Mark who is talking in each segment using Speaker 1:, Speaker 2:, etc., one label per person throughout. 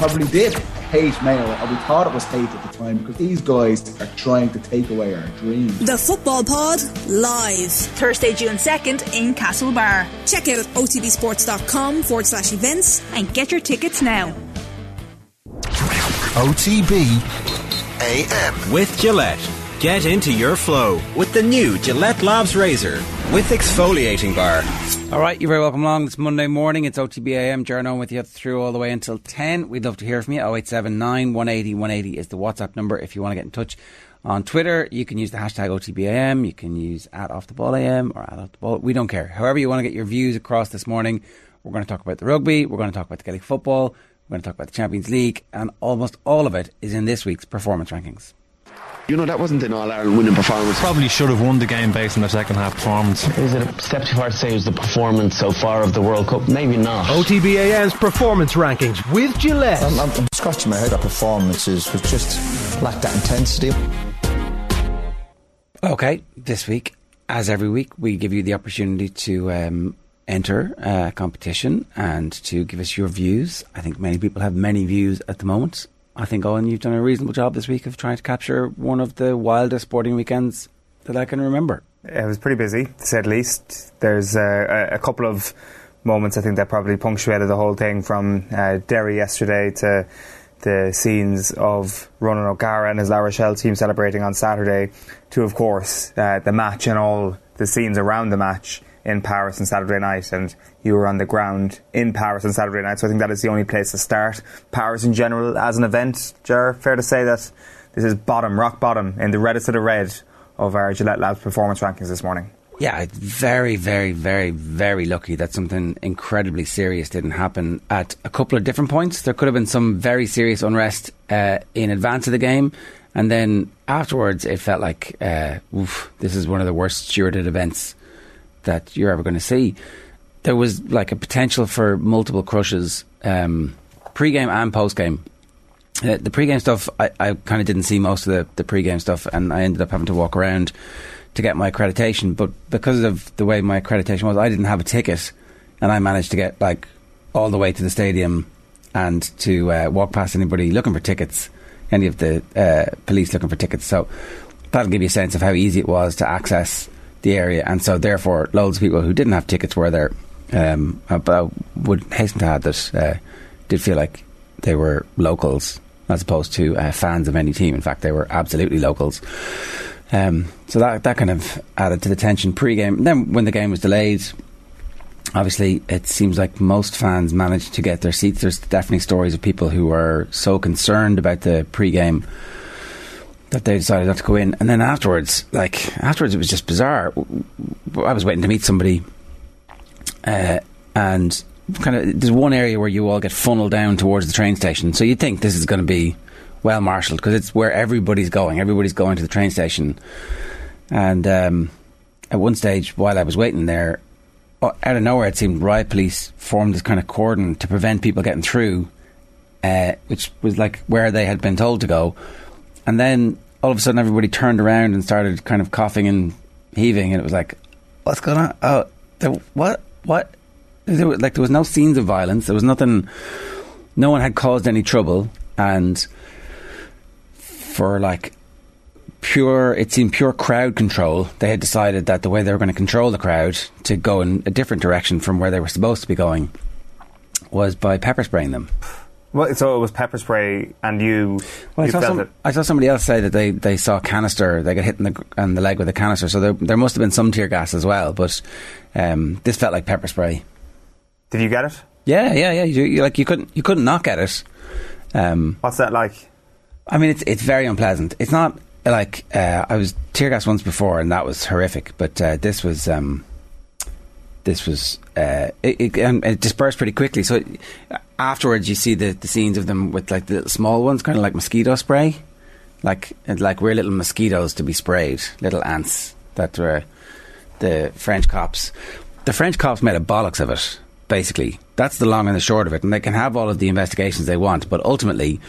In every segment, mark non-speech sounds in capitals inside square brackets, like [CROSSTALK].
Speaker 1: probably did hate Mayo, and we thought it was hate at the time, because these guys are trying to take away our dreams.
Speaker 2: The Football Pod, live.
Speaker 3: Thursday, June 2nd in Castlebar.
Speaker 2: Check out otbsports.com forward slash events
Speaker 3: and get your tickets now.
Speaker 4: OTB AM.
Speaker 5: With Gillette. Get into your flow with the new Gillette Labs Razor with exfoliating bar.
Speaker 6: All right, you're very welcome along. It's Monday morning. It's OTBAM. Jaron with you through all the way until 10. We'd love to hear from you. 0879 180 180 is the WhatsApp number if you want to get in touch. On Twitter, you can use the hashtag OTBAM. You can use at off the ball AM or at off the ball. We don't care. However, you want to get your views across this morning. We're going to talk about the rugby. We're going to talk about the Gaelic football. We're going to talk about the Champions League. And almost all of it is in this week's performance rankings.
Speaker 7: You know, that wasn't an All Ireland winning performance.
Speaker 8: Probably should have won the game based on their second half performance.
Speaker 9: Is it a step too far to say it was the performance so far of the World Cup? Maybe not.
Speaker 10: OTBAM's performance rankings with Gillette.
Speaker 11: I'm, I'm, I'm scratching my head. Our performances was just lacked that intensity.
Speaker 6: Okay, this week, as every week, we give you the opportunity to um, enter a competition and to give us your views. I think many people have many views at the moment. I think, Owen, you've done a reasonable job this week of trying to capture one of the wildest sporting weekends that I can remember.
Speaker 12: It was pretty busy, to say the least. There's uh, a couple of moments I think that probably punctuated the whole thing from uh, Derry yesterday to the scenes of Ronan O'Gara and his La Rochelle team celebrating on Saturday to, of course, uh, the match and all the scenes around the match in Paris on Saturday night, and you were on the ground in Paris on Saturday night. So I think that is the only place to start. Paris in general as an event, Jar, fair to say that this is bottom, rock bottom, in the reddest of the red of our Gillette Labs performance rankings this morning.
Speaker 6: Yeah, very, very, very, very lucky that something incredibly serious didn't happen at a couple of different points. There could have been some very serious unrest uh, in advance of the game, and then afterwards, it felt like uh, oof, this is one of the worst stewarded events that you're ever going to see. There was like a potential for multiple crushes, um, pre-game and post-game. Uh, the pre-game stuff, I, I kind of didn't see most of the, the pre-game stuff, and I ended up having to walk around to get my accreditation. But because of the way my accreditation was, I didn't have a ticket, and I managed to get like all the way to the stadium and to uh, walk past anybody looking for tickets, any of the uh, police looking for tickets. So that'll give you a sense of how easy it was to access the area, and so therefore loads of people who didn't have tickets were there. Um, but I would hasten to add that uh, did feel like they were locals as opposed to uh, fans of any team. In fact, they were absolutely locals. Um, so that that kind of added to the tension pre-game. Then when the game was delayed, obviously it seems like most fans managed to get their seats. There's definitely stories of people who were so concerned about the pre-game that they decided not to go in. And then afterwards, like afterwards, it was just bizarre. I was waiting to meet somebody, uh, and kind of there's one area where you all get funneled down towards the train station. So you'd think this is going to be well marshalled because it's where everybody's going. Everybody's going to the train station. And um, at one stage, while I was waiting there, out of nowhere, it seemed riot police formed this kind of cordon to prevent people getting through, uh, which was like where they had been told to go. And then all of a sudden, everybody turned around and started kind of coughing and heaving, and it was like, "What's going on? Oh, uh, there, what? What?" There was, like there was no scenes of violence. There was nothing. No one had caused any trouble, and for like pure, it seemed pure crowd control. They had decided that the way they were going to control the crowd to go in a different direction from where they were supposed to be going was by pepper spraying them.
Speaker 12: Well, so it was pepper spray, and you.
Speaker 6: Well,
Speaker 12: you
Speaker 6: I, saw
Speaker 12: felt
Speaker 6: some,
Speaker 12: it.
Speaker 6: I saw somebody else say that they, they saw a canister. They got hit in the in the leg with a canister. So there there must have been some tear gas as well. But um, this felt like pepper spray.
Speaker 12: Did you get it?
Speaker 6: Yeah, yeah, yeah. You, you like you couldn't you couldn't not get it. Um,
Speaker 12: What's that like?
Speaker 6: I mean, it's it's very unpleasant. It's not like uh, I was tear gas once before, and that was horrific. But uh, this was um, this was uh, it, it, and it dispersed pretty quickly. So afterwards, you see the, the scenes of them with like the small ones, kind of like mosquito spray, like like we're little mosquitoes to be sprayed, little ants that were the French cops. The French cops made a bollocks of it. Basically, that's the long and the short of it, and they can have all of the investigations they want, but ultimately,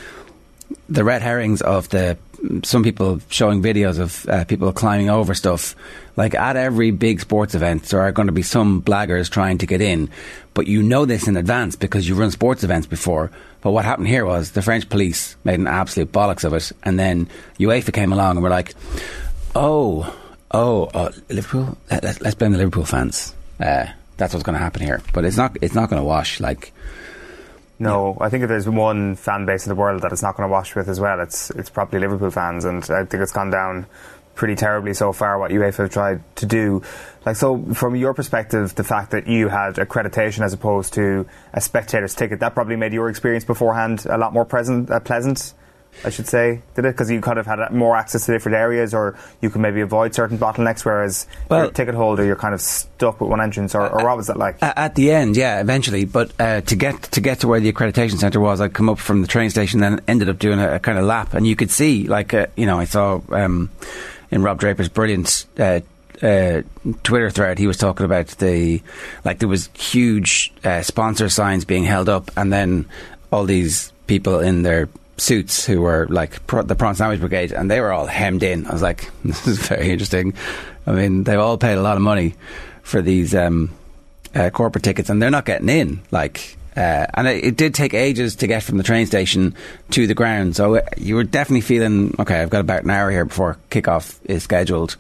Speaker 6: the red herrings of the some people showing videos of uh, people climbing over stuff. Like at every big sports event, there are going to be some blaggers trying to get in, but you know this in advance because you've run sports events before. But what happened here was the French police made an absolute bollocks of it, and then UEFA came along and were like, "Oh, oh, oh Liverpool. Let, us let, blame the Liverpool fans. Uh, that's what's going to happen here." But it's not. It's not going to wash. Like
Speaker 12: no, I think if there's one fan base in the world that it's not going to wash with as well, it's it's probably Liverpool fans, and I think it's gone down pretty terribly so far. What UEFA have tried to do, like so, from your perspective, the fact that you had accreditation as opposed to a spectator's ticket, that probably made your experience beforehand a lot more present, uh, pleasant. I should say, did it? Because you kind of had more access to different areas, or you could maybe avoid certain bottlenecks. Whereas well, your ticket holder, you're kind of stuck with one entrance, or, or what was that like?
Speaker 6: At the end, yeah, eventually. But uh, to get to get to where the accreditation centre was, I'd come up from the train station, then ended up doing a, a kind of lap, and you could see, like, uh, you know, I saw um, in Rob Draper's brilliant. Uh, uh, Twitter thread, he was talking about the like there was huge uh, sponsor signs being held up, and then all these people in their suits who were like the prawn sandwich brigade, and they were all hemmed in. I was like, [LAUGHS] this is very interesting. I mean, they've all paid a lot of money for these um, uh, corporate tickets, and they're not getting in. Like, uh, and it, it, did take ages to get from the train station to the ground. So uh, you were definitely feeling okay. I've got about an hour here before kickoff is scheduled.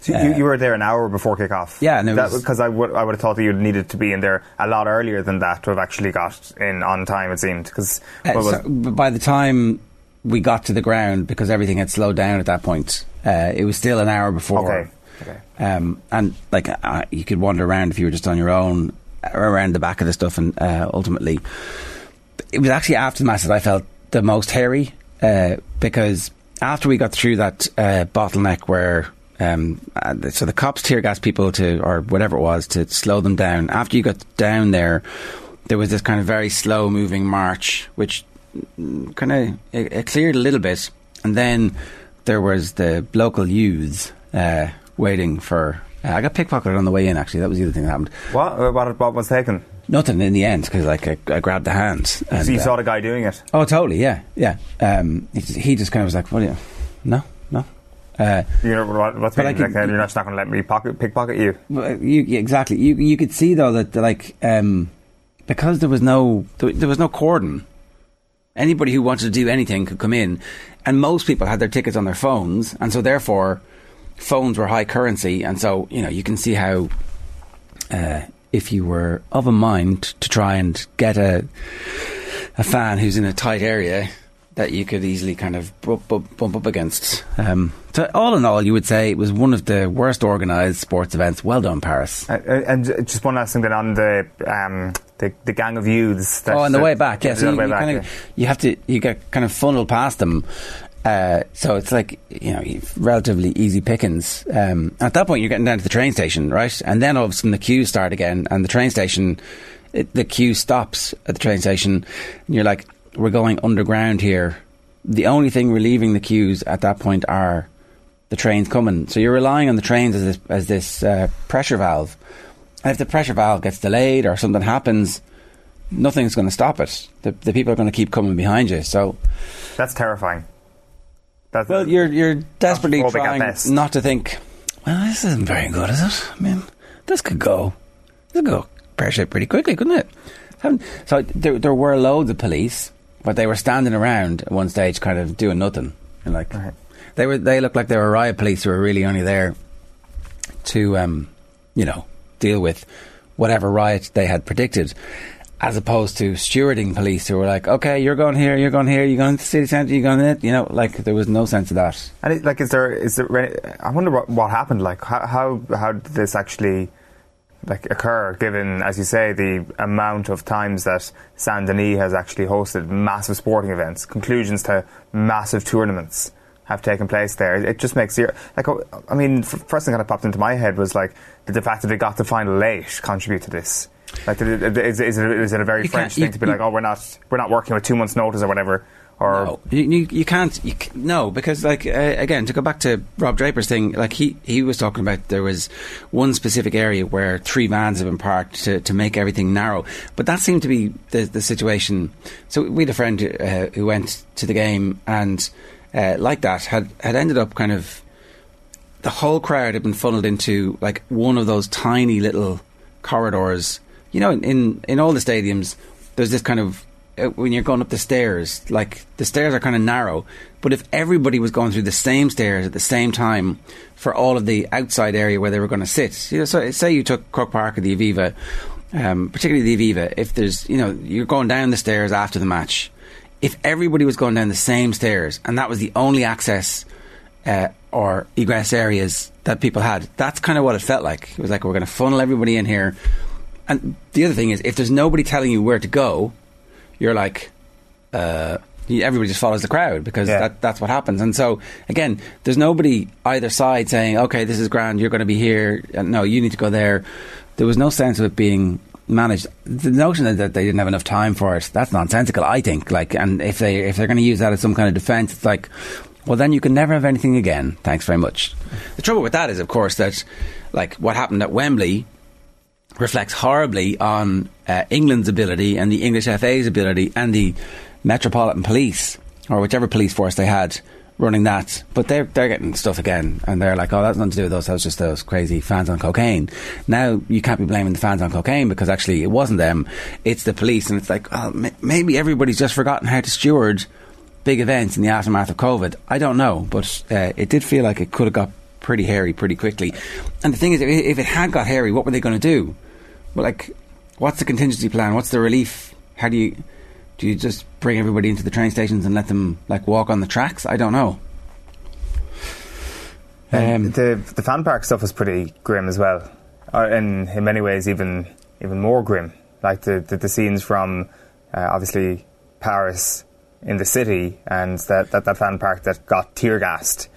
Speaker 12: So you, you, were there an hour before kickoff.
Speaker 6: Yeah,
Speaker 12: because I would I would have thought that you needed to be in there a lot earlier than that to have actually got in on time. It seemed because
Speaker 6: uh, so by the time we got to the ground, because everything had slowed down at that point, uh, it was still an hour before.
Speaker 12: Okay. Okay.
Speaker 6: Um, and like uh, you could wander around if you were just on your own around the back of the stuff, and uh, ultimately, it was actually after the match that I felt the most hairy uh, because after we got through that uh, bottleneck where um, so the cops tear gas people to, or whatever it was, to slow them down. After you got down there, there was this kind of very slow moving march, which kind of it, it, cleared a little bit, and then there was the local youths uh, waiting for. Uh, I got pickpocketed on the way in. Actually, that was the other thing that happened.
Speaker 12: What? Uh, what, what was taken?
Speaker 6: Nothing in the end because like I, I, grabbed the hands.
Speaker 12: And, so you saw uh, the guy doing it?
Speaker 6: Oh, totally. Yeah, yeah. Um, he, he just kind of was like, "What do you?" No, no.
Speaker 12: Uh, you know what, what's like, like you're not, not going to let me pocket, pickpocket you.
Speaker 6: you. Exactly. You you could see though that like um, because there was no there, there was no cordon. Anybody who wanted to do anything could come in, and most people had their tickets on their phones, and so therefore, phones were high currency, and so you know you can see how. Uh, if you were of a mind to try and get a a fan who's in a tight area, that you could easily kind of bump, bump, bump up against. Um, so, all in all, you would say it was one of the worst organised sports events. Well done, Paris.
Speaker 12: Uh, uh and just one last thing then on the. Um, the, the gang of youths.
Speaker 6: oh, on the way back, yes. Yeah, so you, you, back, kind of, yeah. you have to you get kind of funneled past them. Uh, so it's like you know relatively easy pickings. Um, at that point, you're getting down to the train station, right? And then all of a sudden the queues start again, and the train station, it, the queue stops at the train station, and you're like, we're going underground here. The only thing relieving the queues at that point are the trains coming. So you're relying on the trains as this, as this uh, pressure valve. And if the pressure valve gets delayed or something happens, nothing's going to stop it. The, the people are going to keep coming behind you. So
Speaker 12: that's terrifying.
Speaker 6: That's well, you're you're desperately trying not to think. Well, this isn't very good, is it? I mean, this could go. This could go pear shaped pretty quickly, couldn't it? So there, there were loads of police but they were standing around at one stage, kind of doing nothing. And like right. they were, they looked like they were riot police who were really only there to, um, you know, deal with whatever riot they had predicted, as opposed to stewarding police who were like, okay, you're going here, you're going here, you're going to the city centre, you're going in it. You know, like there was no sense of that.
Speaker 12: And it, like, is there, is there? I wonder what what happened. Like, how how, how did this actually? like occur given as you say the amount of times that Saint Denis has actually hosted massive sporting events conclusions to massive tournaments have taken place there it just makes you like I mean first thing that kind of popped into my head was like the fact that they got the final late contribute to this like it, is, is, it, is it a very you French thing to be you, like oh we're not we're not working with two months notice or whatever or
Speaker 6: no, you, you can't. You, no, because like uh, again, to go back to Rob Draper's thing, like he he was talking about there was one specific area where three vans have been parked to, to make everything narrow, but that seemed to be the the situation. So we had a friend uh, who went to the game and. uh, like that had had ended up kind of the whole crowd had been funneled into like one of those tiny little corridors. You know, in in in all the stadiums, there's this kind of uh, when you're going up the stairs, like the stairs are kind of narrow. But if everybody was going through the same stairs at the same time for all of the outside area where they were going to sit, you know, so say you took Croke Park or the Aviva, um, particularly the Aviva, if there's, you know, you're going down the stairs after the match, if everybody was going down the same stairs and that was the only access uh, or egress areas that people had, that's kind of what it felt like. It was like we're going to funnel everybody in here. And the other thing is, if there's nobody telling you where to go, you're like, uh, everybody just follows the crowd because
Speaker 12: Yeah.
Speaker 6: that, that's what happens. And so, again, there's nobody either side saying, okay, this is grand, you're going to be here. Uh, No, you need to go there. There was no sense of it being managed. The notion that, that they didn't have enough time for it, that's nonsensical, I think. Like, and if, they, if they're going to use that as some kind of defence, it's like, well, then you can never have anything again. Thanks very much. The trouble with that is, of course, that like what happened at Wembley reflects horribly on uh, England's ability and the English FA's ability and the Metropolitan Police or whichever police force they had running that. But they're they're getting stuff again, and they're like, "Oh, that's nothing to do with us. That was just those crazy fans on cocaine." Now you can't be blaming the fans on cocaine because actually it wasn't them; it's the police. And it's like, oh, ma- maybe everybody's just forgotten how to steward big events in the aftermath of COVID. I don't know, but uh, it did feel like it could have got pretty hairy pretty quickly. And the thing is, if it had got hairy, what were they going to do? Well, like, what's the contingency plan? What's the relief? How do you do? You just bring everybody into the train stations and let them like walk on the tracks? I don't know.
Speaker 12: Um, the the fan park stuff was pretty grim as well, uh, and in many ways even even more grim. Like the the, the scenes from uh, obviously Paris in the city and that, that, that fan park that got tear gassed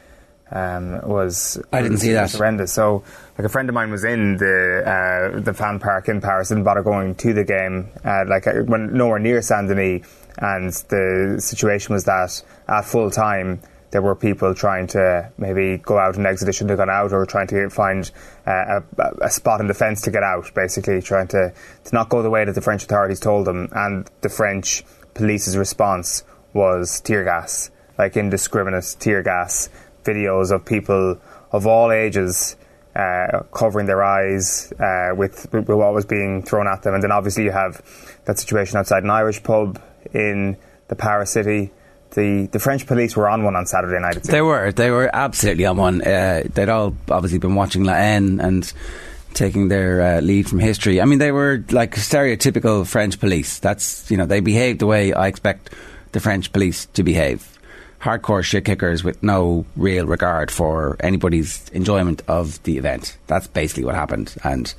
Speaker 12: um, was
Speaker 6: I didn't see that.
Speaker 12: horrendous. So like a friend of mine was in the uh, the fan park in Paris, didn't bother going to the game, uh, like uh, when nowhere near Saint Denis, and the situation was that at full time there were people trying to maybe go out and exit they shouldn't have gone out, or trying to find uh, a, a spot in the fence to get out. Basically, trying to to not go the way that the French authorities told them, and the French police's response was tear gas, like indiscriminate tear gas. Videos of people of all ages uh, covering their eyes uh, with, with what was being thrown at them. And then obviously you have that situation outside an Irish pub in the Paris city. The the French police were on one on Saturday night.
Speaker 6: They were. They were absolutely on one. Uh, they'd all obviously been watching La Haine and taking their uh, lead from history. I mean, they were like stereotypical French police. That's you know they behaved the way I expect the French police to behave. Hardcore shit kickers with no real regard for anybody's enjoyment of the event. That's basically what happened. And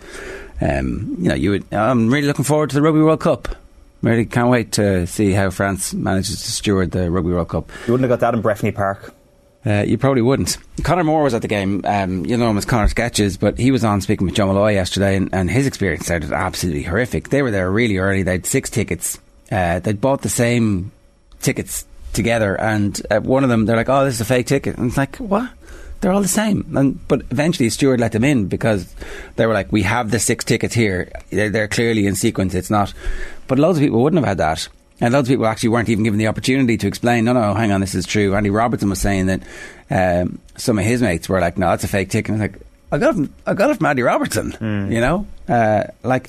Speaker 6: um, you know, you would. I'm really looking forward to the Rugby World Cup. Really can't wait to see how France manages to steward the Rugby World Cup.
Speaker 12: You wouldn't have got that in Breffni Park.
Speaker 6: Uh, you probably wouldn't. Conor Moore was at the game. Um, you know him as Conor Sketches, but he was on speaking with Joe Molloy yesterday, and, and his experience sounded absolutely horrific. They were there really early. They had six tickets. Uh, they'd bought the same tickets together, and uh, one of them, they're like, "Oh, this is a fake ticket," and it's like, "What?" They're all the same. And but eventually, steward let them in because they were like, "We have the six tickets here. They're, they're clearly in sequence. It's not." But loads of people wouldn't have had that. And loads of people actually weren't even given the opportunity to explain, no, no, hang on, this is true. Andy Robertson was saying that um, some of his mates were like, no, that's a fake ticket. And I was like, I got it from, I got it from Andy Robertson, you know? Uh, like,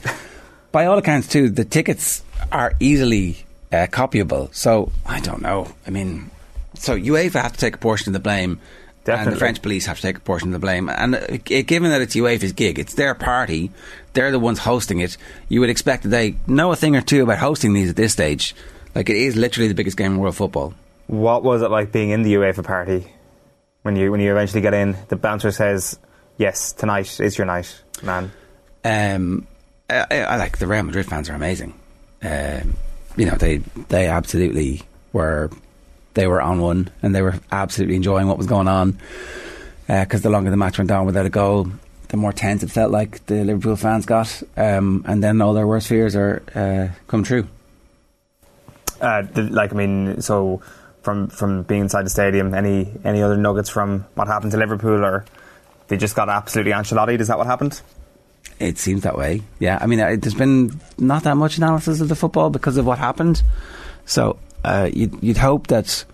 Speaker 6: by all accounts, too, the tickets are easily uh, copyable. So, I don't know. I mean, so UEFA have to take a portion of the blame. And the French police have to take a portion of the blame. And uh, given that it's UEFA's gig, it's their party, they're the ones hosting it, you would expect that they know a thing or two about hosting these at this stage. Like, it is literally the biggest game in world football.
Speaker 12: What was it like being in the UEFA party when you when you eventually get in? The bouncer says, "Yes, tonight is your night, man."
Speaker 6: Um, I, I I like the Real Madrid fans are amazing. Um, you know, they they absolutely were they were on one and they were absolutely enjoying what was going on. Because the longer the match went on without a goal, the more tense it felt like the Liverpool fans got, um, and then all their worst fears are uh, come true.
Speaker 12: Uh, the, like I mean, so from from being inside the stadium, any any other nuggets from what happened to Liverpool, or they just got absolutely Ancelotti? Is that what happened?
Speaker 6: It seems that way. Yeah, I mean, uh, there's been not that much analysis of the football because of what happened. So uh, you'd, you'd hope that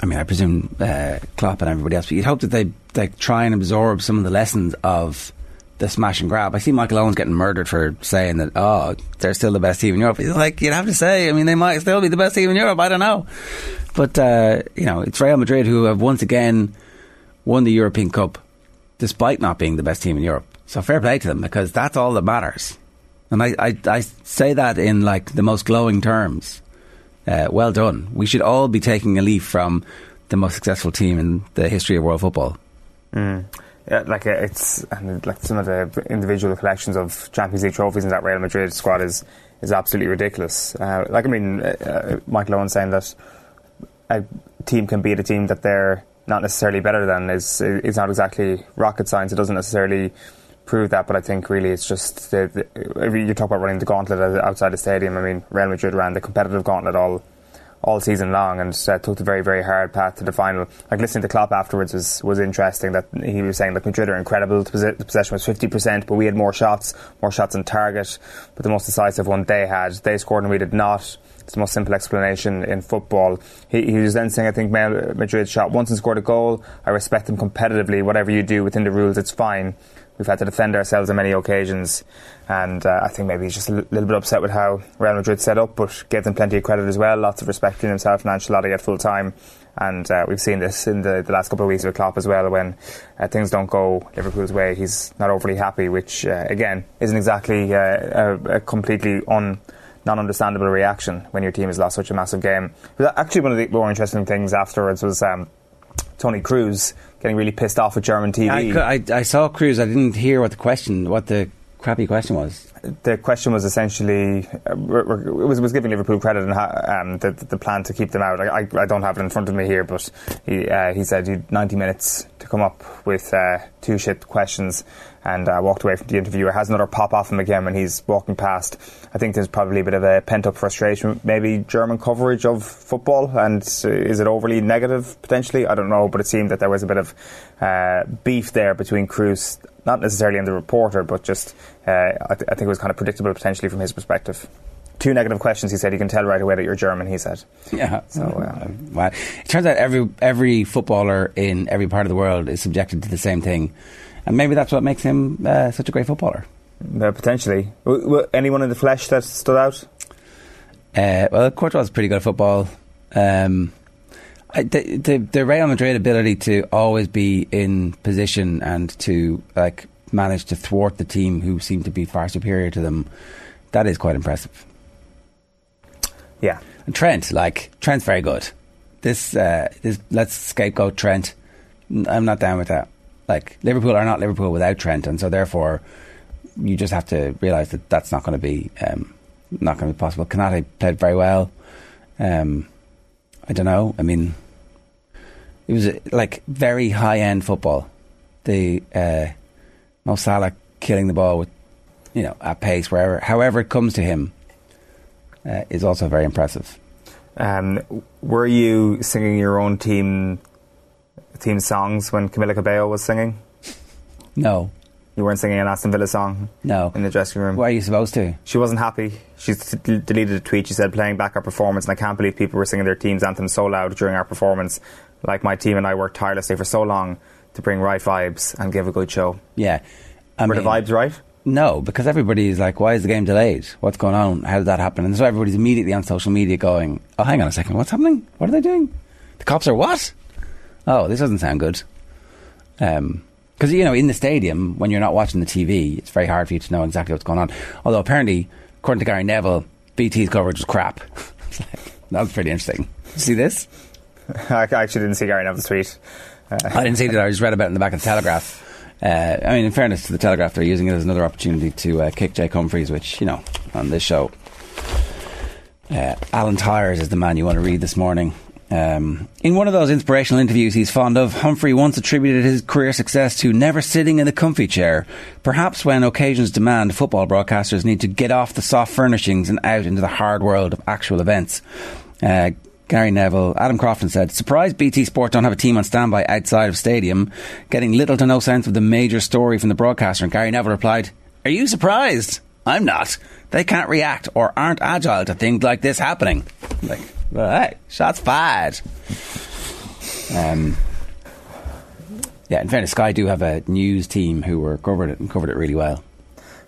Speaker 6: I mean, I presume uh, Klopp and everybody else, but you'd hope that they they try and absorb some of the lessons of the smash and grab. I see Michael Owen's getting murdered for saying that, oh, they're still the best team in Europe. Like, you'd have to say, I mean, they might still be the best team in Europe. I don't know. But, uh, you know, it's Real Madrid who have once again won the European Cup despite not being the best team in Europe. So fair play to them because that's all that matters. And I, I, I say that in like the most glowing terms. Uh, well done. We should all be taking a leaf from the most successful team in the history of world football.
Speaker 12: Mm. Yeah, like uh, it's and like some of the individual collections of Champions League trophies in that Real Madrid squad is is absolutely ridiculous. Uh, like I mean, uh, uh, Michael Owen saying that a team can beat a team that they're not necessarily better than is is not exactly rocket science. It doesn't necessarily prove that, but I think really it's just the, the, you talk about running the gauntlet outside the stadium. I mean, Real Madrid ran the competitive gauntlet all all season long and uh, took the very, very hard path to the final. Like listening to Klopp afterwards was, was interesting that he was saying, that Madrid are incredible. The possession was 50%, but we had more shots, more shots on target. But the most decisive one they had, they scored and we did not. It's the most simple explanation in football. He, he was then saying, I think Madrid shot once and scored a goal. I respect them competitively. Whatever you do within the rules, it's fine. We've had to defend ourselves on many occasions, and uh, I think maybe he's just a little bit upset with how Real Madrid set up, but gave them plenty of credit as well. Lots of respect in himself and Ancelotti at full time. And uh, we've seen this in the, the, last couple of weeks with Klopp as well. When uh, things don't go Liverpool's way, he's not overly happy, which uh, again isn't exactly uh, a, a, completely un, non-understandable reaction when your team has lost such a massive game. But actually, one of the more interesting things afterwards was um, Toni Kroos getting really pissed off with German TV.
Speaker 6: I, I, I saw Kroos. I didn't hear what the question, what the crappy question was.
Speaker 12: The question was essentially uh, it was, was giving Liverpool credit and um, the, the plan to keep them out. I, I, I, don't have it in front of me here, but he uh, he said you 90 minutes to come up with uh, two shit questions and uh, walked away from the interviewer. Has another pop off him again when he's walking past. I think there's probably a bit of a pent up frustration, maybe German coverage of football, and is it overly negative potentially? I don't know, but it seemed that there was a bit of uh, beef there between Kroos, not necessarily in the reporter, but just uh, I, th- I think it was kind of predictable potentially from his perspective two negative questions. He said you can tell right away that you're German. He said,
Speaker 6: "Yeah." So uh, [LAUGHS] well, it turns out every every footballer in every part of the world is subjected to the same thing and maybe that's what makes him uh, such a great footballer.
Speaker 12: Uh, potentially. W- w- anyone in the flesh that stood out?
Speaker 6: Uh, well, Courtois is pretty good at football. Um, I, the, the, the Real Madrid ability to always be in position and to like manage to thwart the team who seem to be far superior to them, that is quite impressive.
Speaker 12: Yeah,
Speaker 6: and Trent, like Trent's very good. This, uh, this let's scapegoat Trent. I'm not down with that. Like Liverpool are not Liverpool without Trent, and so therefore you just have to realise that that's not going to be um, not going to be possible. Konate played very well. Um, I don't know. I mean, it was like very high end football. The uh, Mo Salah killing the ball with you know at pace wherever, however it comes to him, uh, is also very impressive.
Speaker 12: Um, were you singing your own team team songs when Camila Cabello was singing?
Speaker 6: No.
Speaker 12: You weren't singing an Aston Villa song?
Speaker 6: No.
Speaker 12: In the dressing room?
Speaker 6: Why are you supposed to?
Speaker 12: She wasn't happy. She t- deleted a tweet. She said, playing back our performance, and I can't believe people were singing their team's anthem so loud during our performance. Like my team and I worked tirelessly for so long to bring right vibes and give a good show.
Speaker 6: Yeah.
Speaker 12: I were mean, the vibes right?
Speaker 6: No, because everybody's like, why is the game delayed? What's going on? How did that happen? And so everybody's immediately on social media going, oh, hang on a second, what's happening? What are they doing? The cops are what? Oh, this doesn't sound good. Because, um, you know, in the stadium, when you're not watching the TV, it's very hard for you to know exactly what's going on. Although, apparently, according to Gary Neville, BT's coverage was crap. [LAUGHS] that was pretty interesting. See this? [LAUGHS]
Speaker 12: I actually didn't see Gary Neville's tweet.
Speaker 6: Uh, [LAUGHS] I didn't see it. I just read about it in the back of the Telegraph. Uh, I mean, in fairness to the Telegraph, they're using it as another opportunity to uh, kick Jake Humphries, which, you know, on this show. Uh, Alan Tyers is the man you want to read this morning. Um, in one of those inspirational interviews he's fond of, Humphrey once attributed his career success to never sitting in a comfy chair. Perhaps when occasions demand, football broadcasters need to get off the soft furnishings and out into the hard world of actual events. Uh, Gary Neville, Adam Crafton said, surprised BT Sport don't have a team on standby outside of stadium, getting little to no sense of the major story from the broadcaster. And Gary Neville replied, Are you surprised? I'm not. They can't react or aren't agile to things like this happening. Like, but hey, shots fired. Um, yeah, in fairness, Sky do have a news team who were covered it and covered it really well.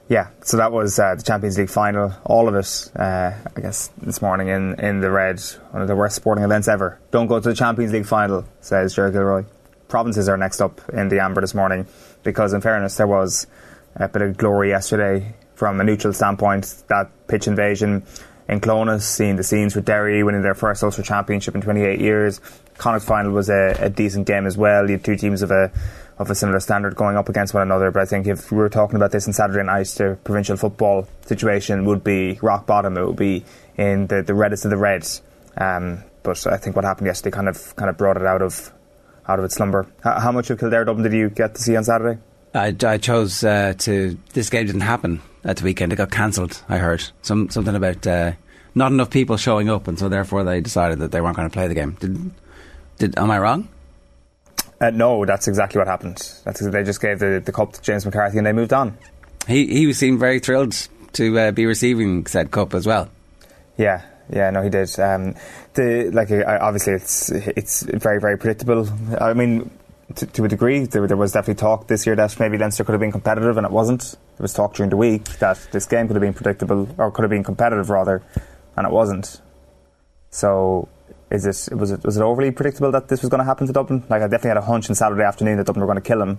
Speaker 12: Yeah, so that was uh, the Champions League final. All of it, uh, I guess, this morning in, in the red. One of the worst sporting events ever. Don't go to the Champions League final, says Jerry Gilroy. Provinces are next up in the amber this morning because, in fairness, there was a bit of glory yesterday from a neutral standpoint. That pitch invasion in Clones, seeing the scenes with Derry winning their first Ulster Championship in 28 years. Connacht final was a, a decent game as well. You had two teams of a of a similar standard going up against one another. But I think if we were talking about this on Saturday night, the provincial football situation would be rock bottom. It would be in the, the reddest of the reds. Um, but I think what happened yesterday kind of kind of brought it out of out of its slumber. How, how much of Kildare Dublin did you get to see on Saturday?
Speaker 6: I, I chose uh, to. This game didn't happen at the weekend. It got cancelled. I heard some something about uh, not enough people showing up, and so therefore they decided that they weren't going to play the game. Did, did am I wrong?
Speaker 12: Uh, no, that's exactly what happened. That's they just gave the, the cup to James McCarthy and they moved on.
Speaker 6: He he seemed very thrilled to uh, be receiving said cup as well.
Speaker 12: Yeah, yeah, no, he did. Um, the like, uh, obviously, it's it's very very predictable. I mean, to, to, a degree, there, there was definitely talk this year that maybe Leinster could have been competitive, and it wasn't. There was talk during the week that this game could have been predictable, or could have been competitive rather, and it wasn't. So, is it was it was it overly predictable that this was going to happen to Dublin? Like, I definitely had a hunch on Saturday afternoon that Dublin were going to kill him.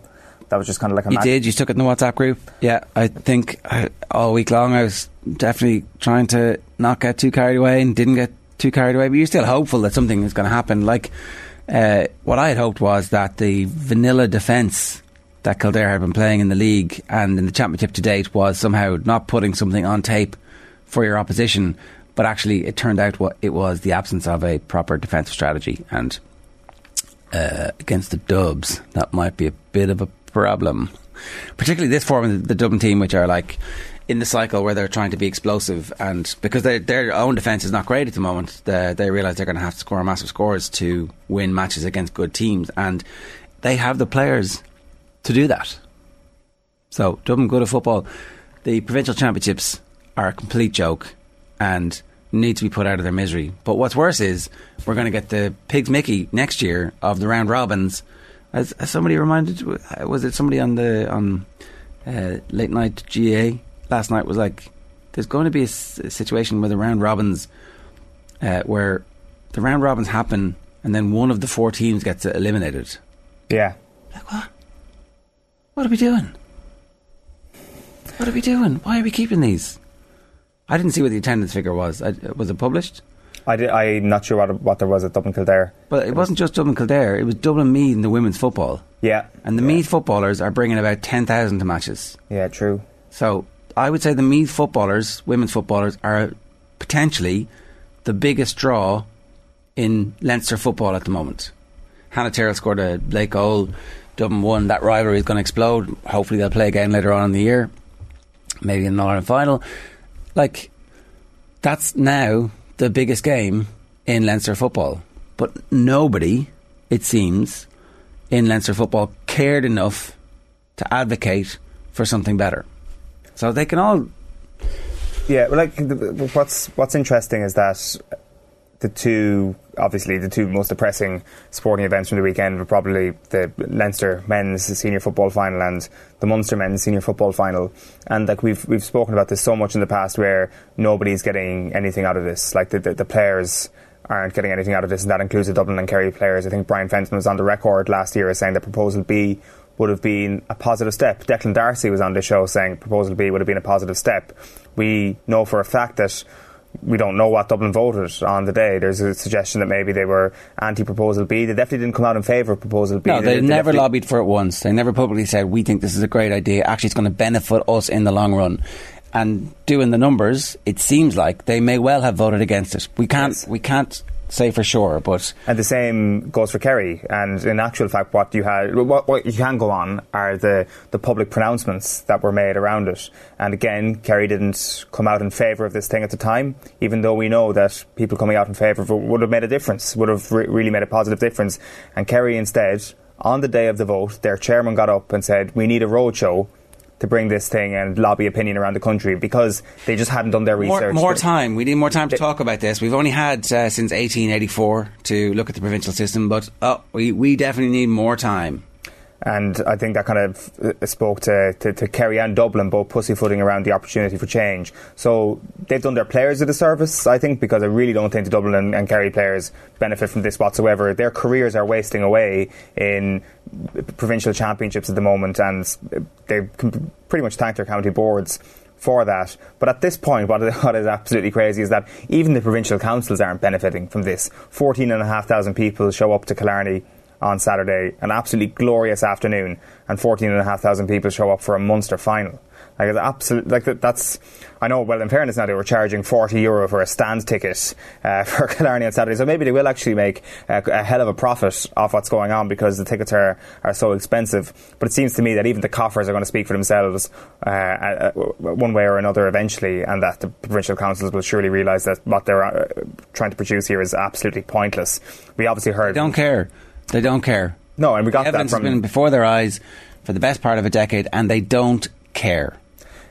Speaker 12: That was just kind of like a.
Speaker 6: You did. You took it in the WhatsApp group. Yeah, I think uh, all week long I was definitely trying to not get too carried away and didn't get too carried away. But you're still hopeful that something is going to happen. Like uh, what I had hoped was that the vanilla defence that Kildare had been playing in the league and in the championship to date was somehow not putting something on tape for your opposition, but actually it turned out what it was the absence of a proper defensive strategy and uh, against the Dubs that might be a bit of a problem, particularly this form of the Dublin team, which are like in the cycle where they're trying to be explosive, and because their own defence is not great at the moment, they, they realise they're going to have to score massive scores to win matches against good teams, and they have the players to do that. So Dublin good at football. The provincial championships are a complete joke, and need to be put out of their misery. But what's worse is we're going to get the pigs Mickey next year of the round robins. As, as somebody reminded, was it somebody on the on uh, late night GA last night was like, there's going to be a, s- a situation where the round robins, uh, where the round robins happen, and then one of the four teams gets eliminated.
Speaker 12: Yeah.
Speaker 6: Like what? What are we doing? What are we doing? Why are we keeping these? I didn't see what the attendance figure was. I, was it published?
Speaker 12: I did, I'm not sure what, what there was at Dublin Kildare.
Speaker 6: But it wasn't just Dublin Kildare. It was Dublin Meath in the women's football.
Speaker 12: Yeah.
Speaker 6: And the
Speaker 12: yeah.
Speaker 6: Meath footballers are bringing about 10,000 to matches.
Speaker 12: Yeah, true.
Speaker 6: So I would say the Meath footballers, women's footballers, are potentially the biggest draw in Leinster football at the moment. Hannah Tyrrell scored a late goal. Dublin won. That rivalry is going to explode. Hopefully they'll play again later on in the year. Maybe in an Ireland final. Like, that's now the biggest game in Leinster football. But nobody, it seems, in Leinster football cared enough to advocate for something better. So they can all.
Speaker 12: Yeah, well, like what's what's interesting is that the two, obviously, the two most depressing sporting events from the weekend were probably the Leinster men's senior football final and the Munster men's senior football final. And like we've we've spoken about this so much in the past, where nobody's getting anything out of this. Like the the, the players aren't getting anything out of this, and that includes the Dublin and Kerry players. I think Brian Fenton was on the record last year as saying that Proposal B would have been a positive step. Declan Darcy was on the show saying Proposal B would have been a positive step. We know for a fact that we don't know what Dublin voted on the day. There's a suggestion that maybe they were anti-proposal B. They definitely didn't come out in favour of proposal B.
Speaker 6: No, they,
Speaker 12: they
Speaker 6: never lobbied for it once. They never publicly said we think this is a great idea. Actually, it's going to benefit us in the long run. And doing the numbers, it seems like they may well have voted against it. We can't.
Speaker 12: Yes.
Speaker 6: We can't say for sure, but
Speaker 12: and the same goes for Kerry. And in actual fact, what you had, what, what you can go on are the the public pronouncements that were made around it. And again, Kerry didn't come out in favour of this thing at the time, even though we know that people coming out in favour of it would have made a difference, would have re- really made a positive difference. And Kerry instead, on the day of the vote, their chairman got up and said, "We need a roadshow." To bring this thing and lobby opinion around the country because they just hadn't done their research.
Speaker 6: More, more time. We need more time to talk about this. We've only had uh, since 1884 to look at the provincial system, but oh, we, we definitely need more time.
Speaker 12: And I think that kind of uh, spoke to, to, to Kerry and Dublin, both pussyfooting around the opportunity for change. So they've done their players a disservice, I think, because I really don't think the Dublin and, and Kerry players benefit from this whatsoever. Their careers are wasting away in provincial championships at the moment, and they pretty much thank their county boards for that. But at this point, [LAUGHS] what is absolutely crazy is that even the provincial councils aren't benefiting from this. 14,500 people show up to Killarney on Saturday, an absolutely glorious afternoon, and 14,500 people show up for a Munster final. Like it's absolute, like that's. I know. Well, in fairness, now they were charging 40 euro for a stand ticket uh, [LAUGHS] for Killarney on Saturday, so maybe they will actually make a, a, hell of a profit off what's going on because the tickets are, are so expensive. But it seems to me that even the coffers are going to speak for themselves uh, uh, one way or another eventually, and that the provincial councils will surely realise that what they're uh, trying to produce here is absolutely pointless. We obviously heard.
Speaker 6: They don't care. They don't care.
Speaker 12: No, and we got
Speaker 6: the evidence
Speaker 12: that from
Speaker 6: has been before their eyes for the best part of a decade, and they don't care.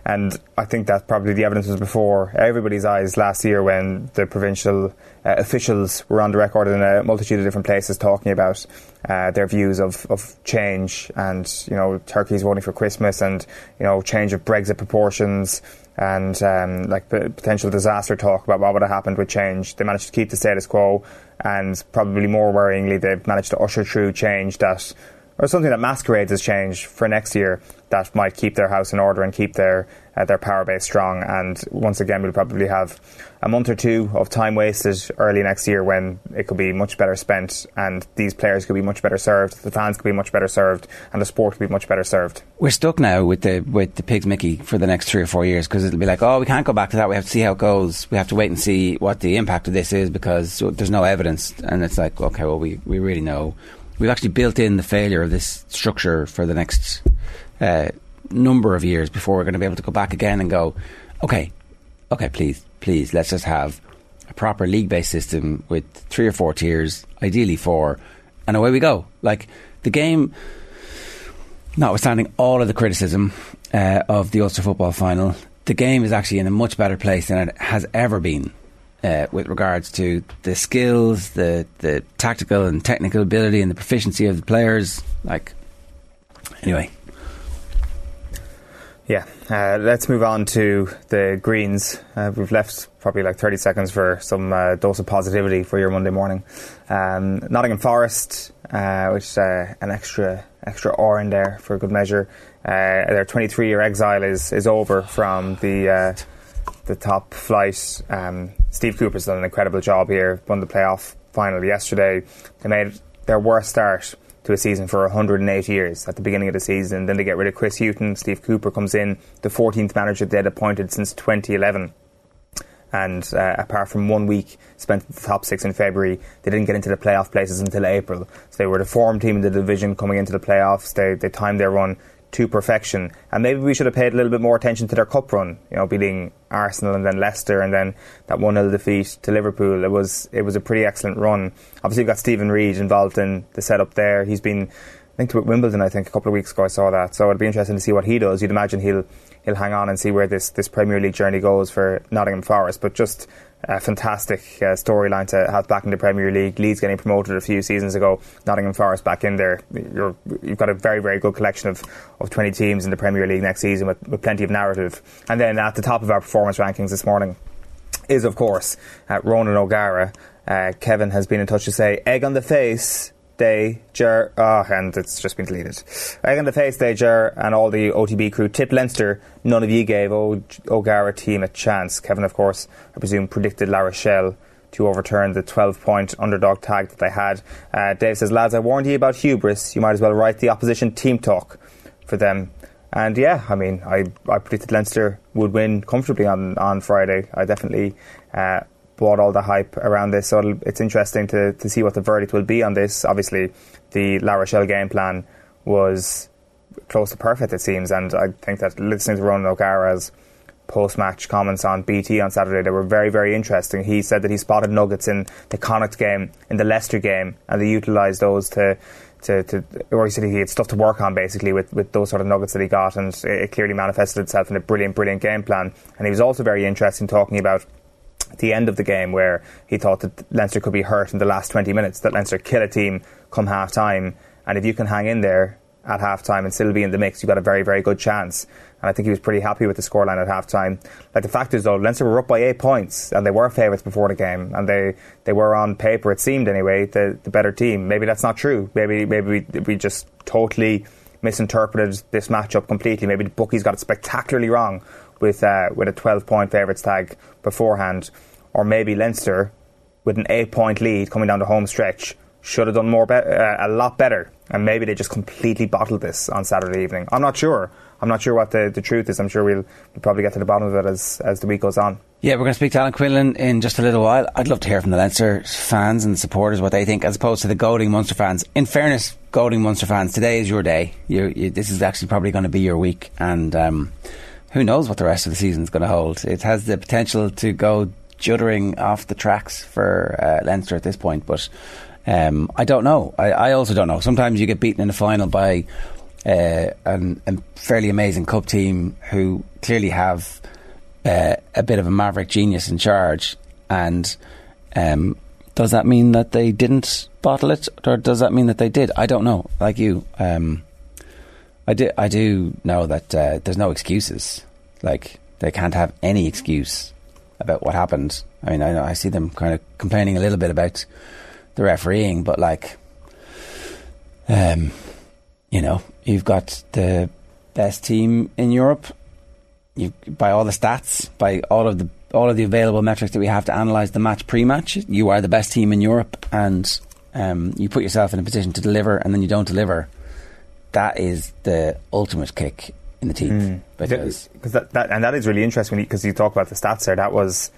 Speaker 12: And I think that probably the evidence was before everybody's eyes last year when the provincial uh, officials were on the record in a multitude of different places talking about uh, their views of, of change and, you know, Turkey's voting for Christmas and, you know, change of Brexit proportions and um, like potential disaster talk about what would have happened with change. They managed to keep the status quo and probably more worryingly, they've managed to usher through change that or something that masquerades as change for next year that might keep their house in order and keep their uh, their power base strong. And once again, we'll probably have a month or two of time wasted early next year when it could be much better spent, and these players could be much better served, the fans could be much better served, and the sport could be much better served.
Speaker 6: We're stuck now with the with the pigs Mickey for the next three or four years because it'll be like, oh, we can't go back to that. We have to see how it goes. We have to wait and see what the impact of this is because there's no evidence. And it's like, okay, well, we we really know. We've actually built in the failure of this structure for the next. Uh, number of years before we're going to be able to go back again and go, okay, okay, please, please, let's just have a proper league based system with three or four tiers, ideally four, and away we go. Like the game, notwithstanding all of the criticism uh, of the Ulster football final, the game is actually in a much better place than it has ever been. Uh, with regards to the skills, the the tactical and technical ability, and the proficiency of the players, like anyway,
Speaker 12: yeah, uh, let's move on to the Greens. Uh, we've left probably like 30 seconds for some uh, dose of positivity for your Monday morning. Um, Nottingham Forest, uh, which uh, an extra extra R in there for a good measure. Uh, their 23 year exile is is over from the the top flight. Um, Steve Cooper's done an incredible job here. Won the playoff final yesterday. They made their worst start to a season for 108 years at the beginning of the season. Then they get rid of Chris Hughton. Steve Cooper comes in, the 14th manager they'd appointed since 2011. And uh, apart from one week spent in the top six in February, they didn't get into the playoff places until April. So they were the form team in the division coming into the playoffs. They, they timed their run to perfection. And maybe we should have paid a little bit more attention to their cup run, you know, beating Arsenal and then Leicester and then that 1 0 defeat to Liverpool. It was it was a pretty excellent run. Obviously, you've got Steven Reid involved in the setup there. He's been linked with Wimbledon, I think, a couple of weeks ago. I saw that. So it'd be interesting to see what he does. You'd imagine he'll he'll hang on and see where this, this Premier League journey goes for Nottingham Forest. But just a fantastic uh, storyline to have back in the Premier League. Leeds getting promoted a few seasons ago, Nottingham Forest back in there. you have got a very, very good collection of, of 20 teams in the Premier League next season with, with plenty of narrative. And then at the top of our performance rankings this morning is, of course, uh, Ronan O'Gara. Uh, Kevin has been in touch to say, egg on the face Day, Ger, oh, and it's just been deleted. Egg the face Day, Ger, and all the OTB crew tip Leinster. None of you gave o- O'Gara team a chance. Kevin, of course, I presume, predicted La Rochelle to overturn the 12 point underdog tag that they had. Uh, Dave says, lads, I warned you about hubris. You might as well write the opposition team talk for them. And yeah, I mean, I, I predicted Leinster would win comfortably on, on Friday. I definitely uh, bought all the hype around this. So it's interesting to, to see what the verdict will be on this. Obviously, the La Rochelle game plan was close to perfect, it seems. And I think that listening to Ronan O'Gara's post match comments on BT on Saturday, they were very, very interesting. He said that he spotted nuggets in the Connacht game, in the Leicester game, and they utilised those to to, to or he said he had stuff to work on basically with, with those sort of nuggets that he got, and it clearly manifested itself in a brilliant, brilliant game plan. And he was also very interested in talking about the end of the game where he thought that Leinster could be hurt in the last 20 minutes, that Leinster kill a team come half time, and if you can hang in there at half time and still be in the mix, you've got a very, very good chance. And I think he was pretty happy with the scoreline at half time. Like the fact is, though, Leinster were up by eight points and they were favourites before the game, and they, they were on paper, it seemed anyway, the, the better team. Maybe that's not true. Maybe maybe we, we just totally misinterpreted this matchup completely. Maybe the bookies got it spectacularly wrong with uh, with a 12 point favourites tag beforehand, or maybe Leinster with an eight point lead coming down the home stretch should have done more be- uh, a lot better, and maybe they just completely bottled this on Saturday evening. I'm not sure. I'm not sure what the, the truth is. I'm sure we'll, we'll probably get to the bottom of it as, as the week goes on.
Speaker 6: Yeah, we're going to speak to Alan Quinlan in just a little while. I'd love to hear from the Leinster fans and supporters what they think, as opposed to the goading Munster fans. In fairness, goading Munster fans, today is your day. You, you, this is actually probably going to be your week, and um, who knows what the rest of the season is going to hold. It has the potential to go juddering off the tracks for uh, Leinster at this point, but um, I don't know. I, I, also don't know. Sometimes you get beaten in the final by uh, an, a fairly amazing cup team who clearly have uh, a bit of a maverick genius in charge, and um, does that mean that they didn't bottle it, or does that mean that they did? I don't know. Like you, um, I do. I do know that uh, there's no excuses. Like they can't have any excuse about what happened. I mean, I know I see them kind of complaining a little bit about the refereeing, but like, um, you know, you've got the best team in Europe. You by all the stats, by all of the all of the available metrics that we have to analyze the match pre-match, you are the best team in Europe, and um, you put yourself in a position to deliver, and then you don't deliver. That is the ultimate kick in the teeth mm.
Speaker 12: because that, that, and that is really interesting because you talk about the stats there. That was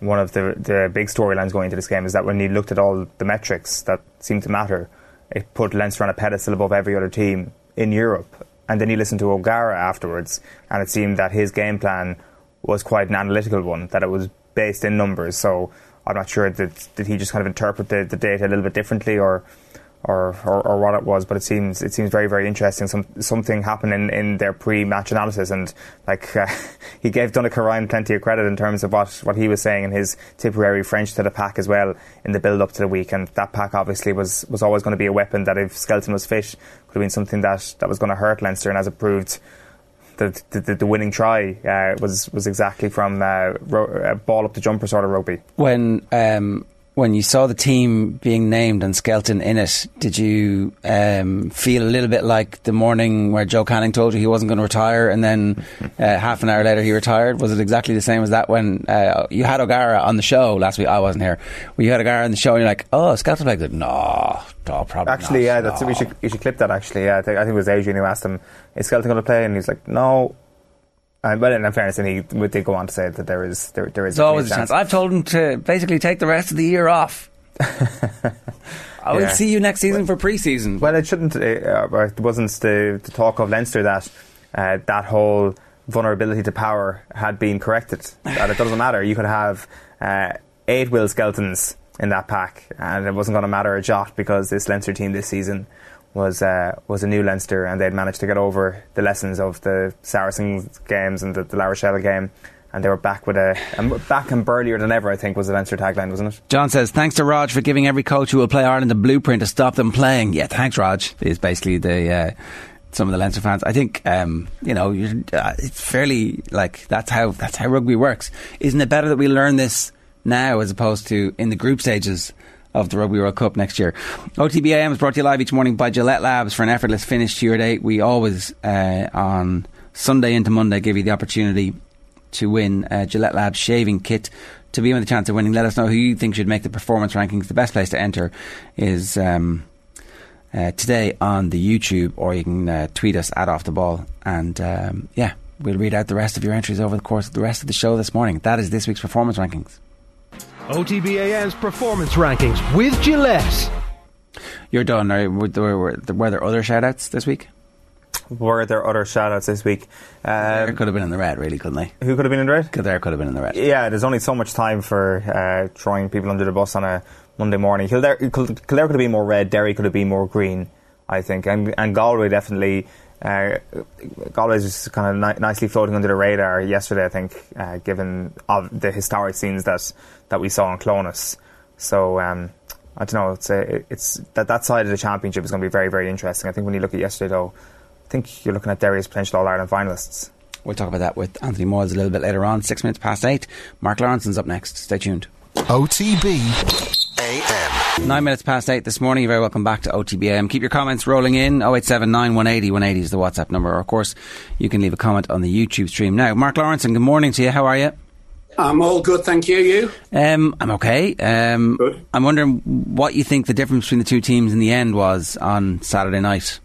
Speaker 12: one of the the big storylines going into this game is that when you looked at all the metrics that seemed to matter, it put Leinster on a pedestal above every other team in Europe. And then you listen to O'Gara afterwards, and it seemed that his game plan was quite an analytical one, that it was based in numbers. So I'm not sure that did he just kind of interpret the, the data a little bit differently, or or, or, or, what it was, but it seems it seems very very interesting. Some something happened in, in their pre-match analysis, and like uh, [LAUGHS] he gave Donnacha Ryan plenty of credit in terms of what, what he was saying in his Tipperary French to the pack as well in the build up to the week. And that pack obviously was was always going to be a weapon that if Skelton was fit could have been something that, that was going to hurt Leinster, and as it proved. The, the, the winning try uh, was was exactly from uh, ro- ball up the jumper sort of rugby.
Speaker 6: When um, when you saw the team being named and Skelton in it, did you um, feel a little bit like the morning where Joe Canning told you he wasn't going to retire, and then [LAUGHS] uh, half an hour later he retired? Was it exactly the same as that when uh, you had O'Gara on the show last week? I wasn't here. When you had O'Gara on the show, and you're like, "Oh, Skelton played good." No, no, probably.
Speaker 12: Actually,
Speaker 6: not,
Speaker 12: yeah,
Speaker 6: no.
Speaker 12: that's we should you should clip that. Actually, yeah, I think, I think it was Adrian who asked him, "Is Skelton going to play?" And he's like, "No." Uh, but in fairness, and he did go on to say that there is there, there is
Speaker 6: There's always a chance. I've told him to basically take the rest of the year off. [LAUGHS] I will
Speaker 12: Yeah.
Speaker 6: see you next season for preseason.
Speaker 12: Well, it shouldn't. Uh, it wasn't the, the talk of Leinster that uh, that whole vulnerability to power had been corrected. That it doesn't matter. You could have uh, eight Will Skeltons in that pack, and it wasn't going to matter a jot because this Leinster team this season was uh, was a new Leinster, and they'd managed to get over the lessons of the Saracens games and the, the La Rochelle game. And they were back with a, and back and burlier than ever. I think was the Leinster tagline, wasn't it?
Speaker 6: John says, thanks to Rog for giving every coach who will play Ireland a blueprint to stop them playing. Yeah, thanks, Rog, is basically the uh, some of the Leinster fans. I think, um, you know, uh, it's fairly like that's how that's how rugby works. Isn't it better that we learn this now as opposed to in the group stages? Of the Rugby World Cup next year. OTBAM is brought to you live each morning by Gillette Labs for an effortless finish to your day. We always, uh, on Sunday into Monday, give you the opportunity to win a Gillette Labs shaving kit. To be with the chance of winning, let us know who you think should make the performance rankings. The best place to enter is um, uh, today on the YouTube, or you can uh, tweet us at Off the Ball. And um, yeah, we'll read out the rest of your entries over the course of the rest of the show this morning. That is this week's performance rankings.
Speaker 10: OTBAM's performance rankings with Gillette.
Speaker 6: You're done. Are, were, there, were, were there other shout outs this week?
Speaker 12: Were there other shout outs this week?
Speaker 6: They
Speaker 12: Um,
Speaker 6: could have been in the red, really, couldn't they?
Speaker 12: who could have been in red?
Speaker 6: Kildare could have been in the red.
Speaker 12: Yeah, there's only so much time for uh, throwing people under the bus on a Monday morning. Kildare, Kildare could have been more red, Derry could have been more green. I think, and, and Galway definitely. Uh, Galway is kind of ni- nicely floating under the radar yesterday, I think, uh, given of the historic scenes that, that we saw in Clones. So um, I don't know. It's a, it's that that side of the championship is going to be very very interesting. I think when you look at yesterday, though, I think you're looking at Derry's potential All Ireland finalists.
Speaker 6: We'll talk about that with Anthony Moyles a little bit later on. Six minutes past eight. Mark Lawrenson's up next. Stay tuned.
Speaker 4: OTB AM.
Speaker 6: Nine minutes past eight this morning. You're very welcome back to OTBAM. Keep your comments rolling in. 0879 180 180 is the WhatsApp number. Or, of course, you can leave a comment on the YouTube stream now. Mark Lawrenson, good morning to you. How are you?
Speaker 13: I'm all good, thank you. You?
Speaker 6: Um, I'm okay. Um,
Speaker 13: Good.
Speaker 6: I'm wondering what you think the difference between the two teams in the end was on Saturday night.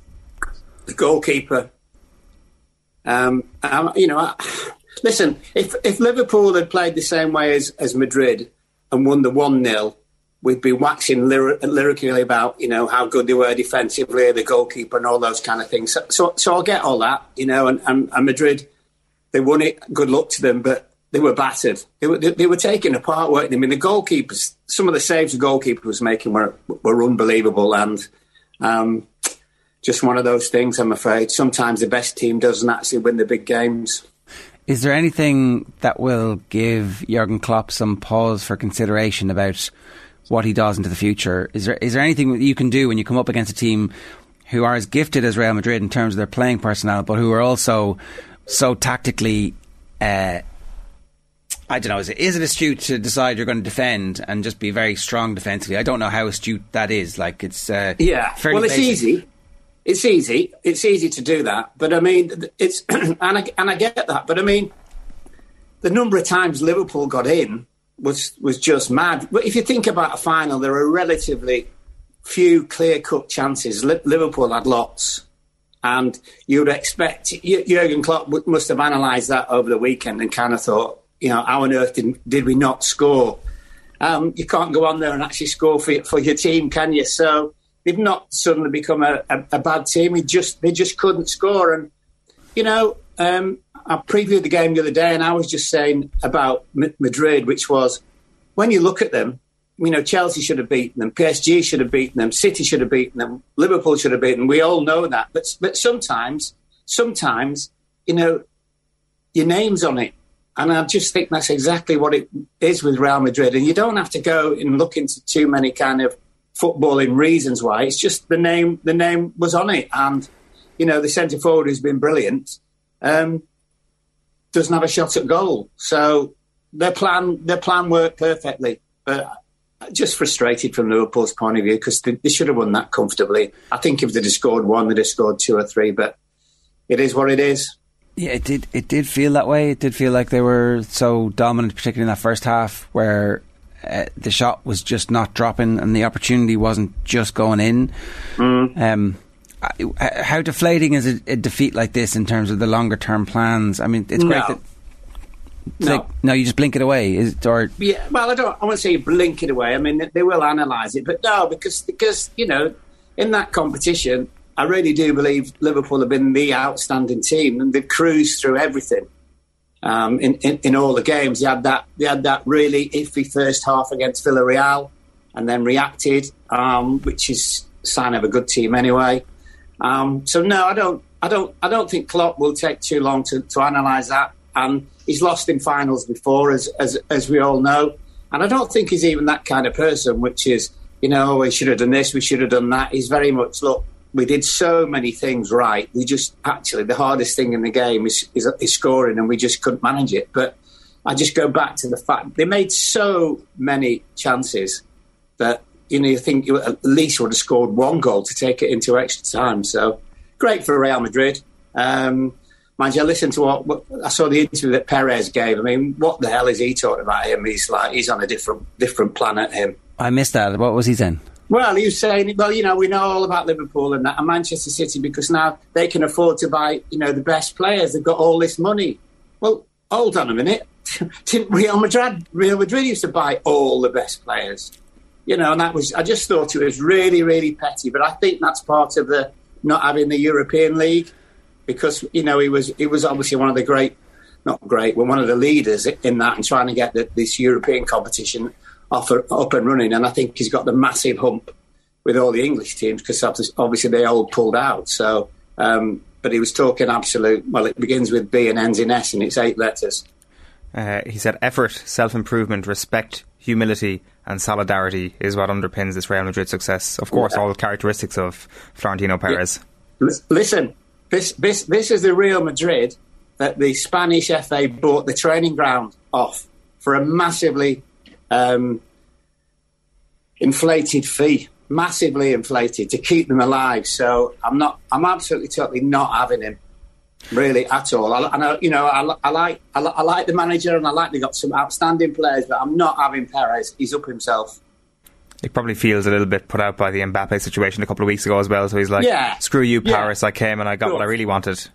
Speaker 13: The goalkeeper. Um, you know, I, listen, if if Liverpool had played the same way as, as Madrid and won the 1 0, we'd be waxing lyri- lyrically about, you know, how good they were defensively, the goalkeeper, and all those kind of things. So, so, so I'll get all that, you know, and, and, and Madrid, they won it. Good luck to them, but they were battered. They were, they, they were taken apart, weren't they? I mean, the goalkeepers, some of the saves the goalkeeper was making were, were unbelievable. And um, just one of those things, I'm afraid. Sometimes the best team doesn't actually win the big games.
Speaker 6: Is there anything that will give Jurgen Klopp some pause for consideration about what he does into the future? Is there is there anything you can do when you come up against a team who are as gifted as Real Madrid in terms of their playing personnel, but who are also so tactically? Uh, I don't know. Is it, is it astute to decide you're going to defend and just be very strong defensively? I don't know how astute that is. Like it's uh,
Speaker 13: Yeah, well, it's
Speaker 6: basic.
Speaker 13: easy. It's easy. It's easy to do that. But I mean, it's [CLEARS THROAT] and I and I get that. But I mean, the number of times Liverpool got in was was just mad. But if you think about a final, there are relatively few clear cut chances. Liverpool had lots. And you would expect Jurgen Klopp must have analysed that over the weekend and kind of thought, you know, how on earth did, did we not score? Um, you can't go on there and actually score for, for your team, can you? So they've not suddenly become a, a, a bad team. We just they just couldn't score. And you know, um, I previewed the game the other day, and I was just saying about Madrid, which was when you look at them, you know, Chelsea should have beaten them, PSG should have beaten them, City should have beaten them, Liverpool should have beaten them. We all know that, but but sometimes, sometimes, you know, your name's on it. And I just think that's exactly what it is with Real Madrid. And you don't have to go and look into too many kind of footballing reasons why. It's just the name. The name was on it, and you know the centre forward who's been brilliant um, doesn't have a shot at goal. So their plan, their plan worked perfectly. But just frustrated from Liverpool's point of view because they, they should have won that comfortably. I think if they'd have scored one, they'd have scored two or three. But it is what it is.
Speaker 6: Yeah, it did. It did feel that way. It did feel like they were so dominant, particularly in that first half, where uh, the shot was just not dropping and the opportunity wasn't just going in. Um, how deflating is a, a defeat like this in terms of the longer term plans? I mean, it's great
Speaker 13: No.
Speaker 6: that. it's
Speaker 13: No.
Speaker 6: like- no, you just blink it away. Is it, or
Speaker 13: Yeah, well, I don't. I won't say blink it away. I mean, they- will analyse it, but no, because because you know, in that competition, I really do believe Liverpool have been the outstanding team and they've cruised through everything. Um, in, in in all the games, they had that they had that really iffy first half against Villarreal, and then reacted, um, which is sign of a good team anyway. Um, so no, I don't, I don't, I don't think Klopp will take too long to, to analyse that. And he's lost in finals before, as, as as we all know. And I don't think he's even that kind of person, which is, you know, we should have done this, we should have done that. He's very much look. We did so many things right. We just actually the hardest thing in the game is, is, is scoring, and we just couldn't manage it. But I just go back to the fact they made so many chances that you know you think you at least would have scored one goal to take it into extra time. So great for Real Madrid. Um, mind you, I listened to what, what I saw the interview that Perez gave. I mean, what the hell is he talking about him? He's like he's on a different different planet. Him.
Speaker 6: I missed that. What was he saying?
Speaker 13: Well, he was saying, well, you know, we know all about Liverpool and that, and Manchester City because now they can afford to buy, you know, the best players. They've got all this money. Well, hold on a minute. [LAUGHS] Didn't Real Madrid, Real Madrid used to buy all the best players? You know, and that was, I just thought it was really, really petty. But I think that's part of the not having the European League because, you know, he was, he was obviously one of the great, not great, but one of the leaders in that and trying to get the, this European competition off, up and running. And I think he's got the massive hump with all the English teams because obviously they all pulled out. So, um, but he was talking absolute. Well, it begins with B and ends in S, and it's eight letters.
Speaker 12: Uh, he said, "Effort, self improvement, respect, humility, and solidarity is what underpins this Real Madrid success. Of course, yeah. all characteristics of Florentino Perez."
Speaker 13: Yeah. Listen, this this this is the Real Madrid that the Spanish FA bought the training ground off for a massively um, inflated fee, massively inflated to keep them alive. So I'm not, I'm absolutely totally not having him, really at all. I, I you know, I, I like, I, I, like the manager and I like they got some outstanding players, but I'm not having Perez. He's up himself.
Speaker 12: He probably feels a little bit put out by the Mbappe situation a couple of weeks ago as well. So he's like,
Speaker 13: yeah.
Speaker 12: "Screw you, Paris! Yeah. I came and I got Good. what I really wanted."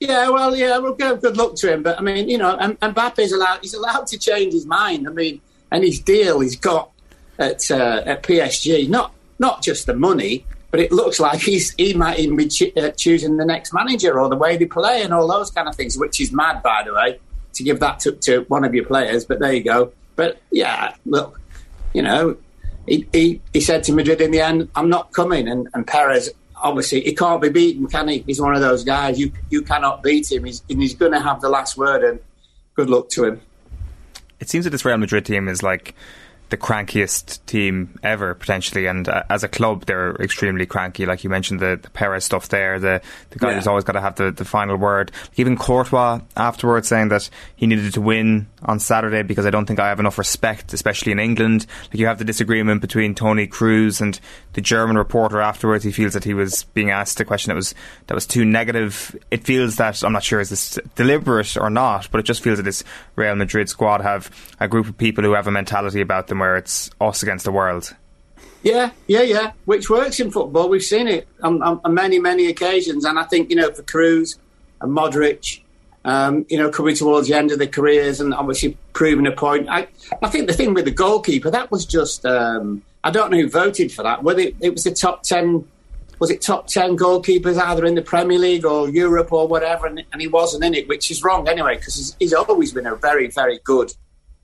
Speaker 13: Yeah, well, yeah, we'll give good luck to him. But I mean, you know, and Mbappe's allowed he's allowed to change his mind. I mean, and his deal he's got at uh, at PSG, not not just the money, but it looks like he's he might even be cho- uh, choosing the next manager or the way they play and all those kind of things, which is mad, by the way, to give that to, to one of your players. But there you go. But yeah, look, you know, he, he, he said to Madrid in the end, "I'm not coming," and, and Perez. Obviously, he can't be beaten, can he? He's one of those guys. You you cannot beat him. He's he's going to have the last word, and good luck to him.
Speaker 12: It seems that this Real Madrid team is like the crankiest team ever potentially, and uh, as a club they're extremely cranky. Like you mentioned, the, the Perez stuff there, the the guy yeah. who's always got to have the, the final word. Even Courtois afterwards saying that he needed to win on Saturday because I don't think I have enough respect, especially in England. Like you have the disagreement between Toni Kroos and the German reporter afterwards. He feels that he was being asked a question that was that was too negative. It feels that I'm not sure is this deliberate or not, but it just feels that this Real Madrid squad have a group of people who have a mentality about them where it's us against the world.
Speaker 13: Yeah, yeah, yeah. Which works in football. We've seen it on, on, on many, many occasions. And I think you know for Kroos and Modric, um, you know, coming towards the end of their careers and obviously proving a point. I, I think the thing with the goalkeeper that was just um, I don't know who voted for that. Whether it, it was the top ten was it top 10 goalkeepers either in the Premier League or Europe or whatever, and, and he wasn't in it, which is wrong anyway, because he's, he's, always been a very, very good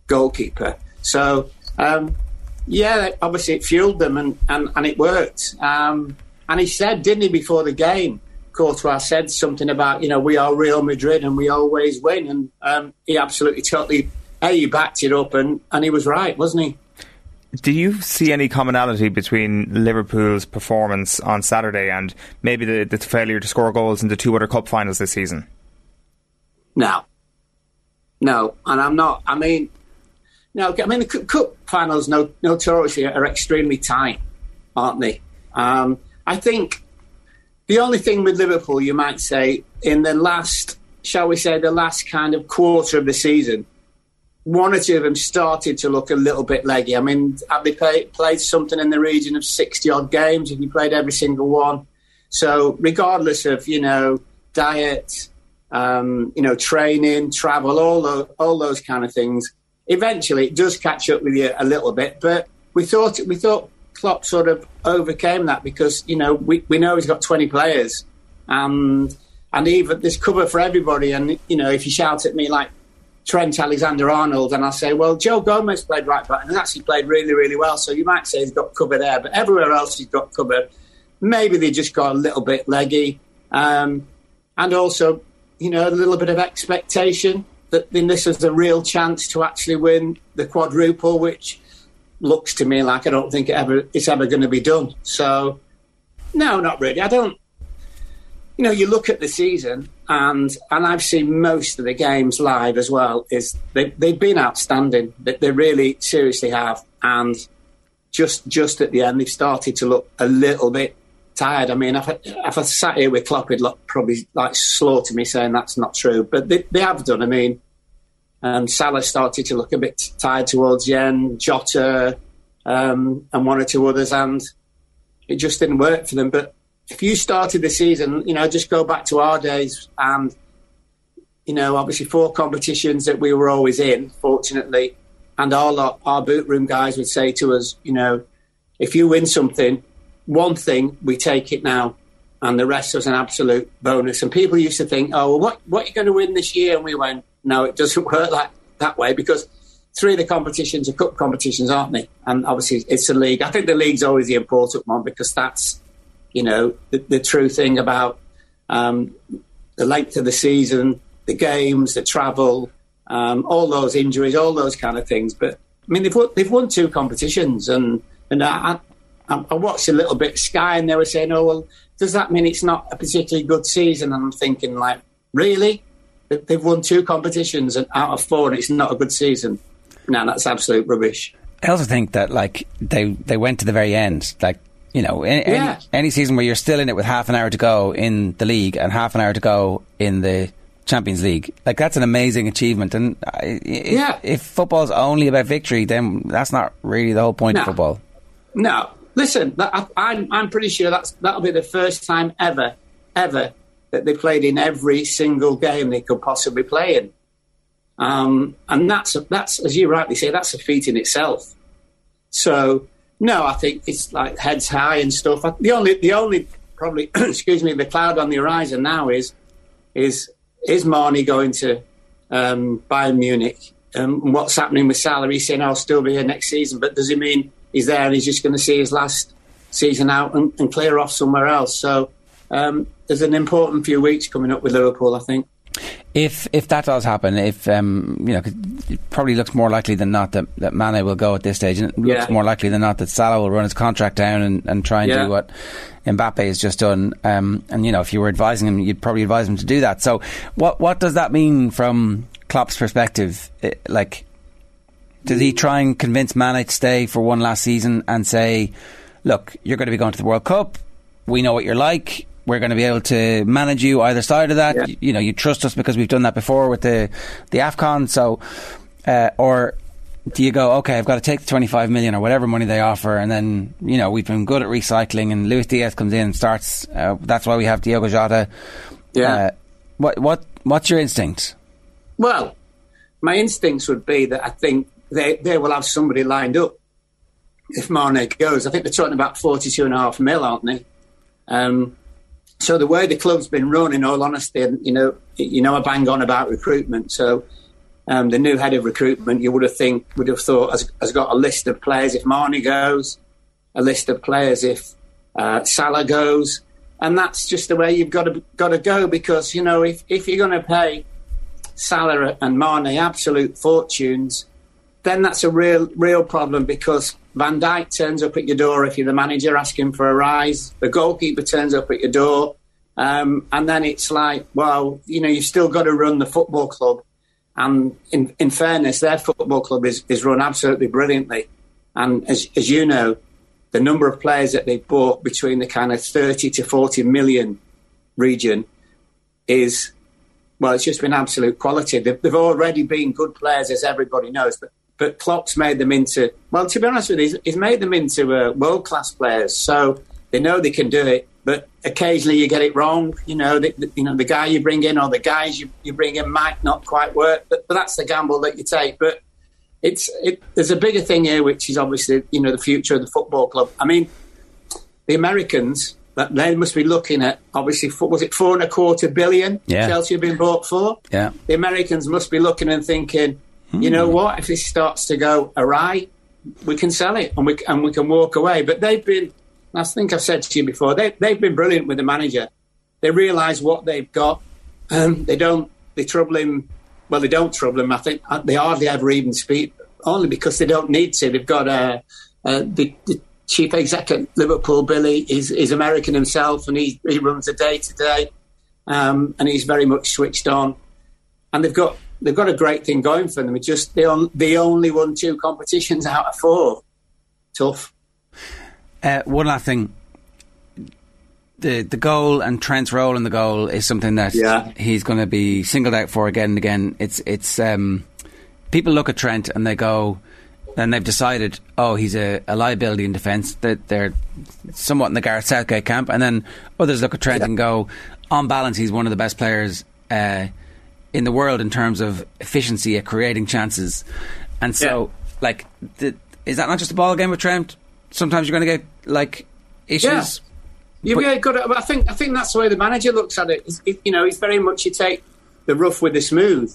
Speaker 13: goalkeeper. So um, yeah, obviously it fueled them and, and, and it worked. Um, and he said, didn't he, before the game, Courtois said something about, you know, we are Real Madrid and we always win. And um, he absolutely, totally, hey, he backed it up and, and he was right, wasn't he?
Speaker 12: Do you see any commonality between Liverpool's performance on Saturday and maybe the, the failure to score goals in the two other cup finals this season?
Speaker 13: No. No. And I'm not, I mean, no, I mean the cup finals no, notoriously are extremely tight, aren't they? Um, I think the only thing with Liverpool, you might say, in the last, shall we say, the last kind of quarter of the season, one or two of them started to look a little bit leggy. I mean, have they play, played something in the region of 60 odd games? Have you played every single one? So, regardless of, you know, diet, um, you know, training, travel, all those, all those kind of things, eventually it does catch up with you a little bit. But we thought we thought Klopp sort of overcame that because you know we, we know he's got 20 players and and even there's cover for everybody. And you know if you shout at me like Trent Alexander Arnold, and I say, well, Joe Gomez played right back and actually played really, really well. So you might say he's got cover there, but everywhere else he's got cover. Maybe they just got a little bit leggy. Um, and also, you know, a little bit of expectation that this is a real chance to actually win the quadruple, which looks to me like I don't think it ever it's ever going to be done. So, no, not really. I don't. You know, you look at the season, and and I've seen most of the games live as well. Is they they've been outstanding. They, they really seriously have, and just just at the end, they've started to look a little bit tired. I mean, if I, if I sat here with Klopp, he'd look, probably like slaughter me saying that's not true. But they, they have done. I mean, um, Salah started to look a bit tired towards the end, Jota, um, and one or two others, and it just didn't work for them. But if you started the season, you know, just go back to our days, and you know, obviously four competitions that we were always in, fortunately, and our, our boot room guys would say to us, you know, if you win something, one thing we take it now, and the rest was an absolute bonus. And people used to think, oh, well, what what are you going to win this year? And we went no, it doesn't [LAUGHS] work like that way because three of the competitions are cup competitions, aren't they? And obviously, it's a league. I think the league's always the important one because that's, you know, the, the true thing about um, the length of the season, the games, the travel, um, all those injuries, all those kind of things. But I mean, they've won, they've won two competitions, and and I, I, I watched a little bit Sky, and they were saying, "Oh well, does that mean it's not a particularly good season?" And I'm thinking, like, really? They've won two competitions and out of four, and it's not a good season. No, that's absolute rubbish.
Speaker 6: I also think that like they they went to the very end, like you know, any,
Speaker 13: Yeah.
Speaker 6: any, season where you're still in it with half an hour to go in the league and half an hour to go in the Champions League, like that's an amazing achievement. And if,
Speaker 13: Yeah.
Speaker 6: if football's only about victory, then that's not really the whole point of football.
Speaker 13: No, listen, that, I, I'm I'm pretty sure that's that'll be the first time ever, ever that they played in every single game they could possibly play in. Um, and that's that's as you rightly say, that's a feat in itself. So no, I think it's like heads high and stuff. The only the only probably [CLEARS THROAT] excuse me the cloud on the horizon now is is is Mane going to um, Bayern Munich? Um, what's happening with Salah? He's saying I'll still be here next season, but does he mean he's there and he's just going to see his last season out and, and clear off somewhere else? So um, there's an important few weeks coming up with Liverpool, I think.
Speaker 6: If if that does happen, if um, you know, it probably looks more likely than not that, that Mane will go at this stage, and it looks more likely than not that Salah will run his contract down and, and try and
Speaker 13: Yeah.
Speaker 6: do what Mbappe has just done. Um, and you know, if you were advising him, you'd probably advise him to do that. So, what what does that mean from Klopp's perspective? Eh, Like, does he try and convince Mane to stay for one last season and say, "Look, you're going to be going to the World Cup. We know what you're like." We're going to be able to manage you either side of that. You, you know, you trust us because we've done that before with the the Afcon. So, uh, or do you go, okay, I've got to take the 25 million or whatever money they offer, and then, you know, we've been good at recycling, and Luis Diaz comes in and starts. Uh, that's why we have Diogo Jota.
Speaker 13: Yeah.
Speaker 6: Uh, what, what, what's your instinct?
Speaker 13: Well, my instincts would be that I think they, they will have somebody lined up if Mane goes. I think they're talking about 42 and a half mil, aren't they? Um, so the way the club's been run, in all honesty, and you know, you know, I bang on about recruitment. So um, the new head of recruitment, you would have think would have thought has, has got a list of players if Mane goes, a list of players if uh, Salah goes, and that's just the way you've got to got to go because you know if if you're going to pay Salah and Mane absolute fortunes, then that's a real real problem because Van Dijk turns up at your door if you're the manager asking for a rise. The goalkeeper turns up at your door, um, and then it's like, well, you know, you've still got to run the football club. And in, in fairness, their football club is, is run absolutely brilliantly. And as, as you know, the number of players that they've bought between the kind of 30 to 40 million region is, well, it's just been absolute quality. They've, they've already been good players, as everybody knows, but, but Klopp's made them into, well, to be honest with you, he's, he's made them into uh, world class players. So they know they can do it, but occasionally you get it wrong. You know, the, the- you know, the guy you bring in or the guys you, you bring in might not quite work, but, but that's the gamble that you take. But it's it, there's a bigger thing here, which is obviously you know the future of the football club. I mean, the Americans that they must be looking at obviously was it four and a quarter billion
Speaker 6: Yeah.
Speaker 13: Chelsea have been bought for.
Speaker 6: Yeah.
Speaker 13: The Americans must be looking and thinking, you know what? If this starts to go awry, we can sell it and we and we can walk away. But they've been, I think I've said to you before, they they've been brilliant with the manager. They realise what they've got. Um, they don't. They trouble him. Well, they don't trouble him. I think uh, they hardly ever even speak, only because they don't need to. They've got a, uh, the, the chief exec at Liverpool, Billy, is is American himself, and he he runs the day to day, um, and he's very much switched on. And they've got they've got a great thing going for them. It's just they on, they only won two competitions out of four. Tough.
Speaker 6: Uh, one last thing. The the goal and Trent's role in the goal is something that
Speaker 13: Yeah.
Speaker 6: he's going to be singled out for again and again. It's it's um, people look at Trent and they go, and they've decided, oh, he's a, a liability in defence. That they're somewhat in the Gareth Southgate camp, and then others look at Trent and go, on balance, he's one of the best players uh, in the world in terms of efficiency at creating chances. And so, like, the, is that not just a ball game with Trent? Sometimes you're going to get like issues. But-
Speaker 13: got to, I think I think that's the way the manager looks at it. It- you know, he's very much you take the rough with the smooth.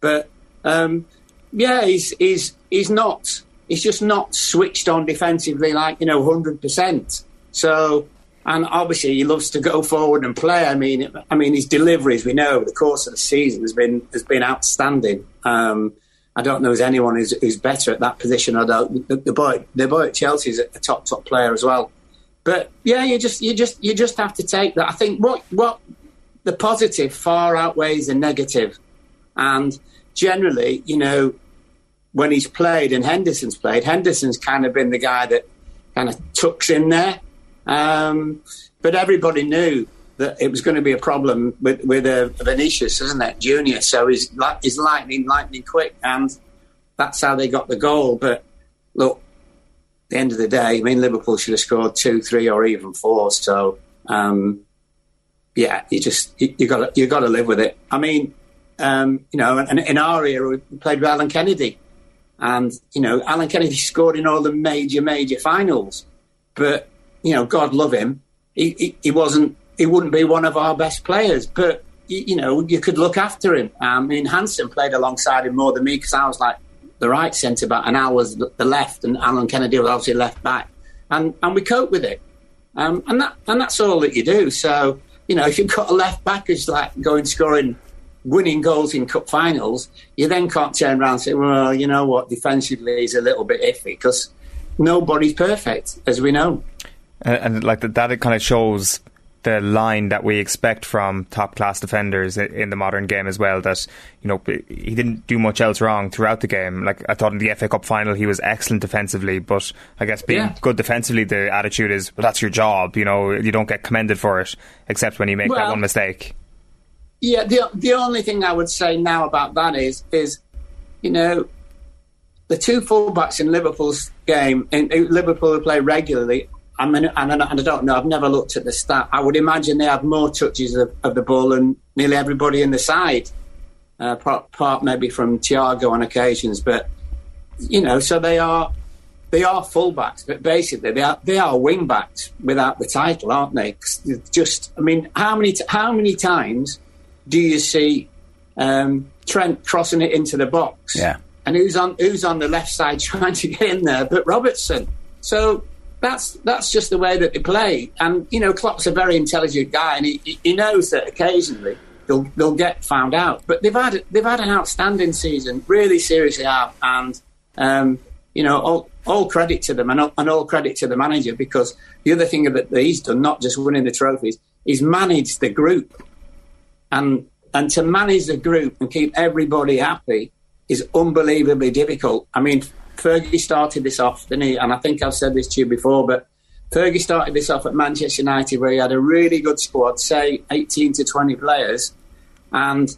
Speaker 13: But um, yeah, he's he's he's not. He's just not switched on defensively like you know hundred percent. So, and obviously he loves to go forward and play. I mean, I mean his deliveries we know over the course of the season has been has been outstanding. Um, I don't know if anyone who's, who's better at that position. Although the, the boy, the boy at Chelsea is a top top player as well. But yeah, you just you just you just have to take that. I think what what the positive far outweighs the negative, and generally, you know, when he's played and Henderson's played, Henderson's kind of been the guy that kind of tucks in there. Um, but everybody knew that it was going to be a problem with with uh, Vinicius, isn't it, Junior? So he's he's lightning, lightning quick, and that's how they got the goal. But look, the end of the day, I mean, Liverpool should have scored two, three, or even four. So um, yeah, you just you, got you got to live with it. I mean, um, you know, in our era, we played with Alan Kennedy, and you know, Alan Kennedy [LAUGHS] scored in all the major major finals, but you know, God love him, he, he, he wasn't he wouldn't be one of our best players, but you, know you could look after him. I mean, Hansen played alongside him more than me because I was like the right centre back and I was the left, and Alan Kennedy was obviously left back, and and we cope with it, um, and that and that's all that you do. So you know, [LAUGHS] if you've got a left back who's like going scoring winning goals in cup finals, you then can't turn around and say, well, you know what, defensively he's a little bit iffy because nobody's perfect, as we know.
Speaker 12: And, and like that, that kind of shows the line that we expect from top class defenders in the modern game as well. That you know he didn't do much else wrong throughout the game. Like I thought in the FA Cup final he was excellent defensively, but I guess being yeah. good defensively, the attitude is well that's your job. You know you don't get commended for it except when you make well, that one mistake.
Speaker 13: Yeah, the the only thing I would say now about that is is you know the two fullbacks in Liverpool's game in, in Liverpool who play regularly I mean, and I don't know. I've never looked at the stat. I would imagine they have more touches of, of the ball than nearly everybody in the side. Uh, part, part maybe from Thiago on occasions, but you know, so they are they are fullbacks, but basically they are they are wing backs without the title, aren't they? Just, I mean, how many how many times do you see um, Trent crossing it into the box?
Speaker 6: Yeah,
Speaker 13: and who's on who's on the left side [LAUGHS] trying to get in there? But Robertson. So that's that's just the way that they play. And you know, Klopp's a very intelligent guy, and he, he knows that occasionally they'll they'll get found out. But they've had they've had an outstanding season, really seriously have, and um, you know, all, all credit to them, and all, and all credit to the manager because the other thing that he's done, not just winning the trophies, is managed the group, and and to manage the group and keep everybody happy is unbelievably difficult. I mean, Fergie started this off, didn't he? And I think I've said this to you before, but Fergie started this off at Manchester United where he had a really good squad, say 18 to 20 players, and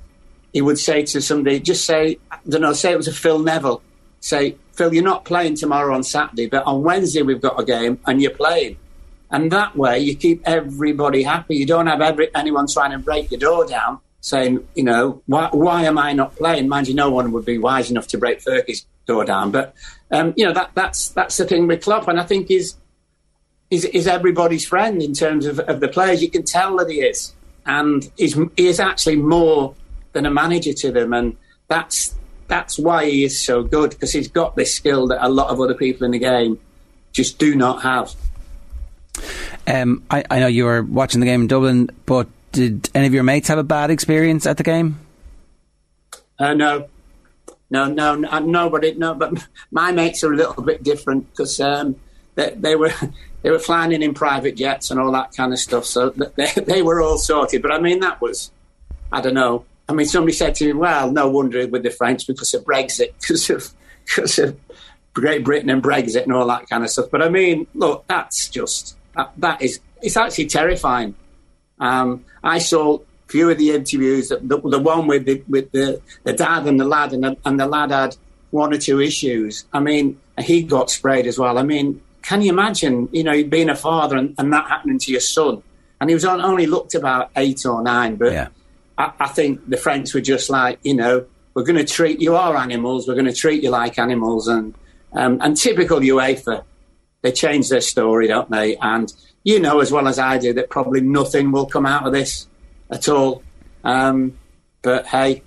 Speaker 13: he would say to somebody, just say, I don't know, say it was a Phil Neville, say, Phil, you're not playing tomorrow on Saturday, but on Wednesday we've got a game and you're playing. And that way you keep everybody happy. You don't have every, anyone trying to break your door down saying, you know, why, why am I not playing? Mind you, no one would be wise enough to break Fergie's door down. But um, you know that that's that's the thing with Klopp, and I think is is is everybody's friend in terms of, of the players. You can tell that he is, and he's he is actually more than a manager to them, and that's that's why he is so good because he's got this skill that a lot of other people in the game just do not have.
Speaker 6: Um, I, I know you were watching the game in Dublin, but did any of your mates have a bad experience at the game?
Speaker 13: Uh, no, no, no, nobody. No, but [LAUGHS] my mates are a little bit different because um, they, they, were [LAUGHS] they were flying in in private jets and all that kind of stuff. So they, [LAUGHS] they were all sorted. But I mean, that was I don't know. I mean, somebody said to me, "Well, no wonder with the French because of Brexit, because of because of Great Britain and Brexit and all that kind of stuff." But I mean, look, that's just that, that is it's actually terrifying. Um, I saw few of the interviews, the, the one with the, with the, the dad and the lad, and the, and the lad had one or two issues. I mean, he got sprayed as well. I mean, can you imagine, you know, being a father and, and that happening to your son? And he was on, only looked about eight or nine, but yeah. I, I think the French were just like, you know, we're going to treat you are animals. We're going to treat you like animals, and um, and typical UEFA, they change their story, don't they? And you know as well as I do that probably nothing will come out of this at all. Um, but hey,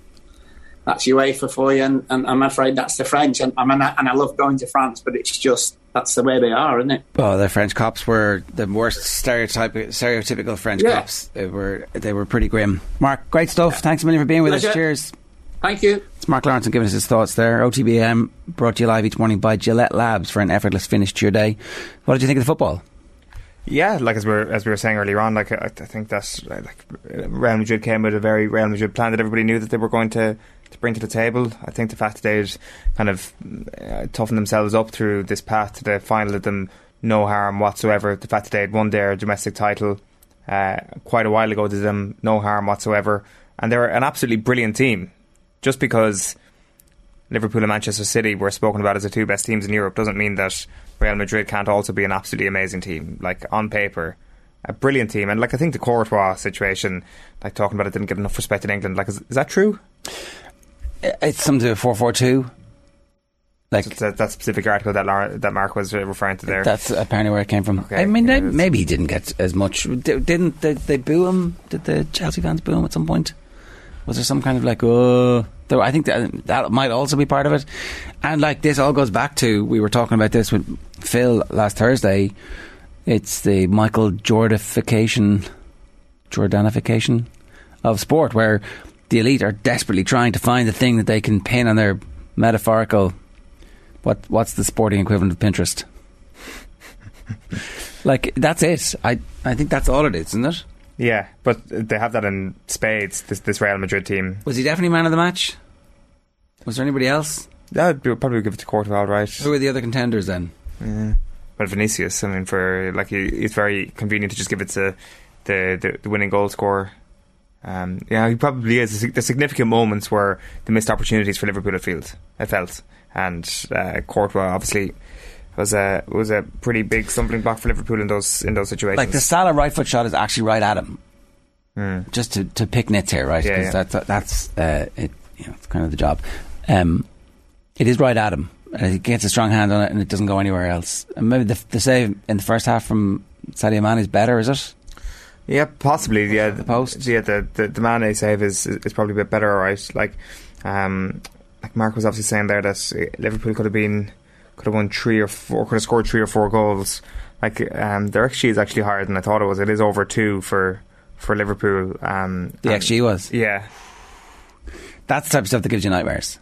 Speaker 13: that's UEFA for you, and, and I'm afraid that's the French. And I and I love going to France, but it's just that's the way they are, isn't it?
Speaker 6: Well, the French cops were the worst stereotype, stereotypical French
Speaker 13: Yeah.
Speaker 6: cops. They were they were pretty grim. Mark, great stuff. Thanks a million for being with us. Cheers.
Speaker 13: Thank you.
Speaker 6: It's Mark Lawrenson giving us his thoughts there. OTBAM brought to you live each morning by Gillette Labs for an effortless finish to your day. What did you think of the football?
Speaker 12: Yeah, like as we were as we were saying earlier on, like I, I think that's like Real Madrid came with a very Real Madrid plan that everybody knew that they were going to to bring to the table. I think the fact that they'd kind of uh, toughened themselves up through this path to the final did them no harm whatsoever. The fact that they had won their domestic title uh, quite a while ago did them no harm whatsoever, and they're an absolutely brilliant team. Just because Liverpool and Manchester City were spoken about as the two best teams in Europe doesn't mean that Real Madrid can't also be an absolutely amazing team. Like on paper, a brilliant team, and like I think the Courtois situation, like talking about it, didn't get enough respect in England. Like, is, is that true?
Speaker 6: It's something to do with four four two. Like
Speaker 12: that, that specific article that Lar- that Mark was uh, referring to there.
Speaker 6: That's apparently where it came from.
Speaker 12: Okay,
Speaker 6: I mean, they, maybe he didn't get as much. Didn't they, they boo him? Did the Chelsea fans boo him at some point? Was there some kind of like, oh, I think that that might also be part of it. And like this all goes back to we were talking about this with Phil last Thursday. It's the Michael Jordification, Jordanification of sport, where the elite are desperately trying to find the thing that they can pin on their metaphorical. What what's the sporting equivalent of Pinterest? [LAUGHS] like that's it. I I think that's all it is, isn't it?
Speaker 12: Yeah, but they have that in spades. This this Real Madrid team.
Speaker 6: Was he definitely man of the match? Was there anybody else?
Speaker 12: I'd probably give it to Courtois, right?
Speaker 6: Who were the other contenders then?
Speaker 12: Yeah. But Vinicius, I mean, for like it's very convenient to just give it to the the, the winning goal scorer. Um, yeah, he probably is. There's significant moments where the missed opportunities for Liverpool have felt, I felt, and uh, Courtois obviously was a was a pretty big stumbling block for Liverpool in those in those situations.
Speaker 6: Like the Salah right foot shot is actually right at him. Just to, to pick nits here, right?
Speaker 12: Yeah, yeah.
Speaker 6: That's that's uh, it. You know, it's kind of the job. Um, it is right at him. And he gets a strong hand on it, and it doesn't go anywhere else. And maybe the, the save in the first half from Sadio Mane is better, is it?
Speaker 12: Yeah, possibly. Yeah, the
Speaker 6: post.
Speaker 12: Yeah, the the, the Mane save is is probably a bit better. All right, like um, like Mark was obviously saying there that Liverpool could have been could have won three or four, could have scored three or four goals. Like um, their XG is actually higher than I thought it was. It is over two for for Liverpool. Um,
Speaker 6: The
Speaker 12: and-
Speaker 6: XG was.
Speaker 12: Yeah,
Speaker 6: That's the type of stuff that gives you nightmares.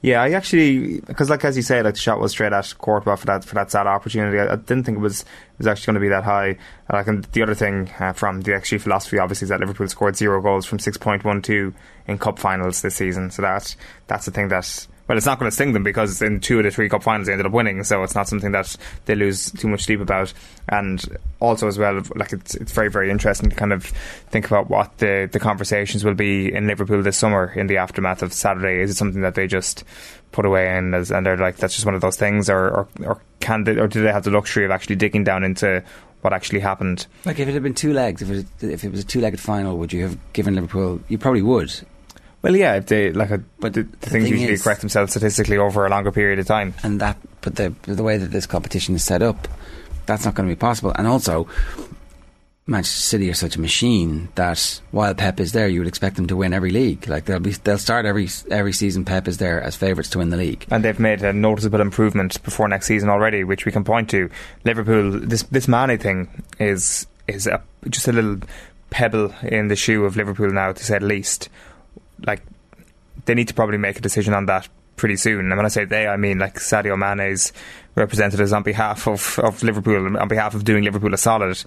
Speaker 12: yeah. I actually because like as you say, like the shot was straight at Courtois for that for that sad opportunity. I, I didn't think it was it was actually going to be that high. Like and the other thing uh, from the XG philosophy, obviously, is that Liverpool scored zero goals from six point one two in cup finals this season. So that that's the thing that. Well, it's not going to sting them because in two of the three cup finals they ended up winning, so it's not something that they lose too much sleep about. And also, as well, like it's it's very very interesting to kind of think about what the the conversations will be in Liverpool this summer in the aftermath of Saturday. Is it something that they just put away and as, and they're like that's just one of those things, or or, or can they, or do they have the luxury of actually digging down into what actually happened?
Speaker 6: Like if it had been two legs, if it, if it was a two-legged final, would you have given Liverpool? You probably would.
Speaker 12: Well, yeah, if they like, a,
Speaker 6: But
Speaker 12: the,
Speaker 6: the
Speaker 12: the things
Speaker 6: thing
Speaker 12: usually
Speaker 6: is-
Speaker 12: correct themselves statistically over a longer period of time.
Speaker 6: and that but the the way that this competition is set up that's not going to be possible and also Manchester City are such a machine that while Pep is there you would expect them to win every league like they'll be they'll start every every season Pep is there as favourites to win the league
Speaker 12: and they've made a noticeable improvement before next season already, which we can point to. Liverpool, this this Mane thing is is a, just a little pebble in the shoe of Liverpool now, to say the least. Like they need to probably make a decision on that pretty soon. And when I say they, I mean like Sadio Mane's representatives on behalf of, of Liverpool, on behalf of doing Liverpool a solid.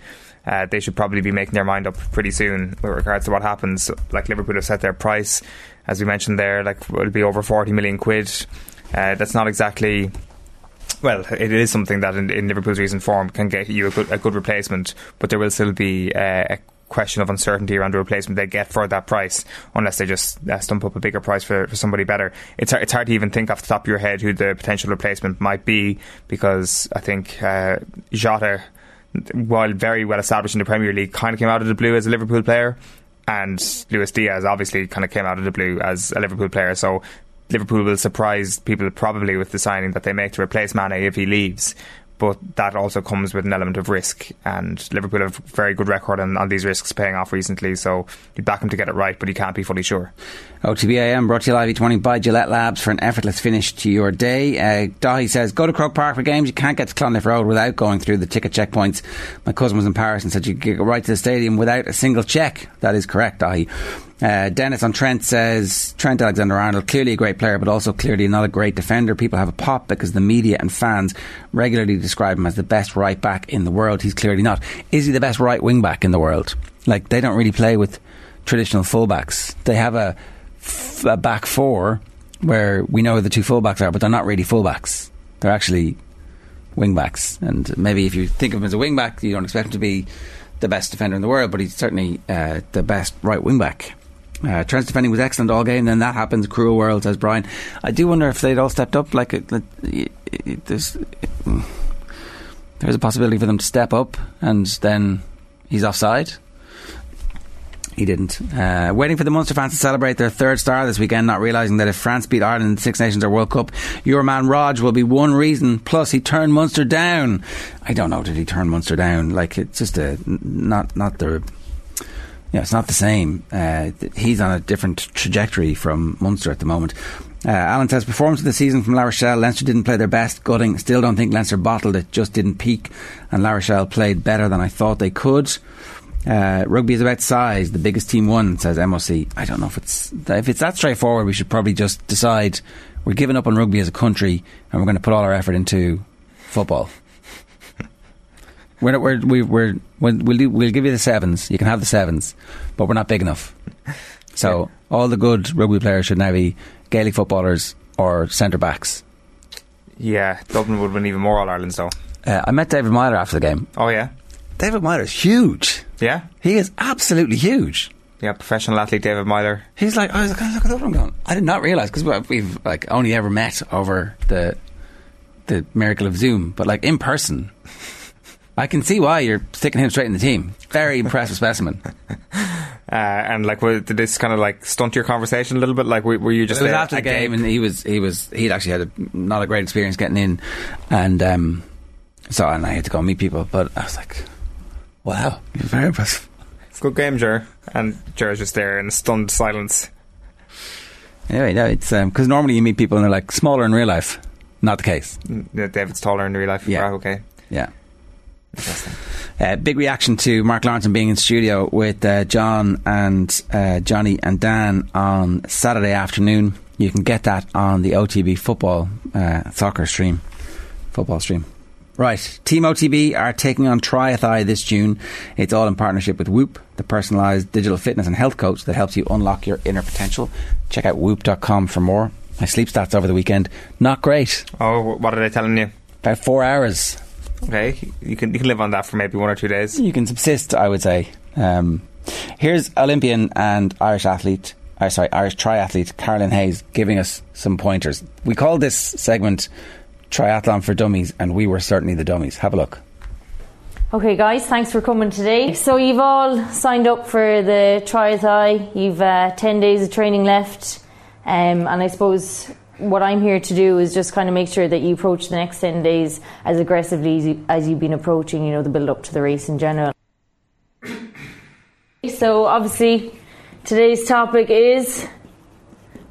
Speaker 12: Uh, they should probably be making their mind up pretty soon with regards to what happens. Like Liverpool have set their price, as we mentioned there, like it'll be over forty million quid. Uh, that's not exactly well, it is something that in, in Liverpool's recent form can get you a good, a good replacement, but there will still be uh, a question of uncertainty around the replacement they get for that price, unless they just uh, stump up a bigger price for, for somebody better. It's it's hard to even think off the top of your head who the potential replacement might be, because I think uh, Jota, while very well established in the Premier League, kind of came out of the blue as a Liverpool player. And Luis Diaz obviously kind of came out of the blue as a Liverpool player. So Liverpool will surprise people probably with the signing that they make to replace Mane if he leaves. But that also comes with an element of risk. And Liverpool have a very good record on, on these risks paying off recently, so you back them to get it right, but you can't be fully sure.
Speaker 6: OTBAM brought to you live each morning by Gillette Labs for an effortless finish to your day. Uh, Dahi says, go to Croke Park for games. You can't get to Clonliffe Road without going through the ticket checkpoints. My cousin was in Paris and said you could go right to the stadium without a single check. That is correct, Dahi. Uh, Dennis on Trent says Trent Alexander Arnold, clearly a great player, but also clearly not a great defender. People have a pop because the media and fans regularly describe him as the best right back in the world. He's clearly not. Is he the best right wing back in the world? Like, they don't really play with traditional fullbacks. They have a, a back four where we know who the two fullbacks are, but they're not really fullbacks. They're actually wingbacks. And maybe if you think of him as a wingback, you don't expect him to be the best defender in the world, but he's certainly uh, the best right wing back. Uh, defending was excellent all game. Then that happens. Cruel world, says Brian. I do wonder if they'd all stepped up. Like it, it, it, there's there's a possibility for them to step up, and then he's offside. He didn't. Uh, waiting for the Munster fans to celebrate their third star this weekend, not realising that if France beat Ireland in the Six Nations or World Cup, your man Rog will be one reason. Plus, he turned Munster down. I don't know. Did he turn Munster down? Like it's just a not not the yeah, it's not the same. Uh, he's on a different trajectory from Munster at the moment. Uh, Alan says performance of the season from La Rochelle. Leinster didn't play their best. Gutting. Still don't think Leinster bottled it. Just didn't peak, and La Rochelle played better than I thought they could. Uh, rugby is about size. The biggest team won, says MOC. I don't know if it's if it's that straightforward. We should probably just decide we're giving up on rugby as a country, and we're going to put all our effort into football. We're, we're, we're, we're, we'll, we'll, do, we'll give you the sevens. You can have the sevens, but we're not big enough. [LAUGHS] So yeah. all the good rugby players should now be Gaelic footballers or centre backs.
Speaker 12: Yeah, Dublin would win even more All Ireland, though.
Speaker 6: Uh, I met David Meyler after the game.
Speaker 12: Oh yeah,
Speaker 6: David Meyler is huge.
Speaker 12: Yeah,
Speaker 6: he is absolutely huge.
Speaker 12: Yeah, professional athlete David Meyler.
Speaker 6: He's like, I was like, look at I'm going. I did not realise because we've like only ever met over the the miracle of Zoom, but like in person, I can see why you're sticking him straight in the team. Very impressive specimen. [LAUGHS]
Speaker 12: Uh, and like, did this kind of like stunt your conversation a little bit? Like, were, were you just
Speaker 6: it was after the game, and he was he was he'd actually had a, not a great experience getting in, and um, so and I had to go meet people. But I was like, wow, you're very impressive.
Speaker 12: It's a Good game, Jer. And Jer's just there in stunned silence.
Speaker 6: Anyway, no, it's because um, normally you meet people and they're like smaller in real life. Not the case.
Speaker 12: Mm, David's taller in real life.
Speaker 6: Yeah.
Speaker 12: Oh, okay.
Speaker 6: Yeah. Uh, big reaction to Mark Lawrenson being in studio with uh, John and uh, Johnny and Dan on Saturday afternoon. You can get that on the OTB football uh, soccer stream, football stream. Right, Team OTB are taking on TriAthy this June. It's all in partnership with Whoop, the personalised digital fitness and health coach that helps you unlock your inner potential. Check out whoop.com for more. My sleep stats over the weekend, not great.
Speaker 12: Oh, what are they telling you?
Speaker 6: About four hours.
Speaker 12: Okay, you can you can live on that for maybe one or two days.
Speaker 6: You can subsist, I would say. Um, here's Olympian and Irish athlete, or sorry, Irish triathlete Carolyn Hayes giving us some pointers. We called this segment Triathlon for Dummies, and we were certainly the dummies. Have a look.
Speaker 14: Okay, guys, thanks for coming today. So, you've all signed up for the Triathlon. You've uh, 10 days of training left, um, and I suppose what I'm here to do is just kind of make sure that you approach the next 10 days as aggressively as, you, as you've been approaching, you know, the build up to the race in general. So, obviously, today's topic is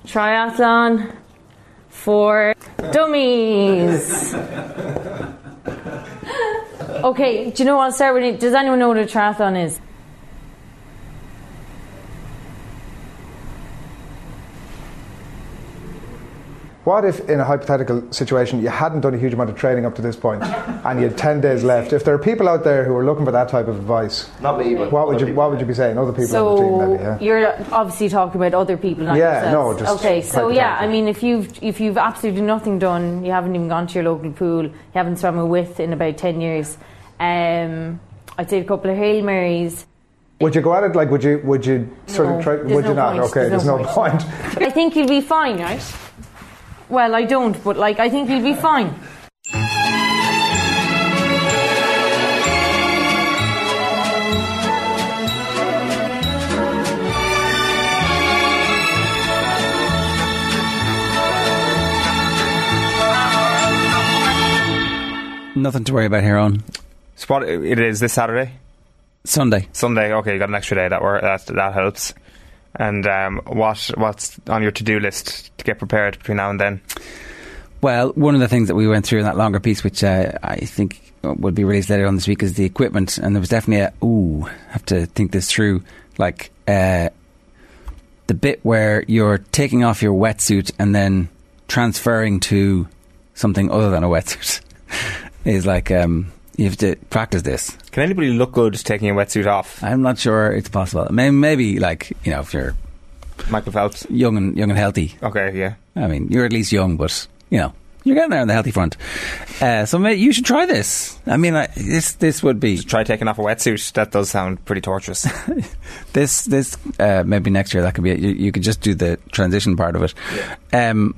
Speaker 14: triathlon for dummies. [LAUGHS] okay, do you know what? I'll start with it. Does anyone know what a triathlon is?
Speaker 15: What if, in a hypothetical situation, you hadn't done a huge amount of training up to this point, [LAUGHS] and you had ten days left? If there are people out there who are looking for that type of advice,
Speaker 7: not me, but
Speaker 15: what would you what would you be saying? Other people
Speaker 14: so
Speaker 15: on the team, maybe. Yeah?
Speaker 14: You're obviously talking about other people, not
Speaker 15: yeah,
Speaker 14: yourselves.
Speaker 15: no, just
Speaker 14: okay. So yeah, I mean, if you've if you've absolutely nothing done, you haven't even gone to your local pool, you haven't swum a width in about ten years. Um, I'd say a couple of hail marys.
Speaker 15: Would you go at it like? Would you? Would you sort
Speaker 14: No,
Speaker 15: of try? Would
Speaker 14: no
Speaker 15: you not?
Speaker 14: point,
Speaker 15: Okay,
Speaker 14: there's
Speaker 15: there's
Speaker 14: no
Speaker 15: no point.
Speaker 14: I think you'll be fine, right? Well, I don't, but like I think you'll be fine.
Speaker 6: Nothing to worry about here on
Speaker 12: So what it is this Saturday?
Speaker 6: Sunday.
Speaker 12: Sunday. Okay, you got an extra day. That wor- that that helps. And um, what what's on your to do list to get prepared between now and then?
Speaker 6: Well, one of the things that we went through in that longer piece, which uh, I think will be released later on this week, is the equipment. And there was definitely a ooh, have to think this through. Like uh, the bit where you're taking off your wetsuit and then transferring to something other than a wetsuit [LAUGHS] is like um, you have to practice this.
Speaker 12: Can anybody look good taking a wetsuit off?
Speaker 6: I'm not sure it's possible. Maybe, maybe like you know if you're
Speaker 12: Michael Phelps,
Speaker 6: young and young and healthy.
Speaker 12: Okay, yeah.
Speaker 6: I mean, you're at least young, but you know, you're getting there on the healthy front. Uh, so mate, you should try this. I mean, I, this this would be
Speaker 12: Just try taking off a wetsuit. That does sound pretty torturous. [LAUGHS]
Speaker 6: this this uh, maybe next year that could be it. You, you could just do the transition part of it. Um,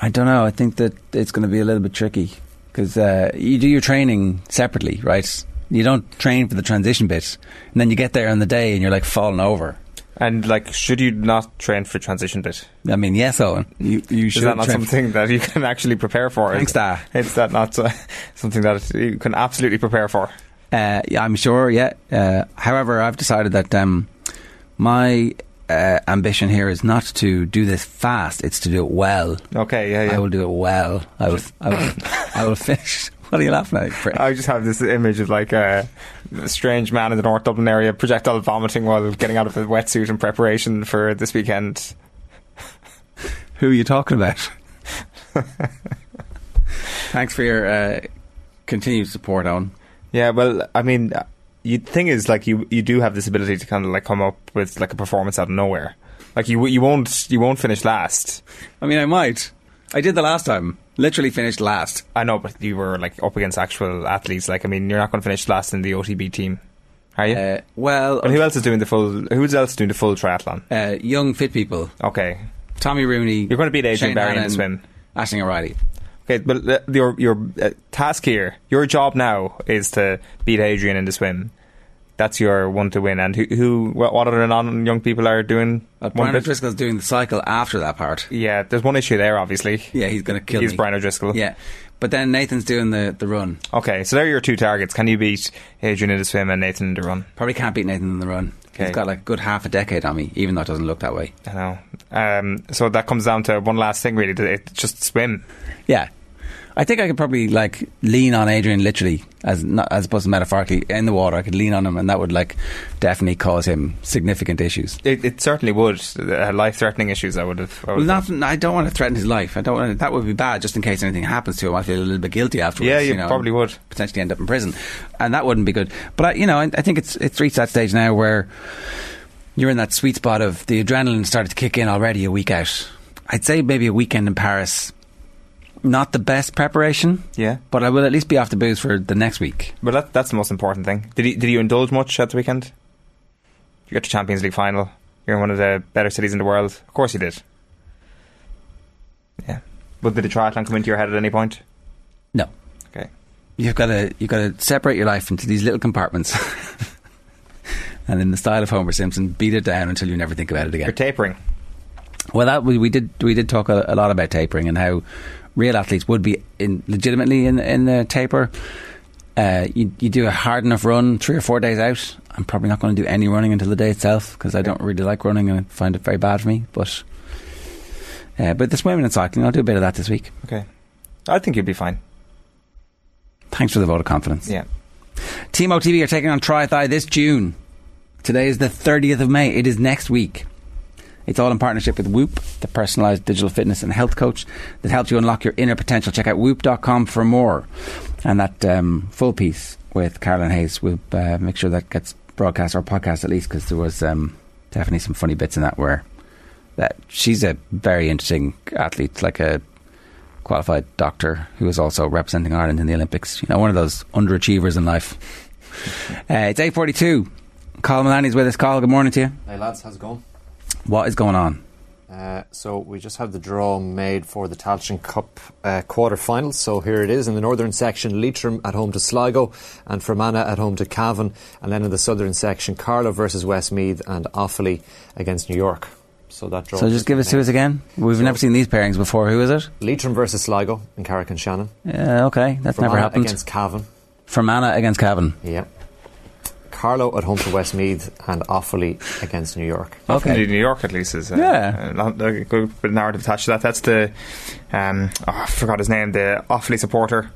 Speaker 6: I don't know. I think that it's going to be a little bit tricky because uh, you do your training separately, right? You don't train for the transition bit, and then you get there on the day and you're like falling over.
Speaker 12: and like, should you not train for transition bit?
Speaker 6: I mean, yes, Owen, you you
Speaker 12: Is
Speaker 6: should.
Speaker 12: that not something that you can actually prepare for?
Speaker 6: Thanks,
Speaker 12: Is,
Speaker 6: Da.
Speaker 12: is that not uh, something that you can absolutely prepare for?
Speaker 6: Uh, yeah, I'm sure. Yeah. Uh, however, I've decided that um, my uh, ambition here is not to do this fast; it's to do it well.
Speaker 12: Okay, yeah, yeah.
Speaker 6: I will do it well. I will. I will. [LAUGHS] I will finish. [LAUGHS] What are you laughing at? prick?
Speaker 12: I just have this image of like a, strange man in the North Dublin area projectile vomiting while getting out of a wetsuit in preparation for this weekend.
Speaker 6: Who are you talking about? [LAUGHS] Thanks for your uh, continued support, Owen.
Speaker 12: Yeah, well, I mean, you thing is like you you do have this ability to kind of like come up with like a performance out of nowhere. Like you you won't you won't finish last.
Speaker 6: I mean, I might. I did the last time. Literally finished last.
Speaker 12: I know, but you were like up against actual athletes. Like I mean, you're not going to finish last in the OTB team, are you?
Speaker 6: Uh, well,
Speaker 12: and who else is doing the full? Who's else doing the full triathlon?
Speaker 6: uh, young, fit people.
Speaker 12: Okay,
Speaker 6: Tommy Rooney.
Speaker 12: you're going to beat Adrian
Speaker 6: Shane
Speaker 12: Barry in
Speaker 6: Hannon,
Speaker 12: the swim.
Speaker 6: Ashling O'Reilly.
Speaker 12: Okay, but your your uh, task here, your job now is to beat Adrian in the swim. That's your one to win. And who, who what what other non young people are doing?
Speaker 6: Uh,
Speaker 12: one
Speaker 6: Brian? O'Driscoll's doing the cycle after that part.
Speaker 12: Yeah, there's one issue there, obviously.
Speaker 6: Yeah, he's going to kill
Speaker 12: He's
Speaker 6: me.
Speaker 12: Brian O'Driscoll.
Speaker 6: Yeah, but then Nathan's doing the, the run.
Speaker 12: Okay, so there are your two targets. Can you beat Adrian in the swim and Nathan in the run?
Speaker 6: Probably can't beat Nathan in the run.
Speaker 12: Okay.
Speaker 6: He's got like a good half a decade on me, even though it doesn't look that way.
Speaker 12: I know. Um, so that comes down to one last thing, really. just swim.
Speaker 6: Yeah. I think I could probably like lean on Adrian literally as not, as opposed to metaphorically in the water. I could lean on him, and that would like definitely cause him significant issues.
Speaker 12: It, it certainly would. Uh, life-threatening issues. I would have. I
Speaker 6: Well, not. I don't want to threaten his life. I don't. Want to, that would be bad, just in case anything happens to him. I feel a little bit guilty afterwards.
Speaker 12: Yeah, you
Speaker 6: know,
Speaker 12: probably would.
Speaker 6: potentially end up in prison, and that wouldn't be good. But I, you know, I, I think it's it's reached that stage now where you're in that sweet spot of the adrenaline started to kick in already a week out. I'd say maybe a weekend in Paris. Not the best preparation,
Speaker 12: Yeah,
Speaker 6: but I will at least be off the booze for the next week.
Speaker 12: but that, that's the most important thing. Did you, did you indulge much at the weekend? You got to Champions League final. You're in one of the better cities in the world. Of course you did. Yeah. But did the triathlon come into your head at any point?
Speaker 6: No.
Speaker 12: Okay.
Speaker 6: You've got to you've got to separate your life into these little compartments, [LAUGHS] and in the style of Homer Simpson, beat it down until you never think about it again.
Speaker 12: You're tapering.
Speaker 6: Well, that we, we did we did talk a, a lot about tapering and how real athletes would be in, legitimately in in the taper. Uh, you, you do a hard enough run three or four days out. I'm probably not going to do any running until the day itself because I don't really like running and I find it very bad for me. But uh, but the swimming and cycling, I'll do a bit of that this week.
Speaker 12: Okay. I think you'll be fine.
Speaker 6: Thanks for the vote of confidence.
Speaker 12: Yeah.
Speaker 6: Team OTB are taking on TriAthy this June. Today is the 30th of May. It is next week. It's all in partnership with Whoop, the personalised digital fitness and health coach that helps you unlock your inner potential. Check out whoop.com for more. And that um, full piece with Carolyn Hayes, we'll uh, make sure that gets broadcast or podcast at least because there was um, definitely some funny bits in that where that she's a very interesting athlete, like a qualified doctor who is also representing Ireland in the Olympics. You know, one of those underachievers in life. [LAUGHS] uh, it's 8.42. Carl Milani's with us. Carl, good morning to you.
Speaker 16: Hey lads, how's it going?
Speaker 6: What is going on?
Speaker 16: Uh, so we just have the draw made for the Tailteann Cup uh, quarter-finals. So here it is in the northern section: Leitrim at home to Sligo, and Fermanagh at home to Cavan, and then in the southern section, Carlow versus Westmeath and Offaly against New York. So that draw.
Speaker 6: So just give us to us again. We've never seen these pairings before. Who is it?
Speaker 16: Leitrim versus Sligo in Carrick-on-Shannon.
Speaker 6: Yeah, okay, that's never happened.
Speaker 16: against Cavan.
Speaker 6: Fermanagh against Cavan.
Speaker 16: Yeah. Carlow at home to Westmeath and Offaly against New York.
Speaker 12: Offaly, New York at least is uh,
Speaker 6: Yeah.
Speaker 12: a, a good bit of narrative attached to that. That's the um, oh, I forgot his name, the Offaly supporter.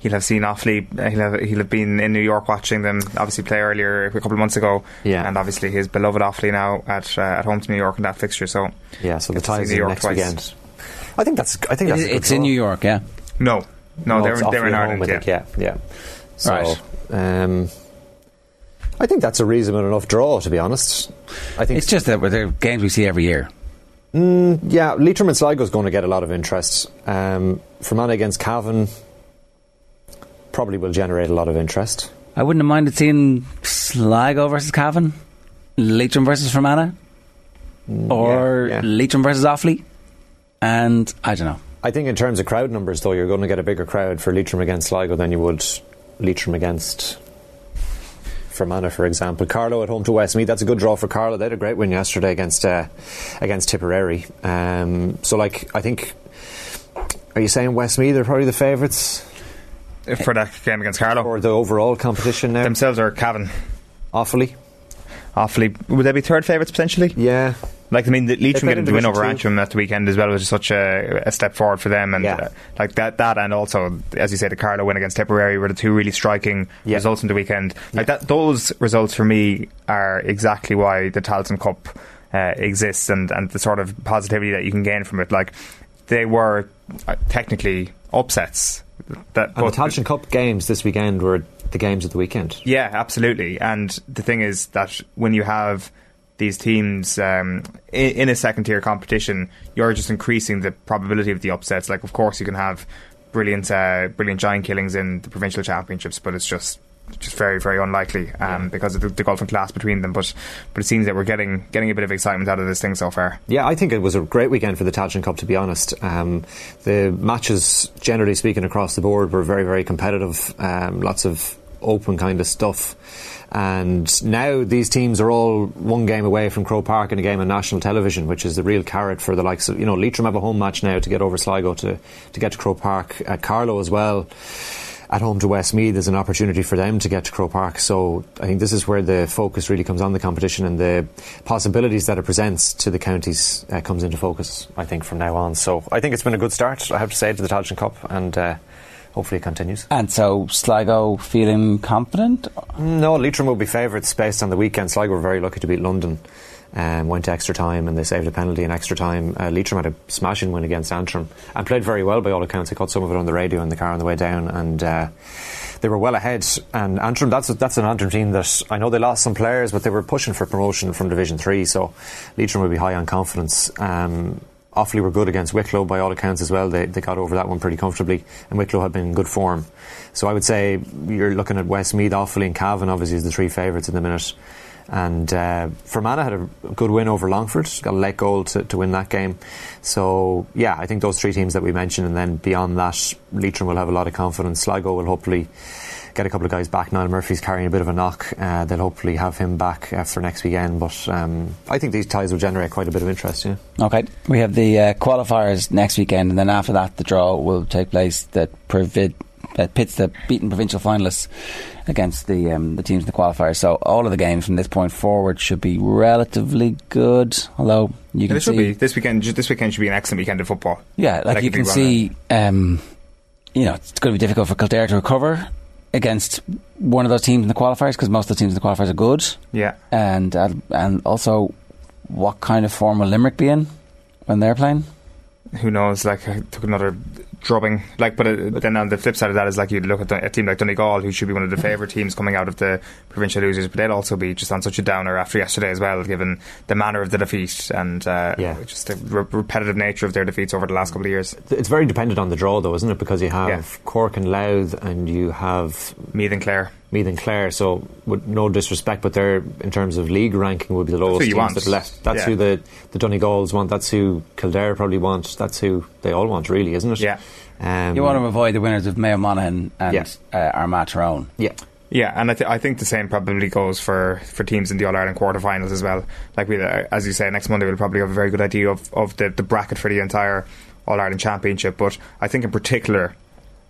Speaker 12: He'll have seen Offaly. uh, He'll have he'll have been in New York watching them. Obviously, play earlier a couple of months ago.
Speaker 16: Yeah.
Speaker 12: and obviously his beloved Offaly now at uh, at home to New York in that fixture. So
Speaker 16: Yeah, so the
Speaker 12: Get to see
Speaker 16: ties
Speaker 12: New
Speaker 16: in
Speaker 12: York
Speaker 16: next
Speaker 12: twice.
Speaker 16: weekend. I think that's. I think
Speaker 6: It-
Speaker 16: that's. a good
Speaker 6: it's in. New York, yeah.
Speaker 12: no, no, they're they're in Ireland.
Speaker 16: home, I
Speaker 12: yeah.
Speaker 16: think, yeah, yeah. So,
Speaker 6: Right.
Speaker 16: um, I think that's a reasonable enough draw, to be honest. I think
Speaker 6: It's just that they're games we see every year.
Speaker 16: Mm, yeah, Leitrim and Sligo is going to get a lot of interest. Um, Fermanagh against Cavan probably will generate a lot of interest.
Speaker 6: I wouldn't have minded seeing Sligo versus Cavan, Leitrim versus Fermanagh, or
Speaker 16: yeah, yeah.
Speaker 6: Leitrim versus Offaly, and I don't know.
Speaker 16: I think in terms of crowd numbers, though, you're going to get a bigger crowd for Leitrim against Sligo than you would Leitrim against Fermanagh, for example. Carlow at home to Westmeath. That's a good draw for Carlow. They had a great win yesterday against uh, against Tipperary. Um, so, like, I think. Are you saying Westmeath are probably the favourites
Speaker 12: for that game against Carlow
Speaker 16: Or the overall competition now?
Speaker 12: themselves are Cavan.
Speaker 16: Offaly.
Speaker 12: Offaly, would they be third favourites potentially?
Speaker 16: Yeah.
Speaker 12: Like I mean, the Leitrim getting the win over. Antrim at the weekend as well was just such a, a step forward for them, and
Speaker 16: Yeah.
Speaker 12: uh, like that, that, and also as you say, the Carlow win against Tipperary were the two really striking
Speaker 16: Yeah.
Speaker 12: results in the weekend. Like that, those results for me are exactly why the Tailteann Cup uh, exists, and and the sort of positivity that you can gain from it. Like they were uh, technically upsets. That
Speaker 16: And the Tailteann Cup games this weekend were the games of the weekend.
Speaker 12: yeah, absolutely. And the thing is that when you have these teams um, in, in a second tier competition, you're just increasing the probability of the upsets. Like, of course, you can have brilliant, uh, brilliant giant killings in the provincial championships, but it's just just very, very unlikely um, because of the, the golfing class between them. But but it seems that we're getting getting a bit of excitement out of this thing so far.
Speaker 16: Yeah, I think it was a great weekend for the Tailteann Cup, to be honest. Um, the matches, generally speaking, across the board were very, very competitive. Um, lots of open kind of stuff. And now these teams are all one game away from Croke Park in a game on national television, which is the real carrot for the likes of, you know, Leitrim have a home match now to get over Sligo to, to get to Croke Park. Uh, Carlow as well at home to Westmeath there's an opportunity for them to get to Croke Park. So I think this is where the focus really comes on the competition and the possibilities that it presents to the counties uh, comes into focus. I think from now on. So I think it's been a good start. I have to say to the Tailteann Cup, and uh, hopefully it continues.
Speaker 6: And so Sligo feeling confident.
Speaker 16: No, Leitrim will be favourites based on the weekend. Sligo were very lucky to beat London. Um, went to extra time and they saved a penalty in extra time. Uh, Leitrim had a smashing win against Antrim and played very well by all accounts. I caught some of it on the radio in the car on the way down and uh, they were well ahead. And Antrim, that's that's an Antrim team that I know they lost some players, but they were pushing for promotion from Division Three. So Leitrim will be high on confidence. Um, Offaly were good against Wicklow by all accounts as well. They, they got over that one pretty comfortably, and Wicklow had been in good form. So I would say you're looking at Westmeath, Offaly, and Cavan obviously as the three favourites in the minute. And uh, Fermanagh had a good win over Longford, got a late goal to, to win that game. So yeah, I think those three teams that we mentioned, and then beyond that, Leitrim will have a lot of confidence. Sligo will hopefully get a couple of guys back. Niall Murphy's carrying a bit of a knock. Uh, they'll hopefully have him back uh, for next weekend. But um, I think these ties will generate quite a bit of interest. Yeah.
Speaker 6: Okay, we have the uh, qualifiers next weekend, and then after that, the draw will take place that provid- that pits the beaten provincial finalists against the um, the teams in the qualifiers. So all of the games from this point forward should be relatively good. Although you can
Speaker 12: this should
Speaker 6: see,
Speaker 12: be this weekend. This weekend should be an excellent weekend of football.
Speaker 6: yeah, like you can see, um, you know, it's going to be difficult for Kildare to recover against one of those teams in the qualifiers because most of the teams in the qualifiers are good.
Speaker 12: Yeah.
Speaker 6: and uh, and also what kind of form will Limerick be in when they're playing?
Speaker 12: who knows? Like, I took another drubbing. Like, but, uh, but then on the flip side of that is like you look at the, a team like Donegal, who should be one of the favourite teams coming out of the provincial losers, but they'll also be just on such a downer after yesterday as well, given the manner of the defeat and uh,
Speaker 16: Yeah.
Speaker 12: just the re- repetitive nature of their defeats over the last couple of years.
Speaker 16: It's very dependent on the draw, though, isn't it? Because you have
Speaker 12: Yeah.
Speaker 16: Cork and Louth, and you have
Speaker 12: Meath and Clare.
Speaker 16: Meath and Clare. So, with no disrespect, but they're in terms of league ranking would be the lowest
Speaker 12: who
Speaker 16: teams
Speaker 12: want.
Speaker 16: that left. That's
Speaker 12: Yeah.
Speaker 16: who the the Donegals want. That's who Kildare probably want. That's who they all want, really, isn't it?
Speaker 12: Yeah.
Speaker 16: Um,
Speaker 6: You want to avoid the winners of Mayo Monaghan and
Speaker 16: Yeah.
Speaker 6: uh, Armagh Tyrone.
Speaker 16: Yeah.
Speaker 12: Yeah, and I, th- I think the same probably goes for, for teams in the All Ireland quarterfinals as well. Like we, uh, as you say, next Monday we'll probably have a very good idea of, of the, the bracket for the entire All Ireland Championship. But I think in particular,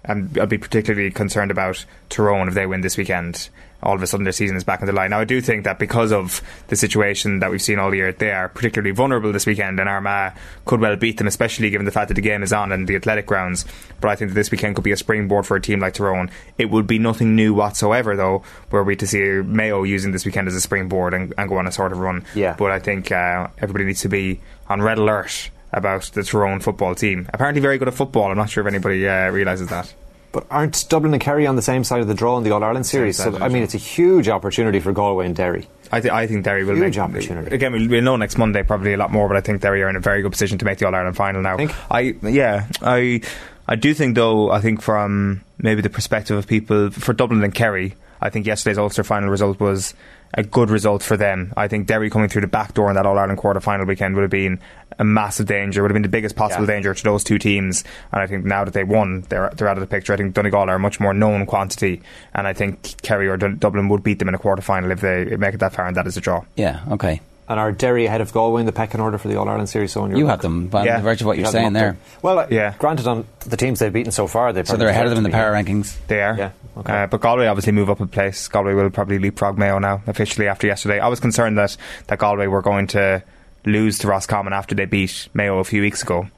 Speaker 12: and I'll be particularly concerned about Tyrone if they win this weekend all of a sudden their season is back on the line. Now, I do think that because of the situation that we've seen all year, they are particularly vulnerable this weekend, and Armagh could well beat them, especially given the fact that the game is on and the athletic grounds. But I think that this weekend could be a springboard for a team like Tyrone. It would be nothing new whatsoever, though, were we to see Mayo using this weekend as a springboard and, and go on a sort of run.
Speaker 16: Yeah.
Speaker 12: But I think uh, everybody needs to be on red alert about the Tyrone football team. Apparently, very good at football. I'm not sure if anybody uh, realises that.
Speaker 16: But aren't Dublin and Kerry on the same side of the draw in the All Ireland series? So I mean, it's a huge opportunity for Galway and Derry.
Speaker 12: I, th- I think Derry will make
Speaker 16: huge
Speaker 12: make
Speaker 16: opportunity.
Speaker 12: Again, we'll, we'll know next Monday probably a lot more, but I think Derry are in a very good position to make the All Ireland final now.
Speaker 16: Think?
Speaker 12: I yeah, I I do think though. I think from maybe the perspective of people for Dublin and Kerry, I think yesterday's Ulster final result was a good result for them. I think Derry coming through the back door in that All Ireland quarter final weekend would have been a massive danger, would have been the biggest possible
Speaker 16: Yeah.
Speaker 12: danger to those two teams. And I think now that they won, they're, they're out of the picture. I think Donegal are a much more known quantity, and I think Kerry or Dublin would beat them in a quarter final if they make it that far, and that is a draw.
Speaker 6: Yeah, okay.
Speaker 16: And are Derry ahead of Galway in the pecking order for the All Ireland series? So in your
Speaker 6: You
Speaker 16: book?
Speaker 6: have them, by the virtue of what
Speaker 16: You
Speaker 6: you're saying
Speaker 16: up
Speaker 6: there.
Speaker 16: Well, uh,
Speaker 12: Yeah.
Speaker 16: granted, on the teams they've beaten so far, they
Speaker 6: So they're ahead of them in the power rankings.
Speaker 12: They are.
Speaker 16: Yeah, okay.
Speaker 12: Uh, but Galway obviously move up a place. Galway will probably leapfrog Mayo now, officially, after yesterday. I was concerned that, that Galway were going to lose to Roscommon after they beat Mayo a few weeks ago.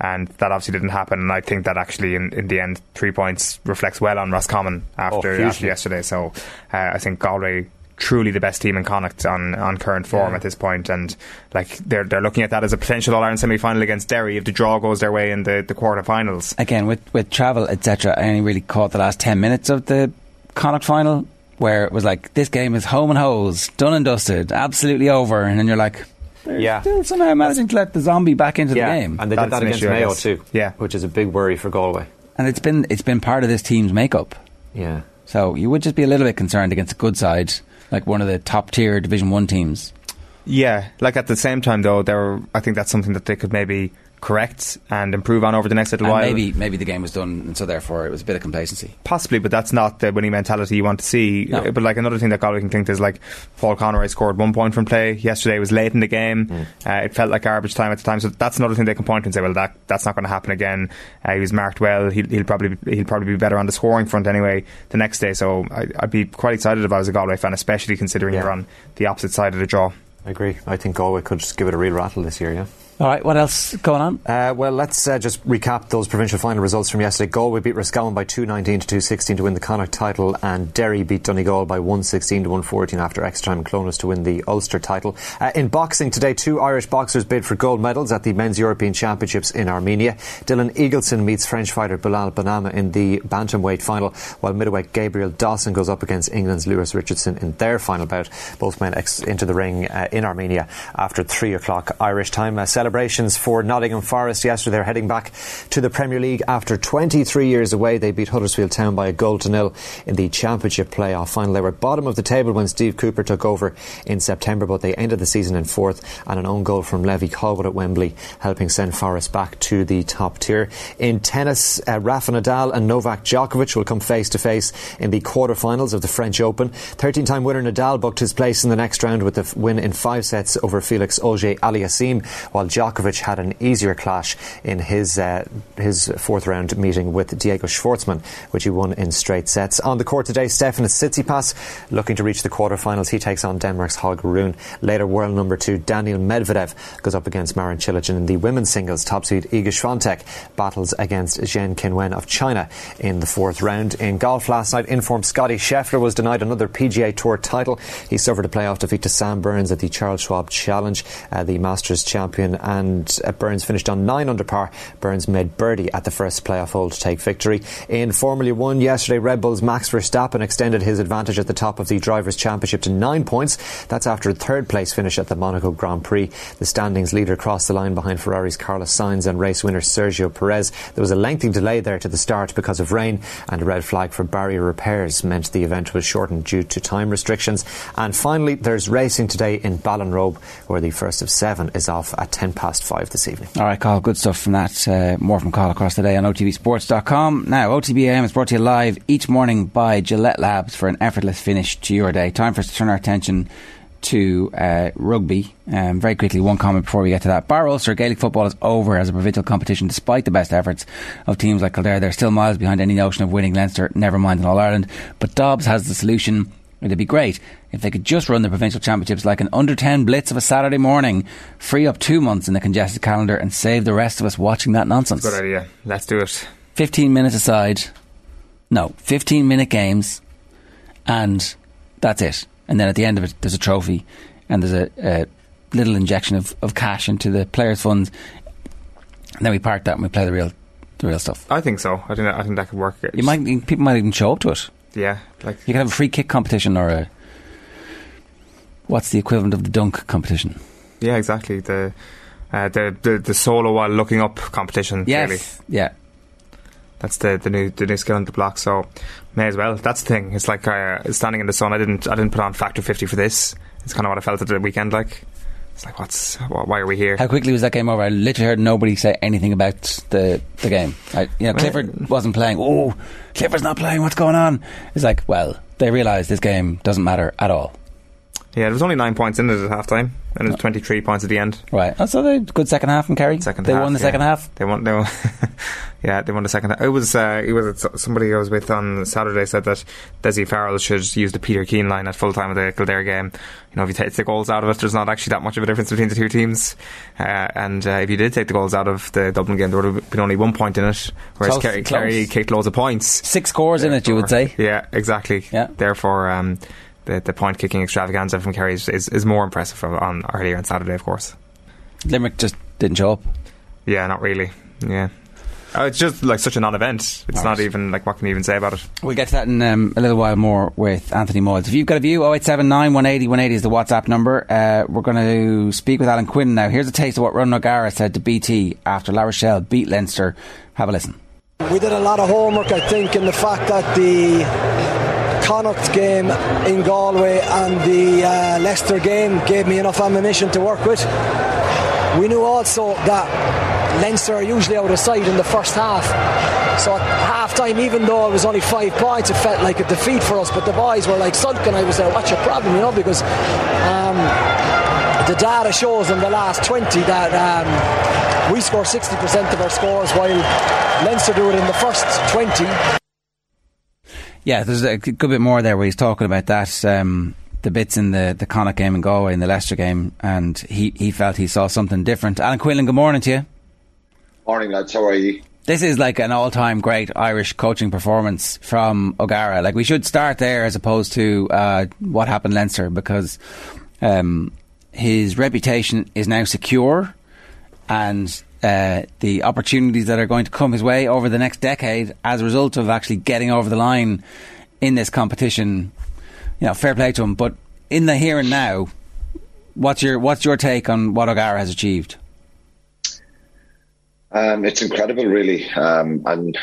Speaker 12: And that obviously didn't happen. And I think that actually, in, in the end, three points reflects well on Roscommon after,
Speaker 16: hugely.
Speaker 12: after yesterday. So uh, I think Galway truly the best team in Connacht on, on current form
Speaker 16: Yeah.
Speaker 12: at this point and like they're they're looking at that as a potential All Ireland semi final against Derry if the draw goes their way in the, the quarter finals.
Speaker 6: Again, with, with travel, etc., I only really caught the last 10 minutes of the Connacht final, where it was like, this game is home and hose, done and dusted, absolutely over. And then you're like, they're
Speaker 16: Yeah.
Speaker 6: still somehow managing to let the zombie back into
Speaker 16: yeah,
Speaker 6: the game.
Speaker 16: and they
Speaker 12: That's
Speaker 16: did that against
Speaker 12: issue, I
Speaker 16: Mayo too.
Speaker 12: Yeah.
Speaker 16: which is a big worry for Galway.
Speaker 6: And it's been it's been part of this team's makeup.
Speaker 16: Yeah.
Speaker 6: So you would just be a little bit concerned against a good side, like one of the top tier Division 1 teams.
Speaker 12: Yeah, like at the same time though, there I think that's something that they could maybe correct and improve on over the next little
Speaker 6: And
Speaker 12: while.
Speaker 6: maybe maybe the game was done, and so therefore it was a bit of complacency.
Speaker 12: Possibly, but that's not the winning mentality you want to see.
Speaker 6: No.
Speaker 12: Uh, But like another thing that Galway can think is like Paul Conroy scored one point from play yesterday. Was late in the game. Uh, it felt like garbage time at the time. So that's another thing they can point to and say, well, that that's not going to happen again. Uh, he was marked well. He'll, he'll probably be, he'll probably be better on the scoring front anyway the next day. So I, I'd be quite excited about it as a Galway fan, especially considering
Speaker 16: Yeah.
Speaker 12: you're on the opposite side of the draw.
Speaker 16: I agree. I think Galway could just give it a real rattle this year. Yeah.
Speaker 6: All right, what else going on?
Speaker 16: Uh, well, let's uh, just recap those provincial final results from yesterday. Galway beat Roscommon by 219 to 216 to win the Connacht title, and Derry beat Donegal by 116 to 114 after extra time. Clones to win the Ulster title. Uh, in boxing today, two Irish boxers bid for gold medals at the Men's European Championships in Armenia. Dylan Eagleson meets French fighter Bilal Bennama in the bantamweight final, while middleweight Gabriel Dawson goes up against England's Lewis Richardson in their final bout. Both men ex- into the ring uh, in Armenia after three o'clock Irish time. Uh, celebrations for Nottingham Forest yesterday. They're heading back to the Premier League after 23 years away. They beat Huddersfield Town by a goal to nil in the Championship playoff final. They were bottom of the table when Steve Cooper took over in September, but they ended the season in fourth and an own goal from Levi Colwill at Wembley, helping send Forest back to the top tier. In tennis, uh, Rafa Nadal and Novak Djokovic will come face to face in the quarterfinals of the French Open. 13 time winner Nadal booked his place in the next round with f- win in five sets over Felix Auger Aliassime, while Djokovic had an easier clash in his uh, his fourth round meeting with Diego Schwartzman, which he won in straight sets. On the court today, Stefanos Tsitsipas looking to reach the quarterfinals. He takes on Denmark's Holger Rune. Later, world number two Daniil Medvedev goes up against Marin Cilic. In the women's singles, top seed Iga Swiatek battles against Zheng Qinwen of China in the fourth round. In golf last night, informed Scotty Scheffler was denied another PGA Tour title. He suffered a playoff defeat to Sam Burns at the Charles Schwab Challenge, uh, the Masters champion, and uh, Burns finished on nine under par. Burns made birdie at the first playoff hole to take victory. In Formula One yesterday, Red Bull's Max Verstappen extended his advantage at the top of the Drivers' Championship to nine points. That's after a third place finish at the Monaco Grand Prix. The standings leader crossed the line behind Ferrari's Carlos Sainz and race winner Sergio Perez. There was a lengthy delay there to the start because of rain, and a red flag for barrier repairs meant the event was shortened due to time restrictions. And finally, there's racing today in Ballinrobe, where the first of seven is off at 10 past five this evening.
Speaker 6: All right, Carl, good stuff from that. Uh, more from Carl across the day on OTBSports.com. Now, OTBAM is brought to you live each morning by Gillette Labs for an effortless finish to your day. Time for us to turn our attention to uh, rugby. Um, very quickly, one comment before we get to that. Bar Ulster Gaelic football is over as a provincial competition despite the best efforts of teams like Kildare. They're still miles behind any notion of winning Leinster, never mind in All Ireland. But Dobbs has the solution. It'd be great if they could just run the provincial championships like an under 10 blitz of a Saturday morning, free up two months in the congested calendar, and save the rest of us watching that nonsense.
Speaker 12: Good idea. Let's do it.
Speaker 6: 15 minutes aside. No, 15 minute games, and that's it. And then at the end of it, there's a trophy, and there's a, a little injection of, of cash into the players' funds. And then we park that and we play the real, the real stuff.
Speaker 12: I think so. I think that, I think that could work.
Speaker 6: You might people might even show up to it.
Speaker 12: Yeah, like
Speaker 6: You could have a free kick competition or a what's the equivalent of the dunk competition?
Speaker 12: yeah, exactly. The uh, the, the the solo while looking up competition.
Speaker 6: Yes,
Speaker 12: Really.
Speaker 6: yeah.
Speaker 12: That's the, the new the new skill on the block. So may as well. That's the thing. It's like uh, standing in the sun. I didn't I didn't put on factor fifty for this. It's kind of what I felt at the weekend. Like it's like what's why are we here?
Speaker 6: How quickly was that game over? I literally heard nobody say anything about the the game. I, you know, Clifford wasn't playing. Oh, Clifford's not playing. What's going on? It's like, well, they realise this game doesn't matter at all.
Speaker 12: Yeah, there was only nine points in it at half time, and it was twenty three points at the end.
Speaker 6: Right. Oh, so they good second half from Kerry.
Speaker 12: Second
Speaker 6: they
Speaker 12: half,
Speaker 6: won the
Speaker 12: yeah.
Speaker 6: second half.
Speaker 12: They won. They won. [LAUGHS] yeah, they won the second. half. It was. Uh, it was somebody I was with on Saturday said that Dessie Farrell should use the Peter Keane line at full time of the Kildare game. You know, if you take the goals out of it, there's not actually that much of a difference between the two teams. Uh, and uh, if you did take the goals out of the Dublin game, there would have been only one point in it, whereas
Speaker 6: Close,
Speaker 12: Kerry,
Speaker 6: close.
Speaker 12: Kerry kicked loads of points.
Speaker 6: Six scores in it, you would say.
Speaker 12: Yeah, exactly.
Speaker 6: Yeah.
Speaker 12: Therefore, um, the, the point kicking extravaganza from Kerry is, is, is more impressive on, on earlier on Saturday, of course.
Speaker 6: Limerick just didn't show up.
Speaker 12: Yeah, not really. Yeah. Oh, it's just like such a non-event. It's
Speaker 6: All
Speaker 12: not even like what can you even say about it?
Speaker 6: We'll get to that in um, a little while more with Anthony Moyles. If you've got a view, 0879 180 180 is the WhatsApp number. Uh, we're going to speak with Alan Quinn now. Here's a taste of what Ron O'Gara said to BT after La Rochelle beat Leinster. Have a listen.
Speaker 17: We did a lot of homework, I think, in the fact that the Connacht game in Galway and the uh, Leicester game gave me enough ammunition to work with. We knew also that Leinster are usually out of sight in the first half. So at half time, even though it was only five points, it felt like a defeat for us. But the boys were like sulking. And I was there, what's your problem, you know, because um, the data shows in the last 20 that um, we score 60% of our scores while Leinster do it in the first 20.
Speaker 6: Yeah, there's a good bit more there where he's talking about that. Um, the bits in the, the Connacht game in Galway and the Leicester game, and he, he felt he saw something different. Alan Quinlan, good morning to you.
Speaker 18: Morning, lads. How are you?
Speaker 6: This is like an all time great Irish coaching performance from O'Gara. Like, we should start there as opposed to uh, what happened Leinster because um, his reputation is now secure and uh, the opportunities that are going to come his way over the next decade as a result of actually getting over the line in this competition. You know, fair play to him. But in the here and now, what's your what's your take on what O'Gara has achieved?
Speaker 18: Um, it's incredible, really. Um, and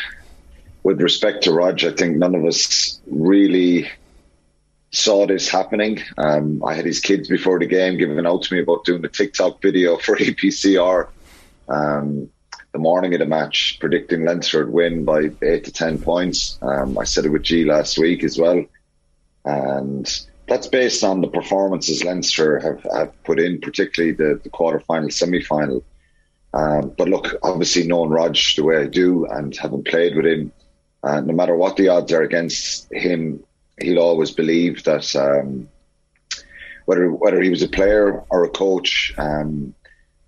Speaker 18: with respect to Rog, I think none of us really saw this happening. Um, I had his kids before the game giving out to me about doing a TikTok video for [LAUGHS] APCR. Um, the morning of the match, predicting Leinster would win by eight to ten points. Um, I said it with G last week as well, and that's based on the performances Leinster have, have put in, particularly the, the quarter final, semi final. Um, but look, obviously knowing Rog the way I do and having played with him, uh, no matter what the odds are against him, he'll always believe that um, whether whether he was a player or a coach, um,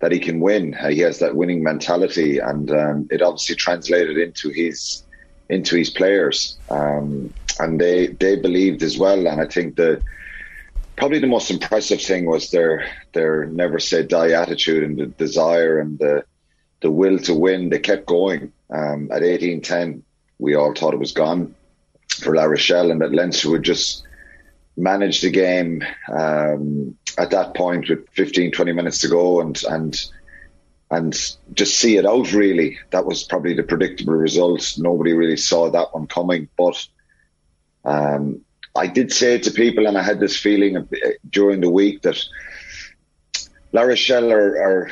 Speaker 18: that he can win. Uh, he has that winning mentality, and um, it obviously translated into his into his players, um, and they they believed as well. And I think the probably the most impressive thing was their their never say die attitude and the desire and the the will to win. They kept going. Um, at eighteen ten, we all thought it was gone for La Rochelle, and that Leinster would just manage the game um, at that point with 15, 20 minutes to go, and and and just see it out. Really, that was probably the predictable result. Nobody really saw that one coming, but. Um, I did say to people, and I had this feeling of- during the week that La Rochelle are, are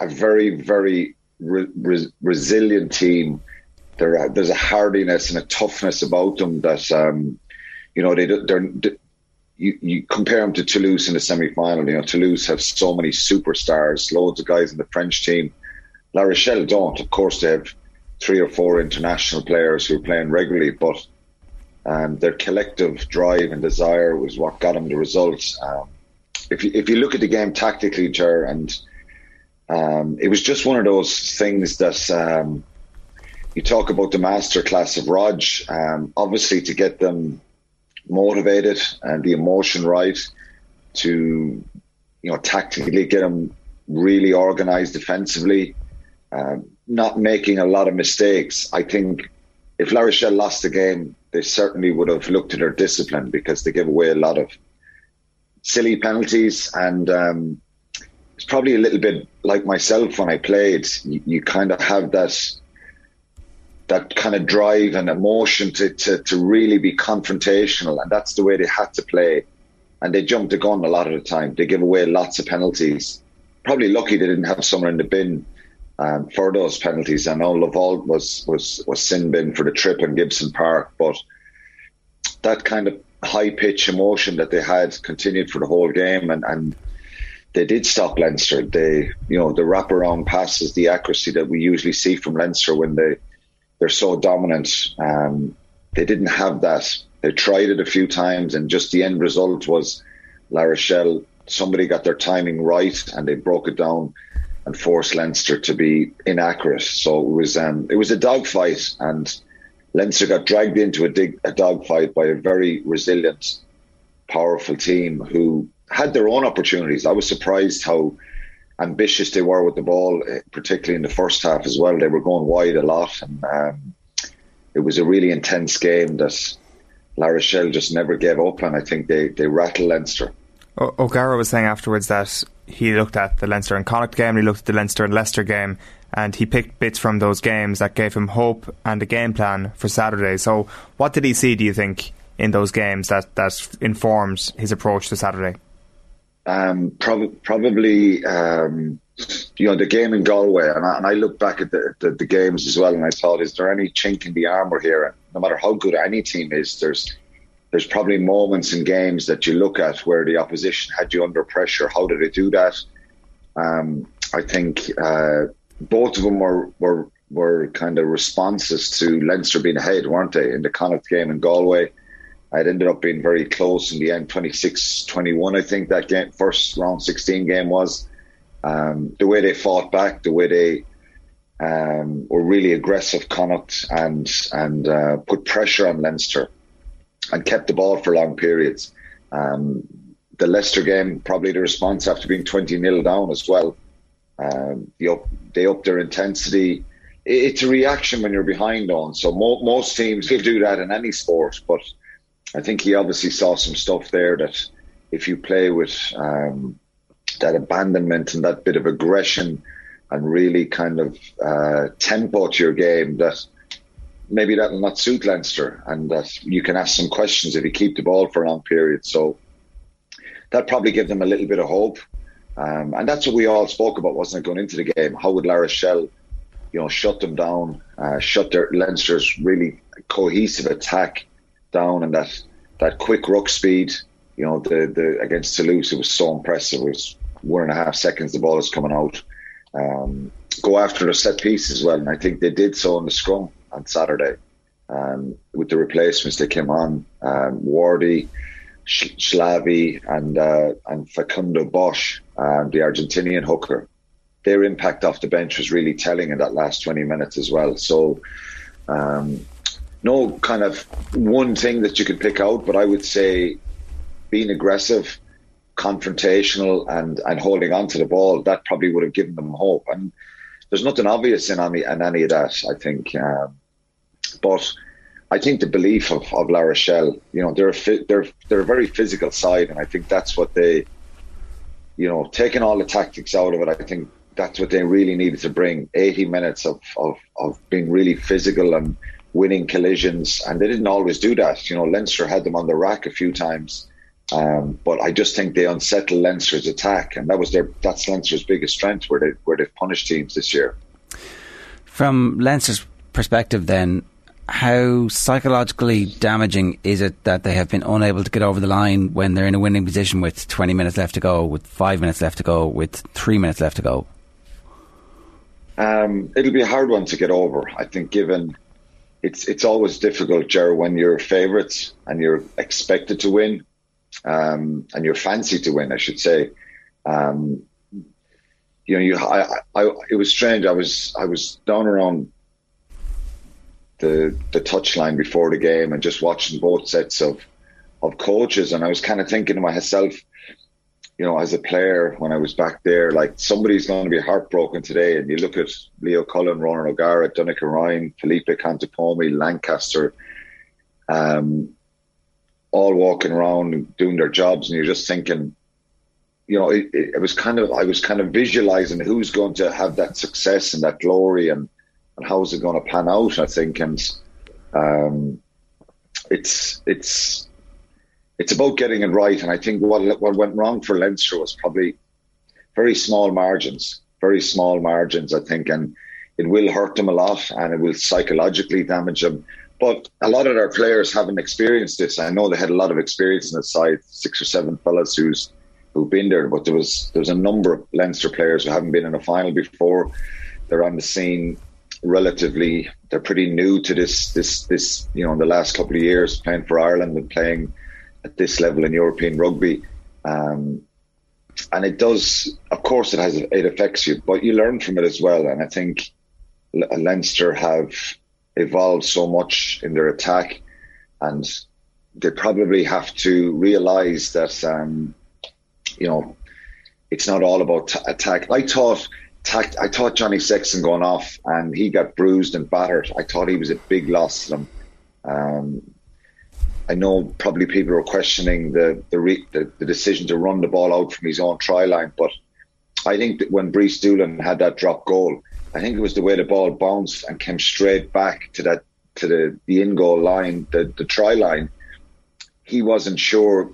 Speaker 18: a very, very re- re- resilient team. There, there's a hardiness and a toughness about them that, um, you know, they they're. You, you compare them to Toulouse in the semi-final. You know, Toulouse have so many superstars, loads of guys in the French team. La Rochelle don't. Of course, they have three or four international players who are playing regularly, but um, their collective drive and desire was what got them the results. Um, if you, if you look at the game tactically, Ger, and um, it was just one of those things that um, you talk about the masterclass of Rog. Um, obviously, to get them motivated and the emotion right, to you know tactically get them really organised defensively, um, not making a lot of mistakes. I think if La Rochelle lost the game, they certainly would have looked at their discipline because they gave away a lot of silly penalties and. Um, it's probably a little bit like myself when I played. You, you kind of have that that kind of drive and emotion to, to, to really be confrontational, and that's the way they had to play. And they jumped the gun a lot of the time. They give away lots of penalties. Probably lucky they didn't have someone in the bin um, for those penalties. I know Lavault was was was sin bin for the trip in Gibson Park, but that kind of high pitch emotion that they had continued for the whole game, and, and they did stop Leinster. They, you know, the wraparound passes, the accuracy that we usually see from Leinster when they they're so dominant. Um, they didn't have that. They tried it a few times, and just the end result was La Rochelle. Somebody got their timing right, and they broke it down and forced Leinster to be inaccurate. So it was um, it was a dogfight, and Leinster got dragged into a, dig, a dogfight by a very resilient, powerful team who had their own opportunities. I was surprised how ambitious they were with the ball, eh, particularly in the first half as well. They were going wide a lot, and um, it was a really intense game that La Rochelle just never gave up, and I think they they rattled Leinster.
Speaker 12: O- O'Gara was saying afterwards that he looked at the Leinster and Connacht game, he looked at the Leinster and Leicester game, and he picked bits from those games that gave him hope and a game plan for Saturday. So, what did he see? Do you think in those games that that informs his approach to Saturday?
Speaker 18: Um, prob- probably um, you know the game in Galway, and I, and I look back at the, the, the, games as well, and I thought, is there any chink in the armor here? And no matter how good any team is, there's there's probably moments in games that you look at where the opposition had you under pressure. How did they do that? Um, I think uh, both of them were were were kind of responses to Leinster being ahead, weren't they? In the Connacht game in Galway, it ended up being very close in the end, 26-21, I think that game, first round 16 game was. Um, the way they fought back, the way they um, were really aggressive, Connacht, and and uh, put pressure on Leinster and kept the ball for long periods. Um, the Leicester game, probably the response after being 20 0 down as well. Um, they, up, they upped their intensity. It's a reaction when you're behind on. So mo- most teams will do that in any sport, but I think he obviously saw some stuff there that if you play with um, that abandonment and that bit of aggression and really kind of uh, tempo to your game, that maybe that will not suit Leinster and that you can ask some questions if you keep the ball for a long period. So that probably give them a little bit of hope. Um, and that's what we all spoke about, wasn't it, going into the game? How would La Rochelle, you know, shut them down, uh, shut their Leinster's really cohesive attack down and that that quick ruck speed. You know, the the against Toulouse, it was so impressive. It was one and a half seconds the ball is coming out. Um, go after the set piece as well, and I think they did so in the scrum on Saturday. Um, with the replacements that came on, um, Wardy, Sclavi, and uh, and Facundo Bosch, um, the Argentinian hooker. Their impact off the bench was really telling in that last 20 minutes as well. So, um, no kind of one thing that you could pick out, but I would say being aggressive, confrontational, and and holding on to the ball that probably would have given them hope. And there's nothing obvious in any in any of that. I think, um, but I think the belief of, of La Rochelle, you know, they're a they're they're a very physical side, and I think that's what they, you know, taking all the tactics out of it. I think that's what they really needed to bring 80 minutes of, of, of being really physical and winning collisions, and they didn't always do that. You know, Leinster had them on the rack a few times, Um, but I just think they unsettled Leinster's attack, and that was their that's Leinster's biggest strength, where they where they've punished teams this year.
Speaker 6: From Leinster's perspective, then, how psychologically damaging is it that they have been unable to get over the line when they're in a winning position with 20 minutes left to go, with five minutes left to go, with three minutes left to go?
Speaker 18: Um, it'll be a hard one to get over. I think, given it's it's always difficult, Ger, when you're favourites and you're expected to win, um, and you're fancy to win, I should say. Um, you know, you I, I, it was strange. I was I was down around the the touchline before the game and just watching both sets of of coaches, and I was kind of thinking to myself, you know, as a player when I was back there, like somebody's going to be heartbroken today. And you look at Leo Cullen, Ronan O'Gara, Donnacha Ryan, Felipe Contepomi, Lancaster, um, all walking around doing their jobs, and you're just thinking, you know, it, it, was kind of I was kind of visualizing who's going to have that success and that glory, and and how is it going to pan out? I think, and um, it's it's it's about getting it right. And I think what what went wrong for Leinster was probably very small margins, very small margins. I think, and it will hurt them a lot, and it will psychologically damage them. But a lot of their players haven't experienced this. I know they had a lot of experience in the side, six or seven fellas who's who've been there, but there was there's a number of Leinster players who haven't been in a final before. They're on the scene relatively. They're pretty new to this this this you know in the last couple of years playing for Ireland and playing at this level in European rugby. Um, and it does, of course, it has it affects you, but you learn from it as well. And I think Leinster have evolved so much in their attack, and they probably have to realise that um, you know it's not all about t- attack. I thought. I thought Johnny Sexton going off and he got bruised and battered. I thought he was a big loss to them. Um, I know probably people are questioning the the, re, the, the decision to run the ball out from his own try line, but I think that when Brice Dulin had that drop goal, I think it was the way the ball bounced and came straight back to that to the the in goal line, the the try line. He wasn't sure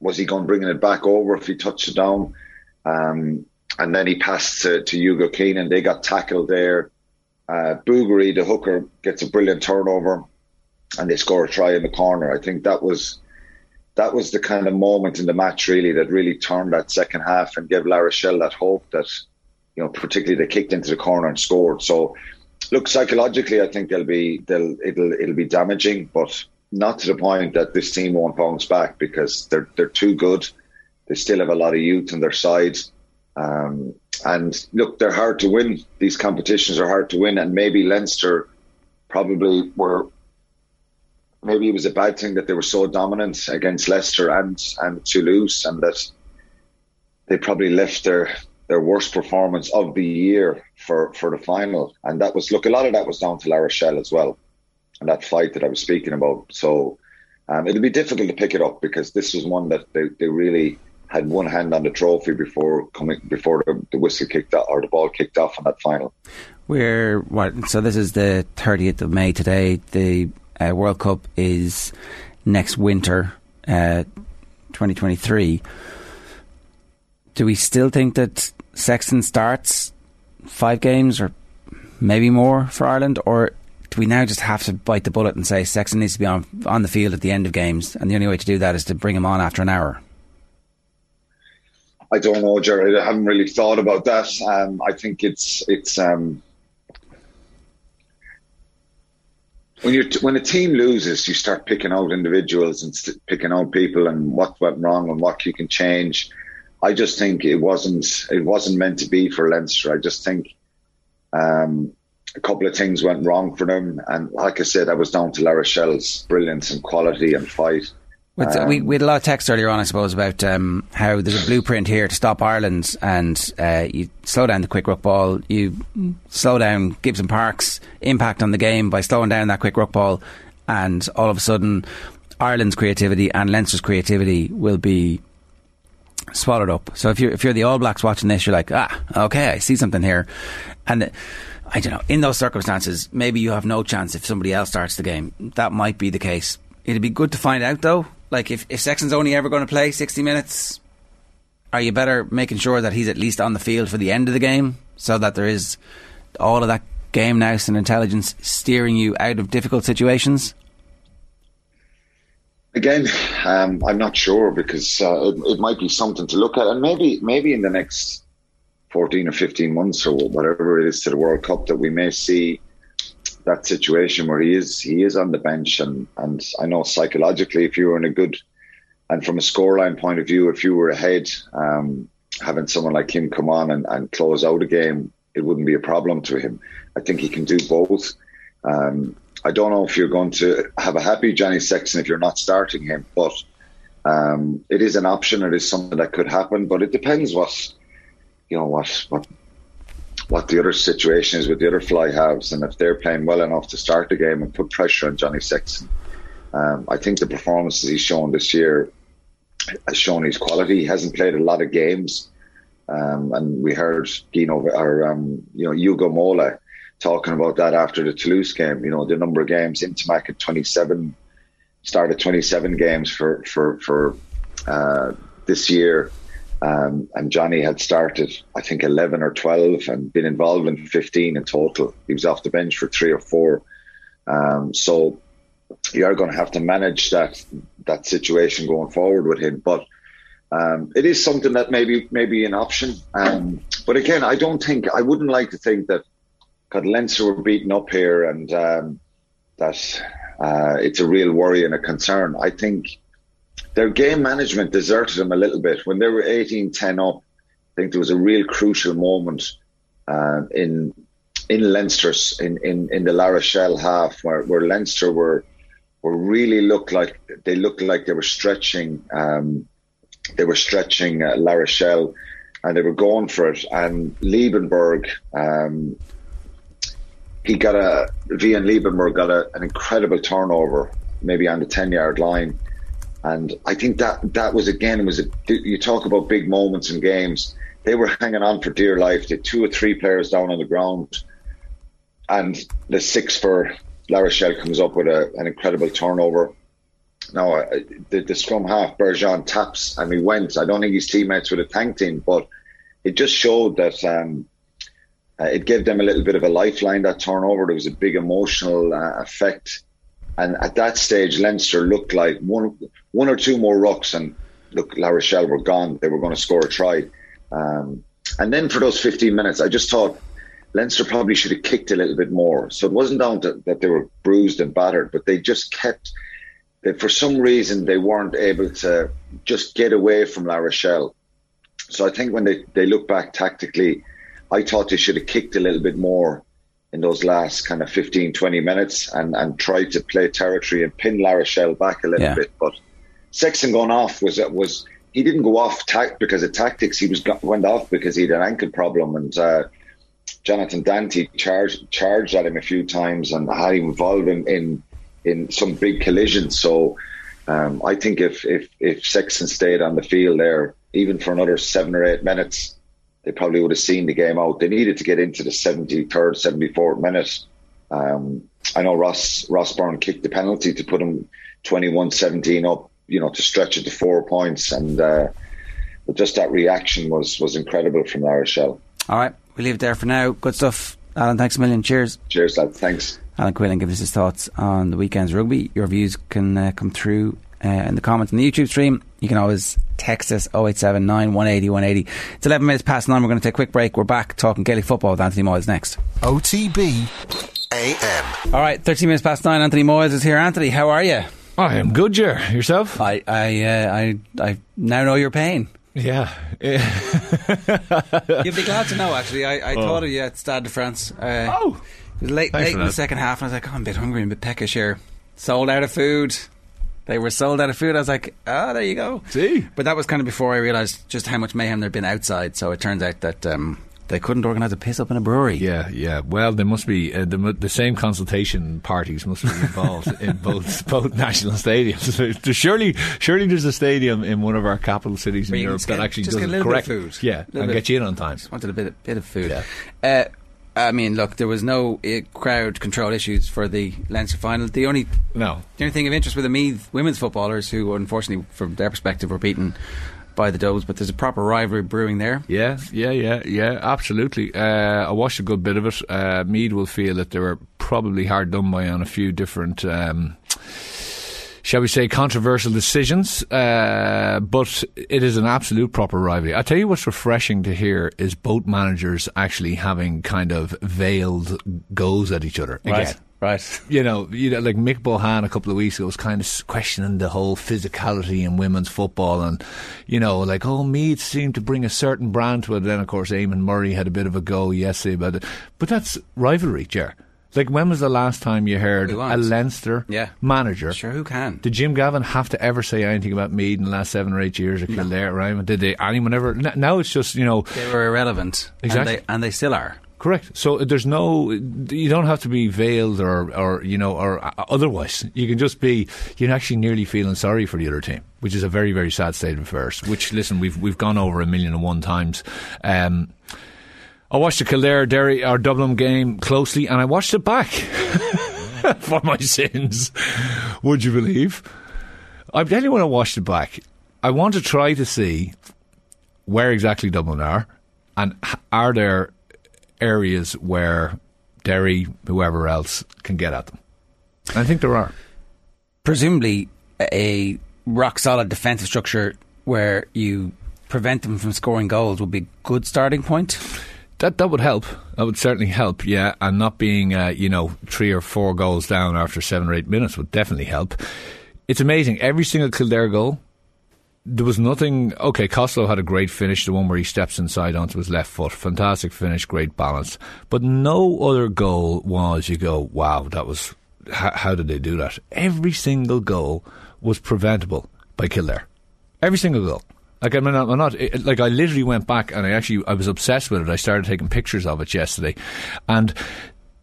Speaker 18: was he going bringing it back over if he touched it down, um, and then he passed to, to Hugo Keenan. They got tackled there. Uh, the hooker, gets a brilliant turnover and they score a try in the corner. I think that was that was the kind of moment in the match really that really turned that second half and gave La Rochelle that hope that you know particularly they kicked into the corner and scored. So look psychologically, I think they'll be they'll it'll it'll be damaging, but not to the point that this team won't bounce back because they're they're too good. They still have a lot of youth on their side. Um, and look, they're hard to win. These competitions are hard to win, and maybe Leinster probably were maybe it was a bad thing that they were so dominant against Leicester and and Toulouse, and that they probably left their their worst performance of the year for for the final. And that was look, a lot of that was down to La Rochelle as well, and that fight that I was speaking about. So um, it'll be difficult to pick it up because this was one that they, they really had one hand on the trophy before coming before the, the whistle kicked off or the ball kicked off in that final.
Speaker 6: We're what? So this is the 30th of May today. The uh, World Cup is next winter, uh, 2023. Do we still think that Sexton starts five games or maybe more for Ireland, or do we now just have to bite the bullet and say Sexton needs to be on on the field at the end of games, and the only way to do that is to bring him on after an hour?
Speaker 18: I don't know, Jared. I haven't really thought about that. Um, I think it's it's um, when you when a team loses, you start picking out individuals and st- picking out people and what went wrong and what you can change. I just think it wasn't it wasn't meant to be for Leinster. I just think um, a couple of things went wrong for them, and like I said, I was down to La Rochelle's brilliance and quality and fight.
Speaker 6: With, um, we, we had a lot of text earlier on, I suppose, about um, how there's a blueprint here to stop Ireland, and uh, you slow down the quick ruck ball, you slow down Gibson Park's impact on the game by slowing down that quick ruck ball, and all of a sudden, Ireland's creativity and Leinster's creativity will be swallowed up. So if you're if you're the All Blacks watching this, you're like, ah, okay, I see something here, and. I don't know. In those circumstances, maybe you have no chance if somebody else starts the game. That might be the case. It'd be good to find out, though, like if if Sexton's only ever going to play sixty minutes, are you better making sure that he's at least on the field for the end of the game, so that there is all of that game nous and intelligence steering you out of difficult situations?
Speaker 18: Again, um, I'm not sure because uh, it, it might be something to look at, and maybe maybe in the next 14 or 15 months or whatever it is to the World Cup that we may see that situation where he is he is on the bench. And and I know psychologically if you were in a good and from a scoreline point of view if you were ahead um, having someone like him come on and, and close out a game it wouldn't be a problem to him. I think he can do both. Um, I don't know if you're going to have a happy Johnny Sexton if you're not starting him but um, it is an option. It is something that could happen but it depends what you know what what what the other situation is with the other fly halves and if they're playing well enough to start the game and put pressure on Johnny Sexton. Um, I think the performances he's shown this year has shown his quality. He hasn't played a lot of games. Um, and we heard or um, you know Ugo Mola talking about that after the Toulouse game. You know the number of games. Ntamack at 27, started 27 games for for for uh, this year. Um, and Johnny had started, I think, 11 or 12 and been involved in 15 in total. He was off the bench for three or four. Um, so you are going to have to manage that that situation going forward with him. But um, it is something that maybe maybe an option. Um, but again, I don't think I wouldn't like to think that Leinster were beaten up here and um, that uh, it's a real worry and a concern. I think their game management deserted them a little bit when they were 18-10 up. I think there was a real crucial moment uh, in in Leinster's in, in, in the La Rochelle half where, where Leinster were were really looked like they looked like they were stretching um, they were stretching uh, La Rochelle and they were going for it and Liebenberg um, he got a Wiaan Liebenberg got a, an incredible turnover maybe on the 10 yard line and I think that that was again was a, you talk about big moments in games. They were hanging on for dear life. They two or three players down on the ground, and the six for La Rochelle comes up with a, an incredible turnover. Now uh, the, the scrum half Bergeron taps and he went. I don't think his teammates would have thanked him, but it just showed that um, uh, it gave them a little bit of a lifeline. That turnover, there was a big emotional uh, effect and at that stage, Leinster looked like one, one or two more rucks, and look, La Rochelle were gone. They were going to score a try. Um, and then for those 15 minutes, I just thought Leinster probably should have kicked a little bit more. So it wasn't down to that they were bruised and battered, but they just kept. That for some reason they weren't able to just get away from La Rochelle. So I think when they, they look back tactically, I thought they should have kicked a little bit more in those last kind of 15, 20 minutes and, and tried to play territory and pin La Rochelle back a little
Speaker 6: Yeah.
Speaker 18: bit. But Sexton going off was was he didn't go off tac- because of tactics. He was went off because he had an ankle problem and uh, Jonathan Danty charged charged at him a few times and had him involved in in, in some big collisions. So um, I think if, if if Sexton stayed on the field there, even for another seven or eight minutes, they probably would have seen the game out. They needed to get into the 73rd, 74th minute. Um, I know Ross Ross Byrne kicked the penalty to put him 21-17 up, you know, to stretch it to four points. And uh, but just that reaction was was incredible from La Rochelle.
Speaker 6: All right, we leave it there for now. Good stuff, Alan. Thanks a million. Cheers.
Speaker 18: Cheers, lad. Thanks.
Speaker 6: Alan Quinlan gives us his thoughts on the weekend's rugby. Your views can uh, come through uh, in the comments on the YouTube stream. You can always text us 0879 180 180. It's 11 minutes past 9. We're going to take a quick break. We're back talking Gaelic football with Anthony Moyles next.
Speaker 4: OTB AM.
Speaker 6: All right, 13 minutes past 9. Anthony Moyles is here. Anthony, how are you?
Speaker 19: I am good, Jer. Yourself?
Speaker 6: I I, uh, I, I now know your pain.
Speaker 19: Yeah. [LAUGHS]
Speaker 6: You'd be glad to know, actually. I, I
Speaker 19: Oh.
Speaker 6: thought of you at Stade de France. Uh,
Speaker 19: oh!
Speaker 6: It was late,
Speaker 19: Thanks
Speaker 6: late
Speaker 19: for
Speaker 6: in the second half, and I was like, oh, I'm a bit hungry and a bit peckish here. Sold out of food. They were sold out of food. I was like, ah, there you go.
Speaker 19: See?
Speaker 6: But that was kind of before I realised just how much mayhem there'd been outside. So it turns out that um, they couldn't organise a piss up in a brewery.
Speaker 19: Yeah, yeah. Well, there must be uh, the, the same consultation parties must be involved [LAUGHS] in both both national stadiums. [LAUGHS] Surely, surely there's a stadium in one of our capital cities
Speaker 6: Where
Speaker 19: in Europe that actually does
Speaker 6: get a
Speaker 19: it
Speaker 6: bit of
Speaker 19: correct.
Speaker 6: food.
Speaker 19: Yeah, and get you in on time.
Speaker 6: Just wanted a bit, bit of food. Uh, I mean, look, there was no uh, crowd control issues for the Leinster final. The only
Speaker 19: no,
Speaker 6: the only thing of interest with the Meath women's footballers, who unfortunately, from their perspective, were beaten by the Doves, but there's a proper rivalry brewing there.
Speaker 19: Yeah, yeah, yeah, yeah, absolutely. Uh, I watched a good bit of it. Uh, Meath will feel that they were probably hard done by on a few different. Um, shall we say, controversial decisions, uh, but it is an absolute proper rivalry. I tell you what's refreshing to hear is both managers actually having kind of veiled goes at each other again.
Speaker 6: Right. Right. [LAUGHS]
Speaker 19: You know, you know, like Mick Bohan a couple of weeks ago was kind of questioning the whole physicality in women's football and, you know, like, oh, Meath seemed to bring a certain brand to it. Then, of course, Eamon Murray had a bit of a go yesterday about it. But that's rivalry, Ger. Like, when was the last time you heard a Leinster
Speaker 6: yeah.
Speaker 19: manager?
Speaker 6: Sure, who can?
Speaker 19: Did Jim Gavin have to ever say anything about Meath in the last seven or eight years at Kildare, no. right? Did they, anyone ever? Now it's just, you know.
Speaker 6: They were irrelevant.
Speaker 19: Exactly.
Speaker 6: And they, and they still are.
Speaker 19: Correct. So there's no, you don't have to be veiled or, or you know, or otherwise. You can just be, you're actually nearly feeling sorry for the other team, which is a very, very sad state of affairs. Which, listen, we've we've gone over a million and one times. Um, I watched the Kildare Derry or Dublin game closely, and I watched it back [LAUGHS] for my sins. Would you believe? I'm telling you when I watched it back, I want to try to see where exactly Dublin are, and are there areas where Derry, whoever else, can get at them. And I think there are.
Speaker 6: Presumably, a rock solid defensive structure where you prevent them from scoring goals would be a good starting point.
Speaker 19: That that would help. That would certainly help. Yeah, and not being uh, you know three or four goals down after seven or eight minutes would definitely help. It's amazing. Every single Kildare goal there was nothing. Okay, Costello had a great finish, the one where he steps inside onto his left foot. Fantastic finish, great balance. But no other goal was you go, wow, that was. How, how did they do that? Every single goal was preventable by Kildare. Every single goal. Like I'm not, I'm not it, like I literally went back and I actually I was obsessed with it. I started taking pictures of it yesterday, and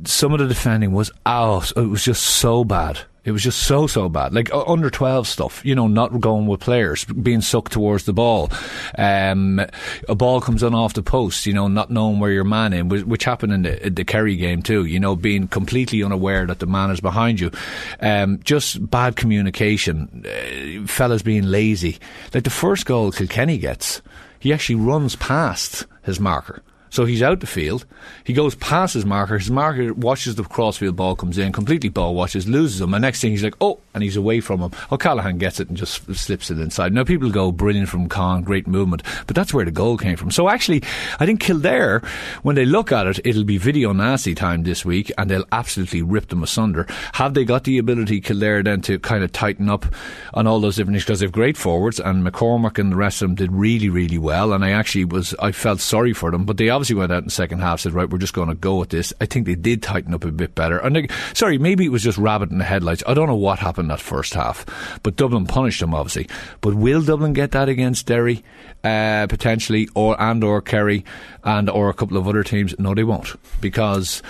Speaker 19: some of the defending was out. It was just so bad. It was just so so bad, like uh, under twelve stuff. You know, not going with players, being sucked towards the ball. Um, a ball comes on off the post. You know, not knowing where your man is, which happened in the, the Kerry game too. You know, being completely unaware that the man is behind you. Um, just bad communication. Uh, fellas being lazy. Like the first goal Kilkenny gets, he actually runs past his marker so he's out the field. He goes past his marker. His marker watches the crossfield ball comes in, completely ball watches, loses him. And next thing he's like, oh, and he's away from him. O'Callaghan gets it and just slips it inside. Now people go, brilliant from Con, great movement. But that's where the goal came from. So actually, I think Kildare, when they look at it, it'll be video nasty time this week and they'll absolutely rip them asunder. Have they got the ability, Kildare, then to kind of tighten up on all those different issues? Because they've great forwards and McCormack and the rest of them did really, really well. And I actually was, I felt sorry for them. But they obviously went out in the second half, said, right, we're just going to go with this. I think they did tighten up a bit better. And they, sorry, maybe it was just rabbit in the headlights. I don't know what happened that first half, but Dublin punished them obviously. But will Dublin get that against Derry uh, potentially, or and or Kerry and or a couple of other teams? No, they won't because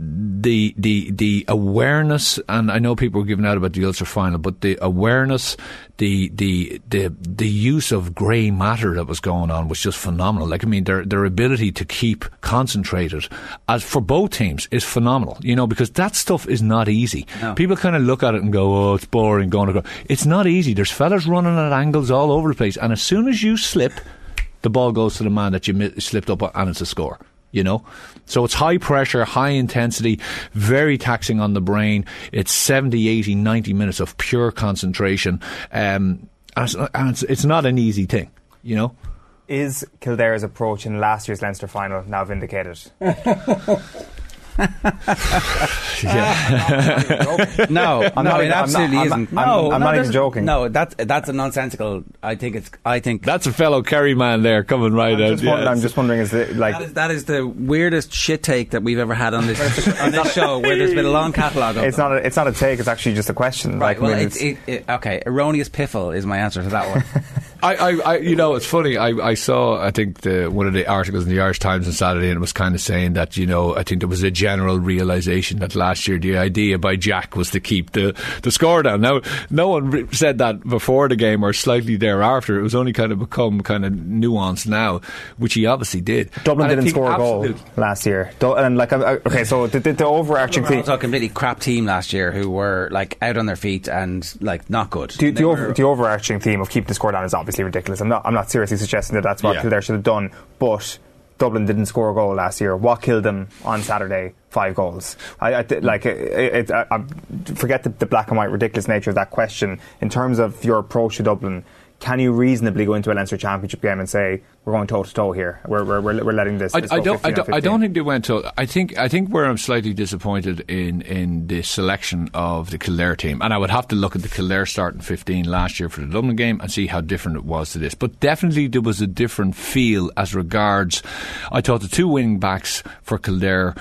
Speaker 19: the the the awareness, and I know people were giving out about the Ulster final, but the awareness, the the the the use of grey matter that was going on was just phenomenal. Like I mean, their their ability to keep concentrated, as for both teams, is phenomenal. You know, because that stuff is not easy. No. People kind of look at it and go, "Oh, it's boring." Going to go, it's not easy. There's fellas running at angles all over the place, and as soon as you slip, the ball goes to the man that you slipped up, on, and it's a score you know? So it's high pressure, high intensity, very taxing on the brain. It's 70, 80, 90 minutes of pure concentration. Um, and, it's, it's, it's not an easy thing, you know?
Speaker 12: Is Kildare's approach in last year's Leinster final now vindicated? [LAUGHS] [LAUGHS]
Speaker 6: yeah. Ah, no, I'm no, not, it absolutely
Speaker 12: I'm
Speaker 6: not,
Speaker 12: isn't. I'm, no, I'm no, not even joking.
Speaker 6: No, that's that's a nonsensical. I think it's. I think
Speaker 19: that's a fellow Kerry man there coming right
Speaker 12: I'm
Speaker 19: out.
Speaker 12: Just wondering, I'm just wondering, is it like
Speaker 6: that is, that is, the weirdest shit take that we've ever had on this [LAUGHS] on this show, where there's been a long catalogue.
Speaker 12: It's not. A, it's not a take. It's actually just a question.
Speaker 6: Right.
Speaker 12: Like,
Speaker 6: well,
Speaker 12: I mean,
Speaker 6: it, it, okay. Erroneous piffle is my answer to that one. [LAUGHS]
Speaker 19: I, I, I, you know, it's funny. I, I saw, I think, the, one of the articles in the Irish Times on Saturday, and it was kind of saying that, you know, I think there was a general realization that last year the idea by Jack was to keep the, the score down. Now, no one said that before the game or slightly thereafter. It was only kind of become kind of nuanced now, which he obviously did.
Speaker 12: Dublin
Speaker 19: And
Speaker 12: didn't score a goal last year. And like, I- I- okay, so the, the, the overarching
Speaker 6: Dublin
Speaker 12: thing.
Speaker 6: were a completely crap team last year who were like out on their feet and like not good.
Speaker 12: The, the, over, the overarching theme of keeping the score down is obviously ridiculous. I'm not. I'm not seriously suggesting that that's what
Speaker 6: Yeah.
Speaker 12: Kildare should have done. But Dublin didn't score a goal last year. What killed them on Saturday? Five goals. I, I th- like it. it I, forget the, the black and white ridiculous nature of that question. In terms of your approach to Dublin, can you reasonably go into a Leinster Championship game and say we're going toe to toe here? We're, we're, we're, letting this.
Speaker 19: I,
Speaker 12: this
Speaker 19: I don't. I don't. I don't think they went to. I think. I think where I'm slightly disappointed in in the selection of the Kildare team, and I would have to look at the Kildare starting 15 last year for the Dublin game and see how different it was to this. But definitely there was a different feel as regards. I thought the two wing backs for Kildare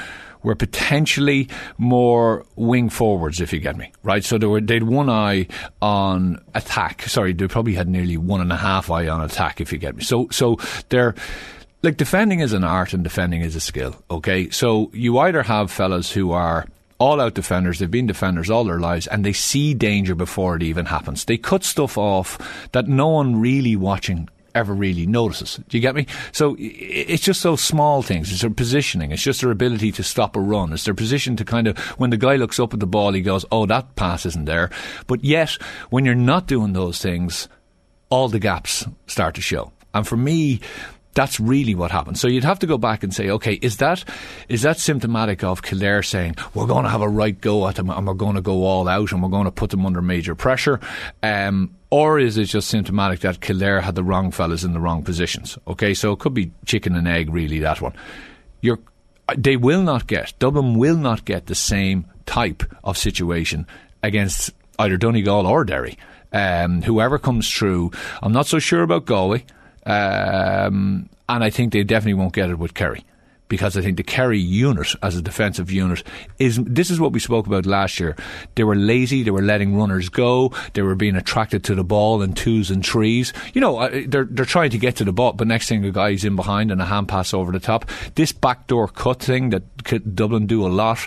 Speaker 19: were potentially more wing forwards, if you get me right. So they were they'd one eye on attack. Sorry, they probably had nearly one and a half eye on attack, if you get me. So so they're like defending is an art and defending is a skill. Okay, so you either have fellas who are all out defenders, they've been defenders all their lives, and they see danger before it even happens. They cut stuff off that no one really watching ever really notices. Do you get me? So it's just those small things. It's their positioning. It's just their ability to stop a run. It's their position to kind of, when the guy looks up at the ball, he goes, oh, that pass isn't there. But yet, when you're not doing those things, all the gaps start to show. And for me, that's really what happened. So you'd have to go back and say, okay, is that is that symptomatic of Kildare saying we're going to have a right go at them and we're going to go all out and we're going to put them under major pressure, um, or is it just symptomatic that Kildare had the wrong fellas in the wrong positions? Okay, so it could be chicken and egg, really. That one. You're they will not get Dublin will not get the same type of situation against either Donegal or Derry. Um, whoever comes through, I'm not so sure about Galway, um, and I think they definitely won't get it with Kerry. Because I think the Kerry unit as a defensive unit is this is what we spoke about last year. They were lazy, they were letting runners go, they were being attracted to the ball in twos and threes. You know, they're they're trying to get to the ball, but next thing a guy's in behind and a hand pass over the top. This backdoor cut thing that Dublin do a lot,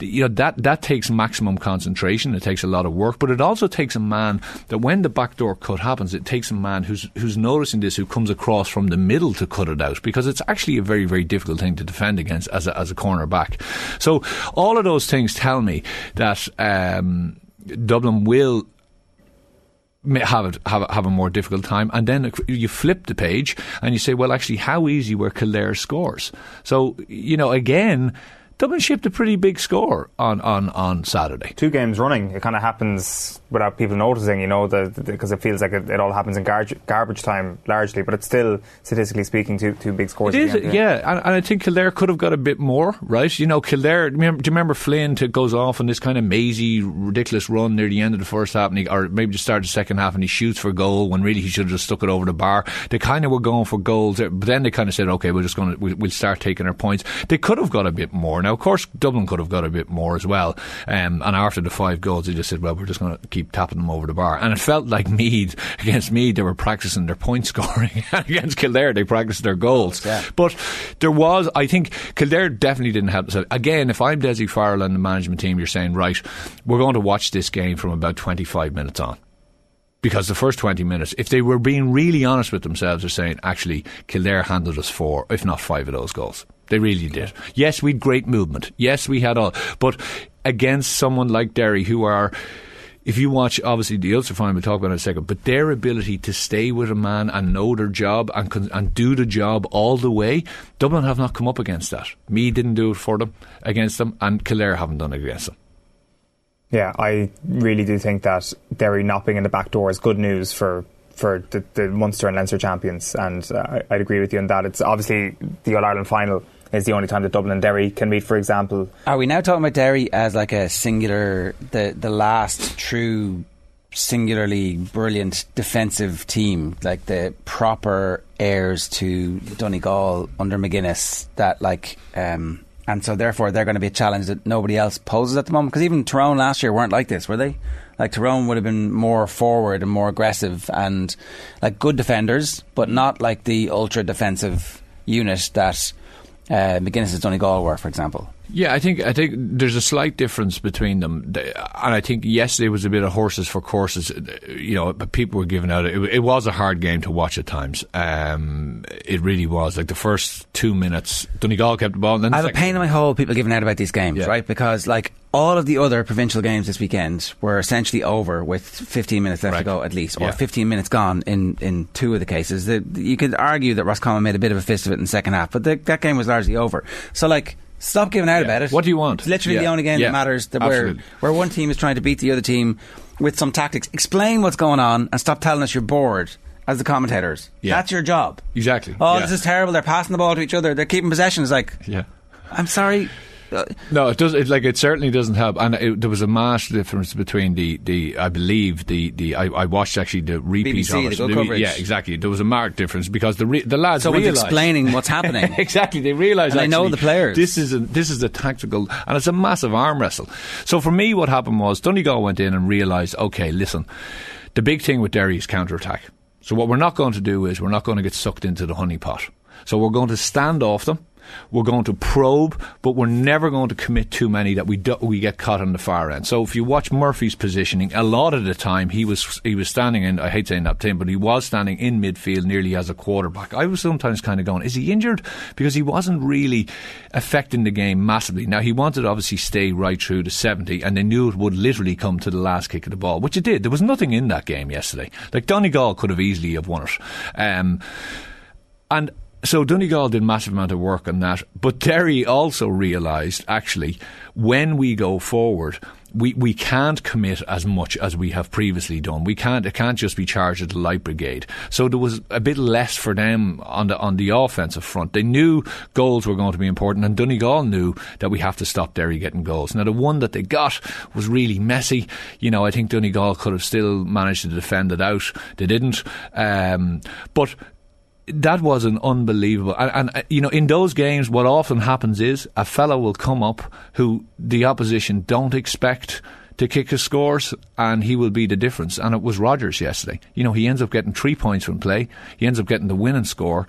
Speaker 19: you know that that takes maximum concentration. It takes a lot of work, but it also takes a man that when the backdoor cut happens, it takes a man who's who's noticing this, who comes across from the middle to cut it out because it's actually a very very difficult thing to defend against as a, as a corner back. So all of those things tell me that um, Dublin will have have a, have a more difficult time, and then you flip the page and you say, well, actually, how easy were Kildare scores? So you know, again, Dublin shipped a pretty big score on on on Saturday.
Speaker 12: Two games running, it kind of happens without people noticing, you know, because it feels like it, it all happens in garbage, garbage time largely, but it's still statistically speaking two two big scores.
Speaker 19: It is,
Speaker 12: end
Speaker 19: yeah, and, and I think Kildare could have got a bit more, right? You know, Kildare. Do you remember Flynn to, goes off on this kind of mazy, ridiculous run near the end of the first half, and he, or maybe just start the second half, and he shoots for goal when really he should have just stuck it over the bar. They kind of were going for goals, but then they kind of said, okay, we're just going to we'll, we'll start taking our points. They could have got a bit more. Now, of course, Dublin could have got a bit more as well. Um, and after the five goals, they just said, well, we're just going to keep tapping them over the bar. And it felt like Meath [LAUGHS] against Meath, they were practicing their point [LAUGHS] scoring. [LAUGHS] against Kildare, they practiced their goals. But there was, I think, Kildare definitely didn't help themselves. Again, if I'm Dessie Farrell and the management team, you're saying, right, we're going to watch this game from about 25 minutes on because the first 20 minutes, if they were being really honest with themselves, they're saying, actually, Kildare handled us four, if not five of those goals. They really did. Yes, we had great movement. Yes, we had all. But against someone like Derry, who are. If you watch, obviously, the Ulster final, we'll talk about in a second, but their ability to stay with a man and know their job and, and do the job all the way, Dublin have not come up against that. Me didn't do it for them, against them, and Kildare haven't done it against them.
Speaker 12: Yeah, I really do think that Derry not being in the back door is good news for for the, the Munster and Leinster champions, and uh, I'd agree with you on that. It's obviously the All Ireland final is the only time that Dublin and Derry can meet, for example.
Speaker 6: Are we now talking about Derry as like a singular, the the last true, singularly brilliant defensive team, like the proper heirs to Donegal under McGuinness? That like. Um, and so, therefore, they're going to be a challenge that nobody else poses at the moment. Because even Tyrone last year weren't like this, were they? Like Tyrone would have been more forward and more aggressive and like good defenders, but not like the ultra defensive unit that uh, McGuinness and Donegal for example.
Speaker 19: Yeah, I think I think there's a slight difference between them, and I think yesterday was a bit of horses for courses. You know, but people were giving out. It, it was a hard game to watch at times. Um, it really was. Like the first two minutes, Donegal kept the ball. And then
Speaker 6: I have a pain in my hole. People giving out about these games,
Speaker 19: Yeah.
Speaker 6: right? Because like all of the other provincial games this weekend were essentially over with 15 minutes left to go at least, or
Speaker 19: Yeah.
Speaker 6: 15 minutes gone in, in two of the cases. The, you could argue that Roscommon made a bit of a fist of it in the second half, but the, that game was largely over. So like. Stop giving out about it.
Speaker 19: What do you want?
Speaker 6: It's literally the only game
Speaker 19: Yeah.
Speaker 6: that matters. That where
Speaker 19: Absolutely.
Speaker 6: where one team is trying to beat the other team with some tactics. Explain what's going on and stop telling us you're bored as the commentators.
Speaker 19: Yeah.
Speaker 6: That's your job.
Speaker 19: Exactly.
Speaker 6: Oh,
Speaker 19: yeah.
Speaker 6: this is terrible. They're passing the ball to each other. They're keeping possession. It's like,
Speaker 19: Yeah.
Speaker 6: I'm sorry.
Speaker 19: No, it does. It, like it certainly doesn't help. And it, there was a mass difference between the, the I believe the, the I, I watched actually the repeat
Speaker 6: BBC,
Speaker 19: of it.
Speaker 6: the good coverage.
Speaker 19: Yeah, exactly. There was a marked difference because the re, the lads
Speaker 6: Someone's
Speaker 19: realised-
Speaker 6: explaining what's happening. [LAUGHS]
Speaker 19: exactly, they realise
Speaker 6: And they know the players.
Speaker 19: This is a, this is a tactical and it's a massive arm wrestle. So for me, what happened was Donegal went in and realised, okay, listen, the big thing with Derry is counter attack. So what we're not going to do is we're not going to get sucked into the honeypot. So we're going to stand off them. We're going to probe, but we're never going to commit too many that we do, we get caught on the far end. So if you watch Murphy's positioning, a lot of the time he was he was standing in. I hate saying that him, but he was standing in midfield nearly as a quarterback. I was sometimes kind of going, is he injured? Because he wasn't really affecting the game massively. Now he wanted to obviously stay right through to seventy, and they knew it would literally come to the last kick of the ball, which it did. There was nothing in that game yesterday. Like Donegal could have easily have won it. Um, and so Donegal did massive amount of work on that, but Derry also realised actually when we go forward. We, we can't commit as much as we have previously done. We can't it can't just be charged at the light brigade. So there was a bit less for them on the on the offensive front. They knew goals were going to be important, and Donegal knew that we have to stop Derry getting goals. Now the one that they got was really messy. You know, I think Donegal could have still managed to defend it out. They didn't. Um, but that was an unbelievable and, and uh, you know in those games what often happens is a fellow will come up who the opposition don't expect to kick his scores and he will be the difference. And it was Rogers yesterday. You know he ends up getting three points from play. He ends up getting the winning score.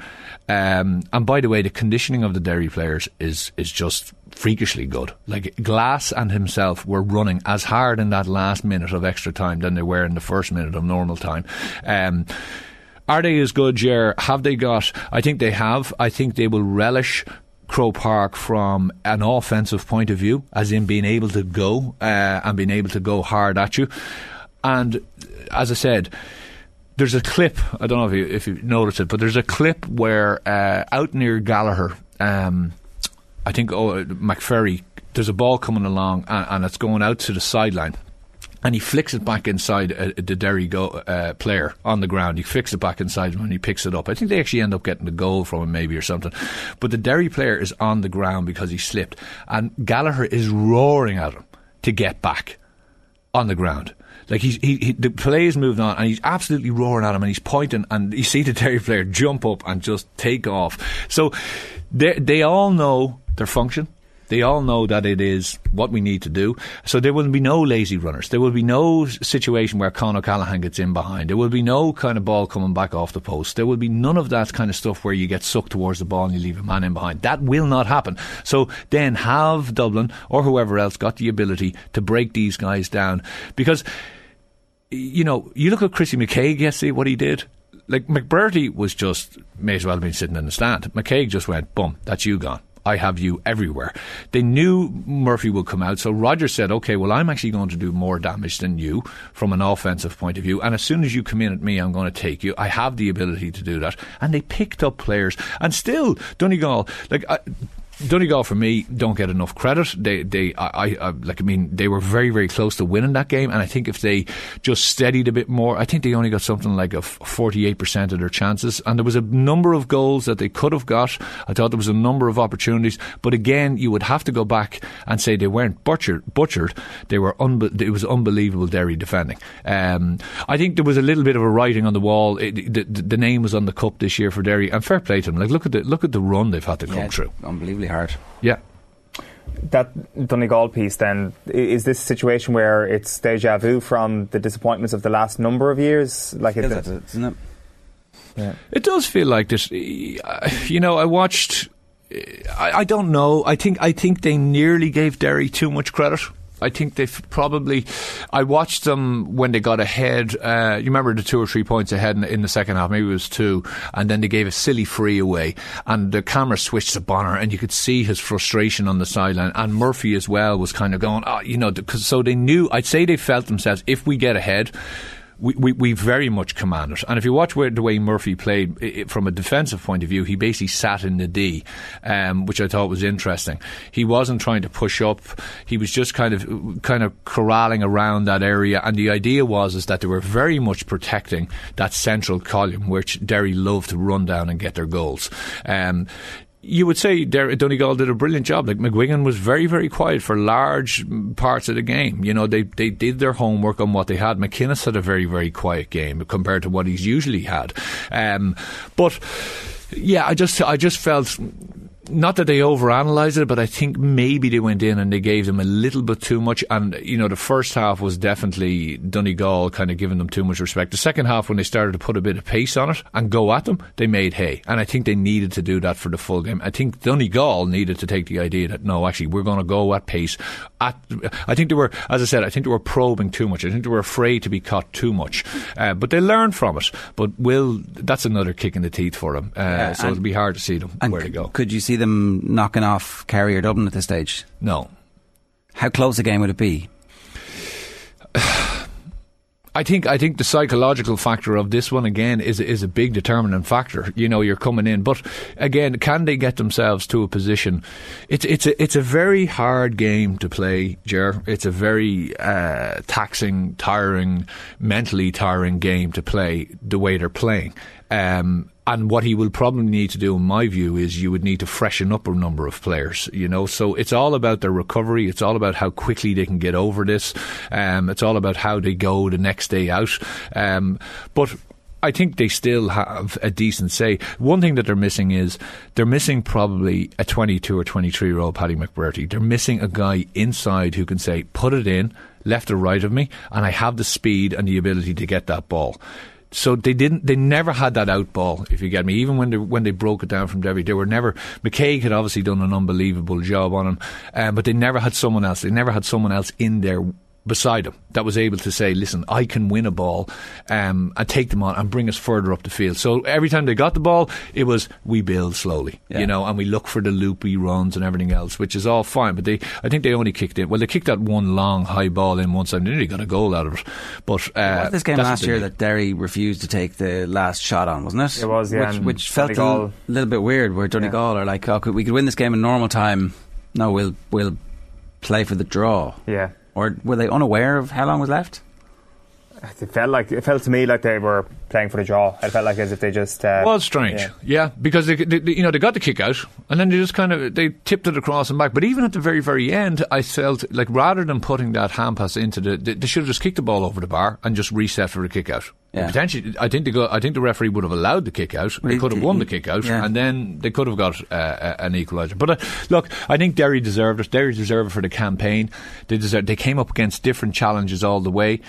Speaker 19: Um, and by the way the conditioning of the Derry players is is just freakishly good. Like Glass and himself were running as hard in that last minute of extra time than they were in the first minute of normal time. Um, are they as good, Jer? Have they got? I think they have. I think they will relish Croke Park from an offensive point of view, as in being able to go uh, and being able to go hard at you. And as I said, there's a clip. I don't know if you if you noticed it, but there's a clip where uh, out near Gallagher, um, I think oh, McFerry. There's a ball coming along and, and it's going out to the sideline and he flicks it back inside uh, the Derry go, uh, player on the ground. He flicks it back inside when he picks it up. I think they actually end up getting the goal from him, maybe or something. But the Derry player is on the ground because he slipped, and Gallagher is roaring at him to get back on the ground. Like he's he, he the play's moved on and he's absolutely roaring at him and he's pointing and you see the [LAUGHS] Derry player jump up and just take off. So they they all know their function. They all know that it is what we need to do. So there will be no lazy runners. There will be no situation where Conor O'Callaghan gets in behind. There will be no kind of ball coming back off the post. There will be none of that kind of stuff where you get sucked towards the ball and you leave a man in behind. That will not happen. So then have Dublin or whoever else got the ability to break these guys down because you know, you look at Chrissy McKaigue yesterday, what he did. Like McBrearty was just may as well have been sitting in the stand. McCaig just went, "Boom, that's you gone. I have you everywhere." They knew Murphy would come out, so Roger said, "Okay, well, I'm actually going to do more damage than you from an offensive point of view, and as soon as you come in at me, I'm going to take you. I have the ability to do that." And they picked up players, and still Donegal, like. I, Donegal for me don't get enough credit. They, they, I, I, like, I mean, they were very, very close to winning that game, and I think if they just steadied a bit more, I think they only got something like a forty-eight percent of their chances, and there was a number of goals that they could have got. I thought there was a number of opportunities, but again, you would have to go back and say they weren't butchered. Butchered. They were. Unbe- it was unbelievable Derry defending. Um, I think there was a little bit of a writing on the wall. It, the, the, name was on the cup this year for Derry, and fair play to them. Like, look at the look at the run they've had to come
Speaker 6: Yeah,
Speaker 19: through.
Speaker 6: Unbelievably hard.
Speaker 19: Yeah.
Speaker 12: that Donegal piece then is this a situation where it's deja vu from the disappointments of the last number of years like
Speaker 6: it, isn't it
Speaker 19: yeah. It does feel like this. You know, I watched. I, I don't know. I think I think they nearly gave Derry too much credit. I think they've probably. I watched them when they got ahead. Uh, you remember the two or three points ahead in, in, the second half, maybe it was two, and then they gave a silly free away, and the camera switched to Bonner, and you could see his frustration on the sideline, and Murphy as well was kind of going, oh, you know, because so they knew. I'd say they felt themselves if we get ahead we, we, we very much command it. And if you watch where, the way Murphy played it, from a defensive point of view, he basically sat in the D, um, which I thought was interesting. He wasn't trying to push up; he was just kind of kind of corralling around that area. And the idea was is that they were very much protecting that central column, which Derry loved to run down and get their goals. Um, you would say Donegal did a brilliant job. Like McGuigan was very, very quiet for large parts of the game. You know, they, they did their homework on what they had. McInnes had a very, very quiet game compared to what he's usually had. Um, but yeah, I just I just felt not that they overanalyzed it, but I think maybe they went in and they gave them a little bit too much. And, you know, the first half was definitely Donegal kind of giving them too much respect. The second half, when they started to put a bit of pace on it and go at them, they made hay. And I think they needed to do that for the full game. I think Donegal needed to take the idea that, no, actually, we're going to go at pace. At, I think they were, as I said, I think they were probing too much. I think they were afraid to be caught too much. Uh, but they learned from it. But will, that's another kick in the teeth for them. Uh, yeah, so it'll be hard to see them where
Speaker 6: to
Speaker 19: go.
Speaker 6: Could you see them knocking off Kerry or Dublin at this stage?
Speaker 19: No.
Speaker 6: How close a game would it be? [SIGHS]
Speaker 19: I think I think the psychological factor of this one again is is a big determinant factor. You know, you're coming in, but again, can they get themselves to a position? It's it's a it's a very hard game to play, Jer. It's a very uh, taxing, tiring, mentally tiring game to play the way they're playing. Um, and what he will probably need to do, in my view, is you would need to freshen up a number of players. You know, so it's all about their recovery. It's all about how quickly they can get over this. Um, it's all about how they go the next day out. Um, but I think they still have a decent say. One thing that they're missing is they're missing probably a 22 or 23 year old Paddy McBrearty. They're missing a guy inside who can say, put it in, left or right of me, and I have the speed and the ability to get that ball so they didn't. They never had that out ball. If you get me, even when they when they broke it down from Derry, they were never. McKaigue had obviously done an unbelievable job on him, um, but they never had someone else. They never had someone else in there beside him that was able to say, listen, I can win a ball um, and take them on and bring us further up the field. So every time they got the ball, it was we build slowly, yeah. you know, and we look for the loopy runs and everything else, which is all fine. But they, I think they only kicked it. Well, they kicked that one long high ball in one side. They nearly got a goal out of it. But uh,
Speaker 6: was this game last year that Derry refused to take the last shot on, wasn't it?
Speaker 12: It was, yeah.
Speaker 6: Which, which felt a little bit weird. Where Donegal yeah. are like, oh, we could win this game in normal time. No, we'll we'll play for the draw.
Speaker 12: Yeah
Speaker 6: or were they unaware of how long was left?
Speaker 12: It felt like it felt to me like they were playing for the draw. It felt like as if they just uh,
Speaker 19: was strange, yeah, yeah because they, they, you know they got the kick out and then they just kind of they tipped it across and back. But even at the very very end, I felt like rather than putting that hand pass into the, they, they should have just kicked the ball over the bar and just reset for a kick out. Yeah. Potentially, I think the I think the referee would have allowed the kick out. They could have won the kick out, yeah. and then they could have got uh, an equaliser. But uh, look, I think Derry deserved it. Derry deserved it for the campaign. They deserved. They came up against different challenges all the way.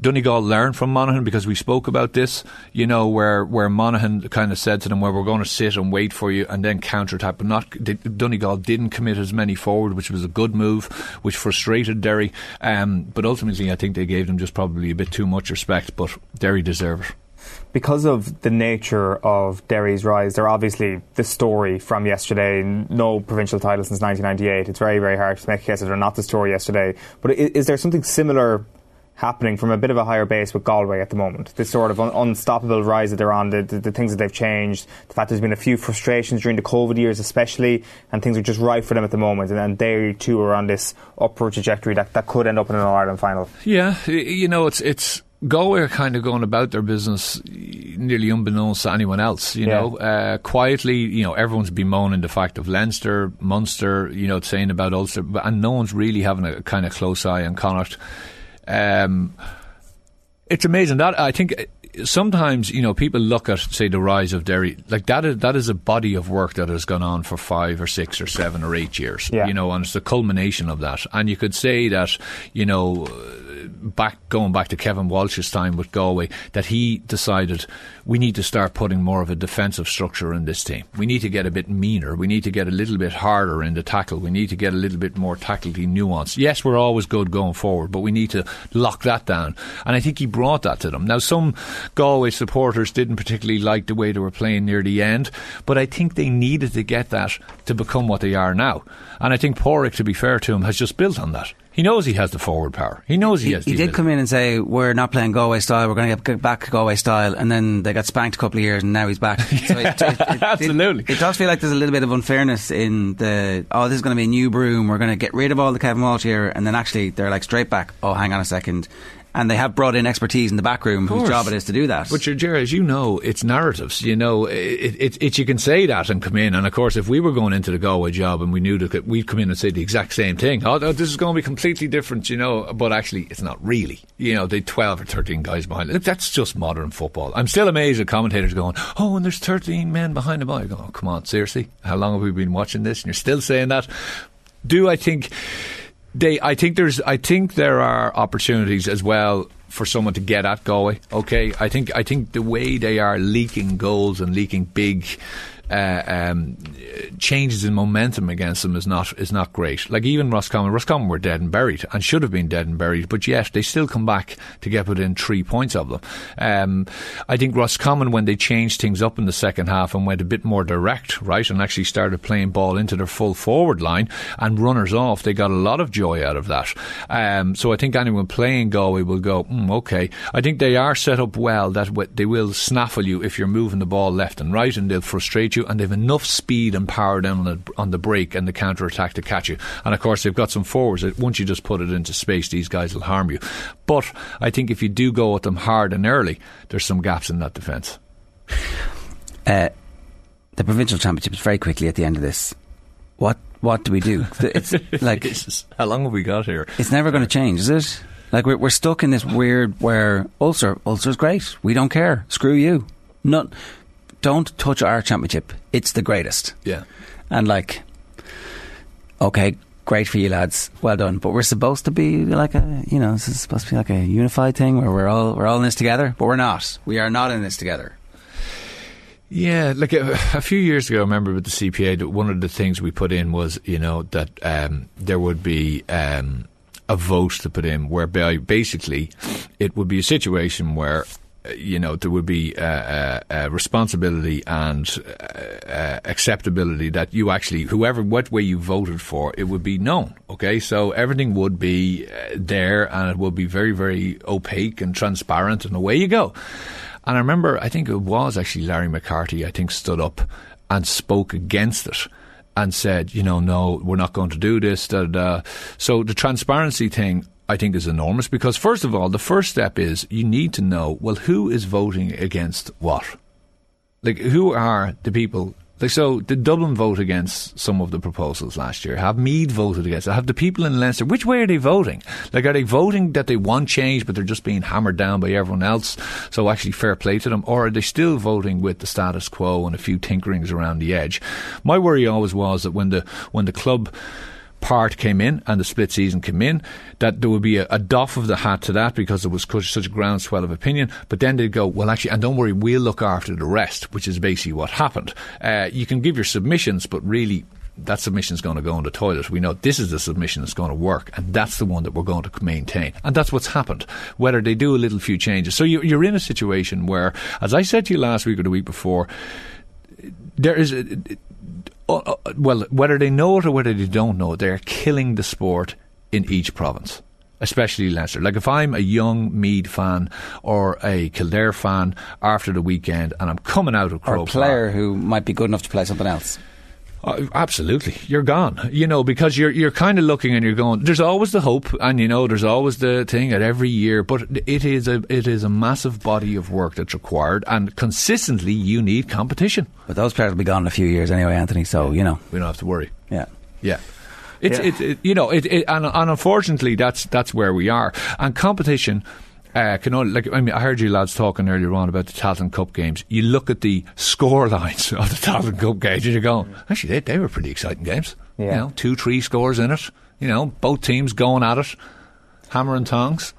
Speaker 19: Donegal learned from Monaghan because we spoke about this, you know, where, where Monaghan kind of said to them, where we're going to sit and wait for you and then counter attack. But not Donegal didn't commit as many forward, which was a good move, which frustrated Derry. Um, but ultimately, I think they gave them just probably a bit too much respect. But Derry deserve it
Speaker 12: because of the nature of Derry's rise, they're obviously the story from yesterday. No provincial title since 1998. It's very, very hard to make a case that they're not the story yesterday. But is there something similar happening from a bit of a higher base with Galway at the moment. This sort of un- unstoppable rise that they're on, the, the, the, things that they've changed, the fact there's been a few frustrations during the COVID years, especially, and things are just right for them at the moment. And, and they too are on this upward trajectory that, that could end up in an All Ireland final.
Speaker 19: Yeah, you know, it's it's. Galway are kind of going about their business nearly unbeknownst to anyone else, you yeah. know. Uh, quietly, you know, everyone's bemoaning the fact of Leinster, Munster, you know, saying about Ulster, and no one's really having a kind of close eye on Connacht. Um, it's amazing that I think sometimes you know people look at say the rise of Derry like that is that is a body of work that has gone on for five or six or seven or eight years.
Speaker 12: Yeah.
Speaker 19: You know, and it's the culmination of that. And you could say that you know back going back to Kevin Walsh's time with Galway that he decided we need to start putting more of a defensive structure in this team. We need to get a bit meaner. We need to get a little bit harder in the tackle. We need to get a little bit more tactically nuanced. Yes, we're always good going forward, but we need to lock that down. And I think he brought that to them. Now, some Galway supporters didn't particularly like the way they were playing near the end, but I think they needed to get that to become what they are now. And I think Pádraic, to be fair to him, has just built on that. He knows he has the forward power. He knows he,
Speaker 6: He,
Speaker 19: has.
Speaker 6: he did
Speaker 19: ability.
Speaker 6: come in and say we're not playing Galway style. We're going to get back to Galway style, and then they got spanked a couple of years, and now he's back. [LAUGHS] So it, it, it,
Speaker 19: Absolutely.
Speaker 6: It, does feel like there's a little bit of unfairness in the oh, this is going to be a new broom. We're going to get rid of all the Kevin Walsh here, and then actually they're like straight back. Oh, hang on a second. And they have brought in expertise in the back room, whose job it is to do that.
Speaker 19: But, Jerry, as you know, it's narratives. You know, it, it, it, you can say that and come in. And of course, if we were going into the Galway job and we knew that we'd come in and say the exact same thing, oh, this is going to be completely different, you know. But actually, it's not really. You know, they 12 or 13 guys behind it. Look, that's just modern football. I'm still amazed at commentators going, oh, and there's 13 men behind the ball. Go, oh, come on, seriously? How long have we been watching this? And you're still saying that? Do I think they? I think there's. I think there are opportunities as well for someone to get at Galway. Okay, I think. I think the way they are leaking goals and leaking big. Uh, um, changes in momentum against them is not is not great. Like even Roscommon, Roscommon were dead and buried and should have been dead and buried, but yet they still come back to get within three points of them. Um, I think Roscommon, when they changed things up in the second half and went a bit more direct, right, and actually started playing ball into their full forward line and runners off, they got a lot of joy out of that. Um, so I think anyone playing Galway will go, mm, okay. I think they are set up well that they will snaffle you if you're moving the ball left and right, and they'll frustrate you, and they've enough speed and power down on the, on the break and the counter attack to catch you. And of course, they've got some forwards that once you just put it into space, these guys will harm you. But I think if you do go at them hard and early, there's some gaps in that defence.
Speaker 6: Uh, the provincial championship is very quickly at the end of this. What what do we do? [LAUGHS] It's like
Speaker 19: Jesus, how long have we got here?
Speaker 6: It's never going to change, is it? Like we're we're stuck in this weird where Ulster Ulster's great. We don't care. Screw you. Not don't touch our championship. It's the greatest.
Speaker 19: Yeah.
Speaker 6: And like, okay, great for you lads. Well done. But we're supposed to be like a you know this is supposed to be like a unified thing where we're all we're all in this together. But we're not. We are not in this together.
Speaker 19: Yeah, like a, a, few years ago, I remember with the GPA that one of the things we put in was, you know, that um, there would be um, a vote to put in whereby basically it would be a situation where you know there would be uh, uh, uh, responsibility and acceptability that you actually whoever what way you voted for it would be known okay so everything would be there and it would be very very opaque and transparent and away you go and I remember, I think it was actually Larry McCarthy, I think, stood up and spoke against it and said, you know, no, we're not going to do this. Da, da. So the transparency thing, I think, is enormous because, first of all, the first step is you need to know, well, who is voting against what? Like, who are the people like so, did Dublin vote against some of the proposals last year? Have Meath voted against it? Have the people in Leinster? Which way are they voting? Like, are they voting that they want change, but they're just being hammered down by everyone else? So actually, fair play to them, or are they still voting with the status quo and a few tinkerings around the edge? My worry always was that when the when the club part came in and the split season came in, that there would be a, a doff of the hat to that because there was such a groundswell of opinion. But then they'd go, well, actually, and don't worry, we'll look after the rest, which is basically what happened. Uh, you can give your submissions, but really, that submission is going to go in the toilet. We know this is the submission that's going to work, and that's the one that we're going to maintain. And that's what's happened. Whether they do a little few changes. So you, you're in a situation where, as I said to you last week or the week before, there is. A, Uh, uh, well, whether they know it or whether they don't know it, they're killing the sport in each province, especially Leinster. Like if I'm a young Meath fan or a Kildare fan after the weekend and I'm coming out of
Speaker 6: or a player
Speaker 19: Park,
Speaker 6: who might be good enough to play something else.
Speaker 19: Uh, absolutely, you're gone. You know, because you're you're kind of looking and you're going. There's always the hope, and you know, there's always the thing at every year. But it is a it is a massive body of work that's required, and consistently you need competition.
Speaker 6: But those players will be gone in a few years anyway, Anthony. So you know,
Speaker 19: we don't have to worry.
Speaker 6: Yeah,
Speaker 19: yeah. It's
Speaker 6: Yeah.
Speaker 19: It, it, you know it, it and, and unfortunately that's that's where we are and competition Uh, can only, like I mean, I heard you lads talking earlier on about the Tailteann Cup games. You look at the score lines [LAUGHS] of the Tailteann Cup games, and you're going, actually, they, they were pretty exciting games.
Speaker 12: Yeah.
Speaker 19: You know, two, three scores in it. You know, both teams going at it, hammer and tongs.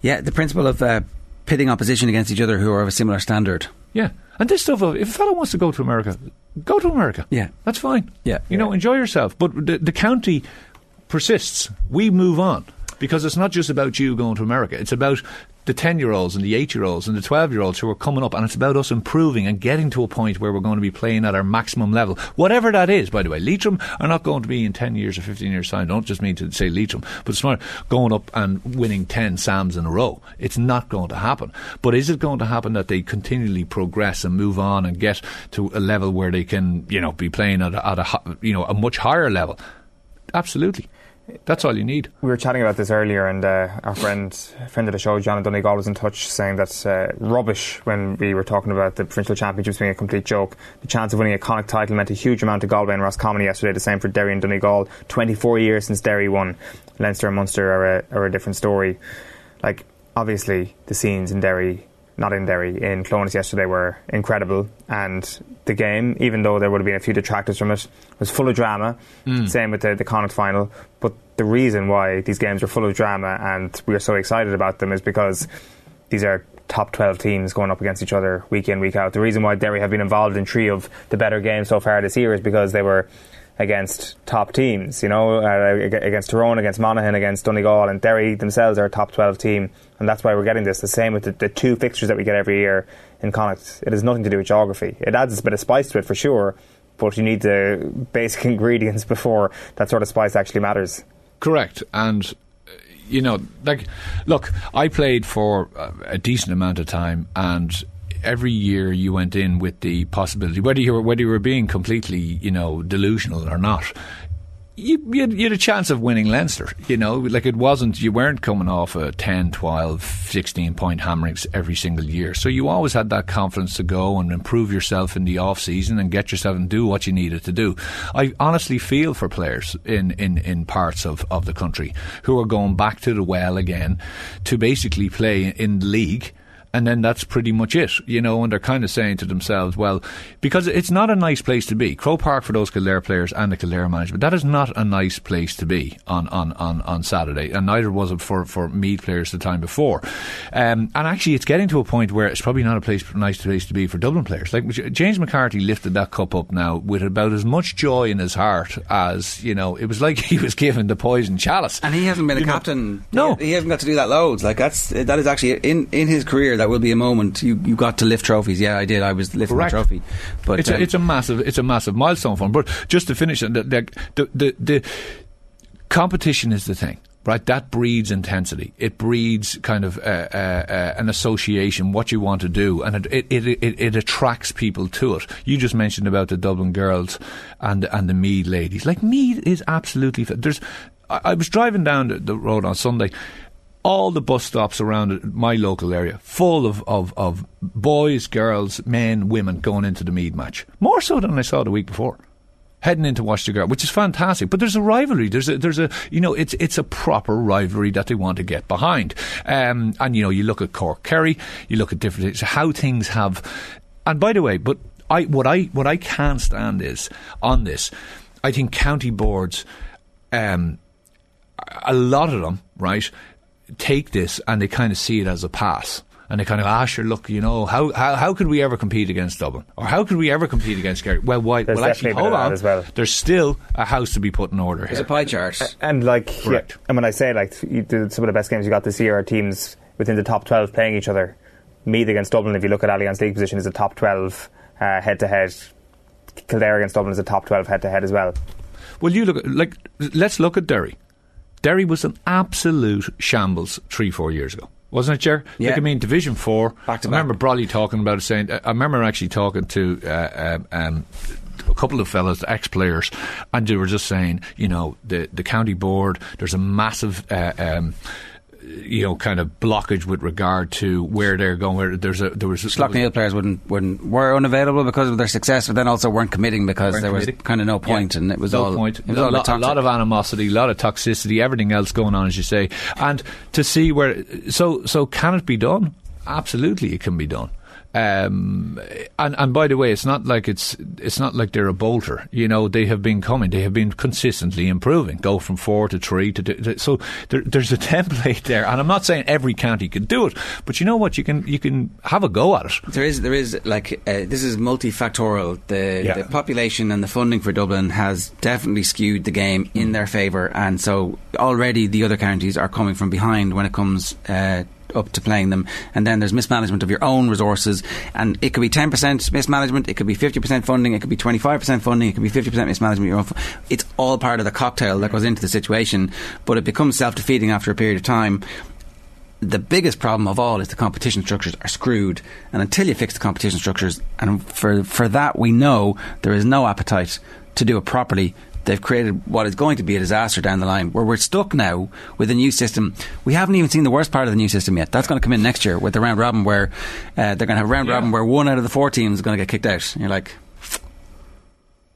Speaker 6: Yeah, the principle of uh, pitting opposition against each other who are of a similar standard.
Speaker 19: Yeah, and this stuff. Of, if a fellow wants to go to America, go to America.
Speaker 6: Yeah,
Speaker 19: that's fine.
Speaker 6: Yeah,
Speaker 19: you know, enjoy yourself. But the, the county persists. We move on because it's not just about you going to America. It's about the 10 year olds and the 8 year olds and the 12 year olds who are coming up, and it's about us improving and getting to a point where we're going to be playing at our maximum level. Whatever that is, by the way. Leitrim are not going to be in 10 years or 15 years' time. I Don't just mean to say Leitrim, but smart going up and winning 10 SAMs in a row. It's not going to happen. But is it going to happen that they continually progress and move on and get to a level where they can, you know, be playing at a, at a you know, a much higher level? Absolutely. That's all you need.
Speaker 12: We were chatting about this earlier, and uh, our friend, friend of the show, John Donegal, was in touch saying that uh, rubbish when we were talking about the provincial championships being a complete joke. The chance of winning a Connacht title meant a huge amount to Galway and Roscommon yesterday. The same for Derry and Donegal. Twenty-four years since Derry won. Leinster and Munster are a, are a different story. Like obviously, the scenes in Derry not in Derry, in Clones yesterday were incredible. And the game, even though there would have been a few detractors from it, was full of drama.
Speaker 19: Mm.
Speaker 12: Same with the, the Connacht final. But the reason why these games are full of drama and we are so excited about them is because these are top 12 teams going up against each other week in, week out. The reason why Derry have been involved in three of the better games so far this year is because they were against top teams, you know, uh, against Tyrone, against Monaghan, against Donegal, and Derry themselves are a top 12 team, and that's why we're getting this. The same with the, the, two fixtures that we get every year in Connacht. It has nothing to do with geography. It adds a bit of spice to it for sure, but you need the basic [LAUGHS] ingredients before that sort of spice actually matters.
Speaker 19: Correct, and uh, you know, like, look, I played for a decent amount of time, and every year you went in with the possibility, whether you were whether you were being completely, you know, delusional or not. You, you, had, you, had, a chance of winning Leinster, you know, like it wasn't, you weren't coming off a 10, 12, 16 point hammerings every single year. So you always had that confidence to go and improve yourself in the off season and get yourself and do what you needed to do. I honestly feel for players in, in, in parts of, of the country who are going back to the well again to basically play in the league and then that's pretty much it, you know. And they're kind of saying to themselves, well, because it's not a nice place to be. Croke Park for those Kildare players and the Kildare management, that is not a nice place to be on on, on, on Saturday, and neither was it for for Meath players the time before. Um, and actually, it's getting to a point where it's probably not a place nice place to be for Dublin players. Like James McCarthy lifted that cup up now with about as much joy in his heart as you know. It was like [LAUGHS] he was given the poison chalice,
Speaker 6: and he hasn't been
Speaker 19: you
Speaker 6: a
Speaker 19: know,
Speaker 6: captain.
Speaker 19: No,
Speaker 6: he, he hasn't got to do that loads. Like that's that is actually in in his career that will be a moment you, you got to lift trophies. Yeah, I did. I was lifting
Speaker 19: Correct.
Speaker 6: a trophy. But
Speaker 19: it's,
Speaker 6: um,
Speaker 19: a, it's a massive it's a massive milestone for him. But just to finish, the the, the the the competition is the thing. Right, that breeds intensity. It breeds kind of uh, uh, uh, an association, what you want to do, and it it, it it attracts people to it. You just mentioned about the Dublin girls and and the Meath ladies. Like Meath is absolutely. There's. I, I was driving down the road on Sunday all the bus stops around my local area full of, of, of boys, girls, men, women going into the Meath match. More so than I saw the week before. Heading in to watch the girl, which is fantastic. But there's a rivalry. There's a, there's a, you know, it's, it's a proper rivalry that they want to get behind. Um, and, you know, you look at Cork Kerry, you look at different things, how things have, and by the way, but I, what I, what I can't stand is on this, I think county boards, um, a lot of them, right, take this and they kind of see it as a pass. And they kind of, ah, sure, look, you know, how, how, how could we ever compete against Dublin? Or how could we ever compete against Kerry? Well, why? Well, actually, hold on.
Speaker 12: As well.
Speaker 19: There's still a house to be put in order
Speaker 6: There's
Speaker 19: here.
Speaker 6: a pie chart.
Speaker 12: And, like,
Speaker 19: Correct.
Speaker 12: Yeah, and when I say, like, you, some of the best games you got this year are teams within the top 12 playing each other. Meath against Dublin, if you look at Allianz League position, is a top 12 head to head. Kildare against Dublin is a top 12 head to head as well.
Speaker 19: Well, you look at, like, let's look at Derry. Derry was an absolute shambles three, four years ago. Wasn't it, Jer?
Speaker 6: Yeah.
Speaker 19: Like, I mean, Division 4.
Speaker 6: Back to
Speaker 19: I remember Brolly talking about it, saying, I remember actually talking to uh, um, um, a couple of fellas, ex players, and they were just saying, you know, the, the county board, there's a massive. Uh, um, you know, kind of blockage with regard to where they're going. Where there's a there was
Speaker 6: Slaughtneil players wouldn't wouldn't were unavailable because of their success, but then also weren't committing because
Speaker 19: Weren't
Speaker 6: there was kind of no point, and it was
Speaker 19: no
Speaker 6: all
Speaker 19: point.
Speaker 6: It was
Speaker 19: a,
Speaker 6: all
Speaker 19: lot, a lot of animosity, a lot of toxicity, everything else going on, as you say. And to see where, so so can it be done? Absolutely, it can be done. Um, and and by the way, it's not like it's it's not like they're a bolter. You know, they have been coming. They have been consistently improving. Go from four to three to, to so there, there's a [LAUGHS] template there. And I'm not saying every county can do it, but you know what? You can you can have a go at it.
Speaker 6: There is, there is like uh, this is multifactorial. The,
Speaker 19: Yeah.
Speaker 6: the population and the funding for Dublin has definitely skewed the game in their favour, and so already the other counties are coming from behind when it comes. Uh, up to playing them, and then there's mismanagement of your own resources, and it could be 10% mismanagement, it could be 50% funding, it could be 25% funding, it could be 50% mismanagement. it's all part of the cocktail that goes into the situation, but it becomes self defeating after a period of time the biggest problem of all is the competition structures are screwed, and until you fix the competition structures, and for for that we know there is no appetite to do it properly. They've created what is going to be a disaster down the line, where we're stuck now with a new system. We haven't even seen the worst part of the new system yet. That's going to come in next year with the round robin, where uh, they're going to have a round robin where one out of the four teams is going to get kicked out. And you're like,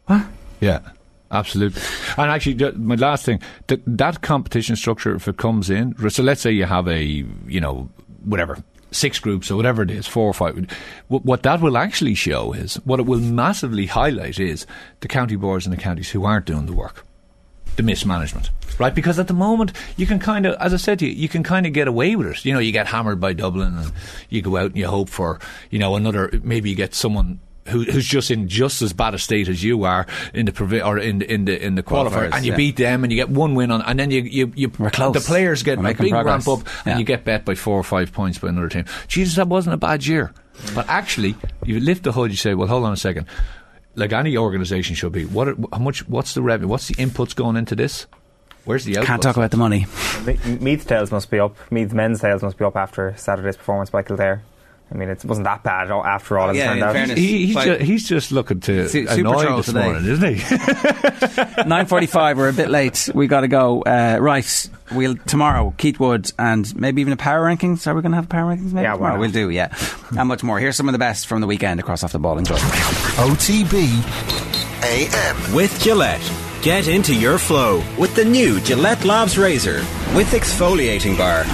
Speaker 6: what?
Speaker 19: Yeah, absolutely. And actually, my last thing that that competition structure, if it comes in, so let's say you have a you know whatever six groups or whatever it is, four or five. What, that will actually show is what it will massively highlight is the county boards and the counties who aren't doing the work. The mismanagement, right? Because at the moment, you can kind of, as I said to you, you can kind of get away with it. You know, you get hammered by Dublin, and you go out and you hope for, you know, another. Maybe you get someone who, who's just in just as bad a state as you are in the provi- or in the, in the in the qualifier,
Speaker 6: Qualifiers,
Speaker 19: and you
Speaker 6: yeah.
Speaker 19: beat them, and you get one win on, and then you you, you
Speaker 6: close.
Speaker 19: the players get
Speaker 6: We're
Speaker 19: a
Speaker 6: making
Speaker 19: big
Speaker 6: progress.
Speaker 19: ramp up,
Speaker 6: Yeah.
Speaker 19: and you get bet by four or five points by another team. Jesus, that wasn't a bad year, but actually, you lift the hood, you say, well, hold on a second. Like any organisation should be, what? are- How much? What's the revenue? What's the inputs going into this? Where's the outputs?
Speaker 6: can't talk about the money.
Speaker 12: Me- Meath tails must be up. Meath men's sales must be up after Saturday's performance by Kildare. I mean, it wasn't that bad after all. as it
Speaker 6: Yeah,
Speaker 12: turned
Speaker 6: in
Speaker 12: out.
Speaker 6: fairness,
Speaker 19: He, he's,
Speaker 6: Like-
Speaker 19: ju- he's just looking to
Speaker 6: Su- Super
Speaker 19: annoy
Speaker 6: Troll
Speaker 19: this
Speaker 6: today.
Speaker 19: morning, isn't he? [LAUGHS]
Speaker 6: Nine forty-five. We're a bit late. We got to go. Uh, right. We'll tomorrow. Keith Woods and maybe even a power rankings. Are we going to have a power rankings? Maybe
Speaker 12: Yeah, why
Speaker 6: tomorrow. we'll do. Yeah, [LAUGHS] and much more. Here's some of the best from the weekend across off the ball. Enjoy.
Speaker 4: OTB AM.
Speaker 5: With Gillette. Get into your flow with the new Gillette Labs Razor with exfoliating bar.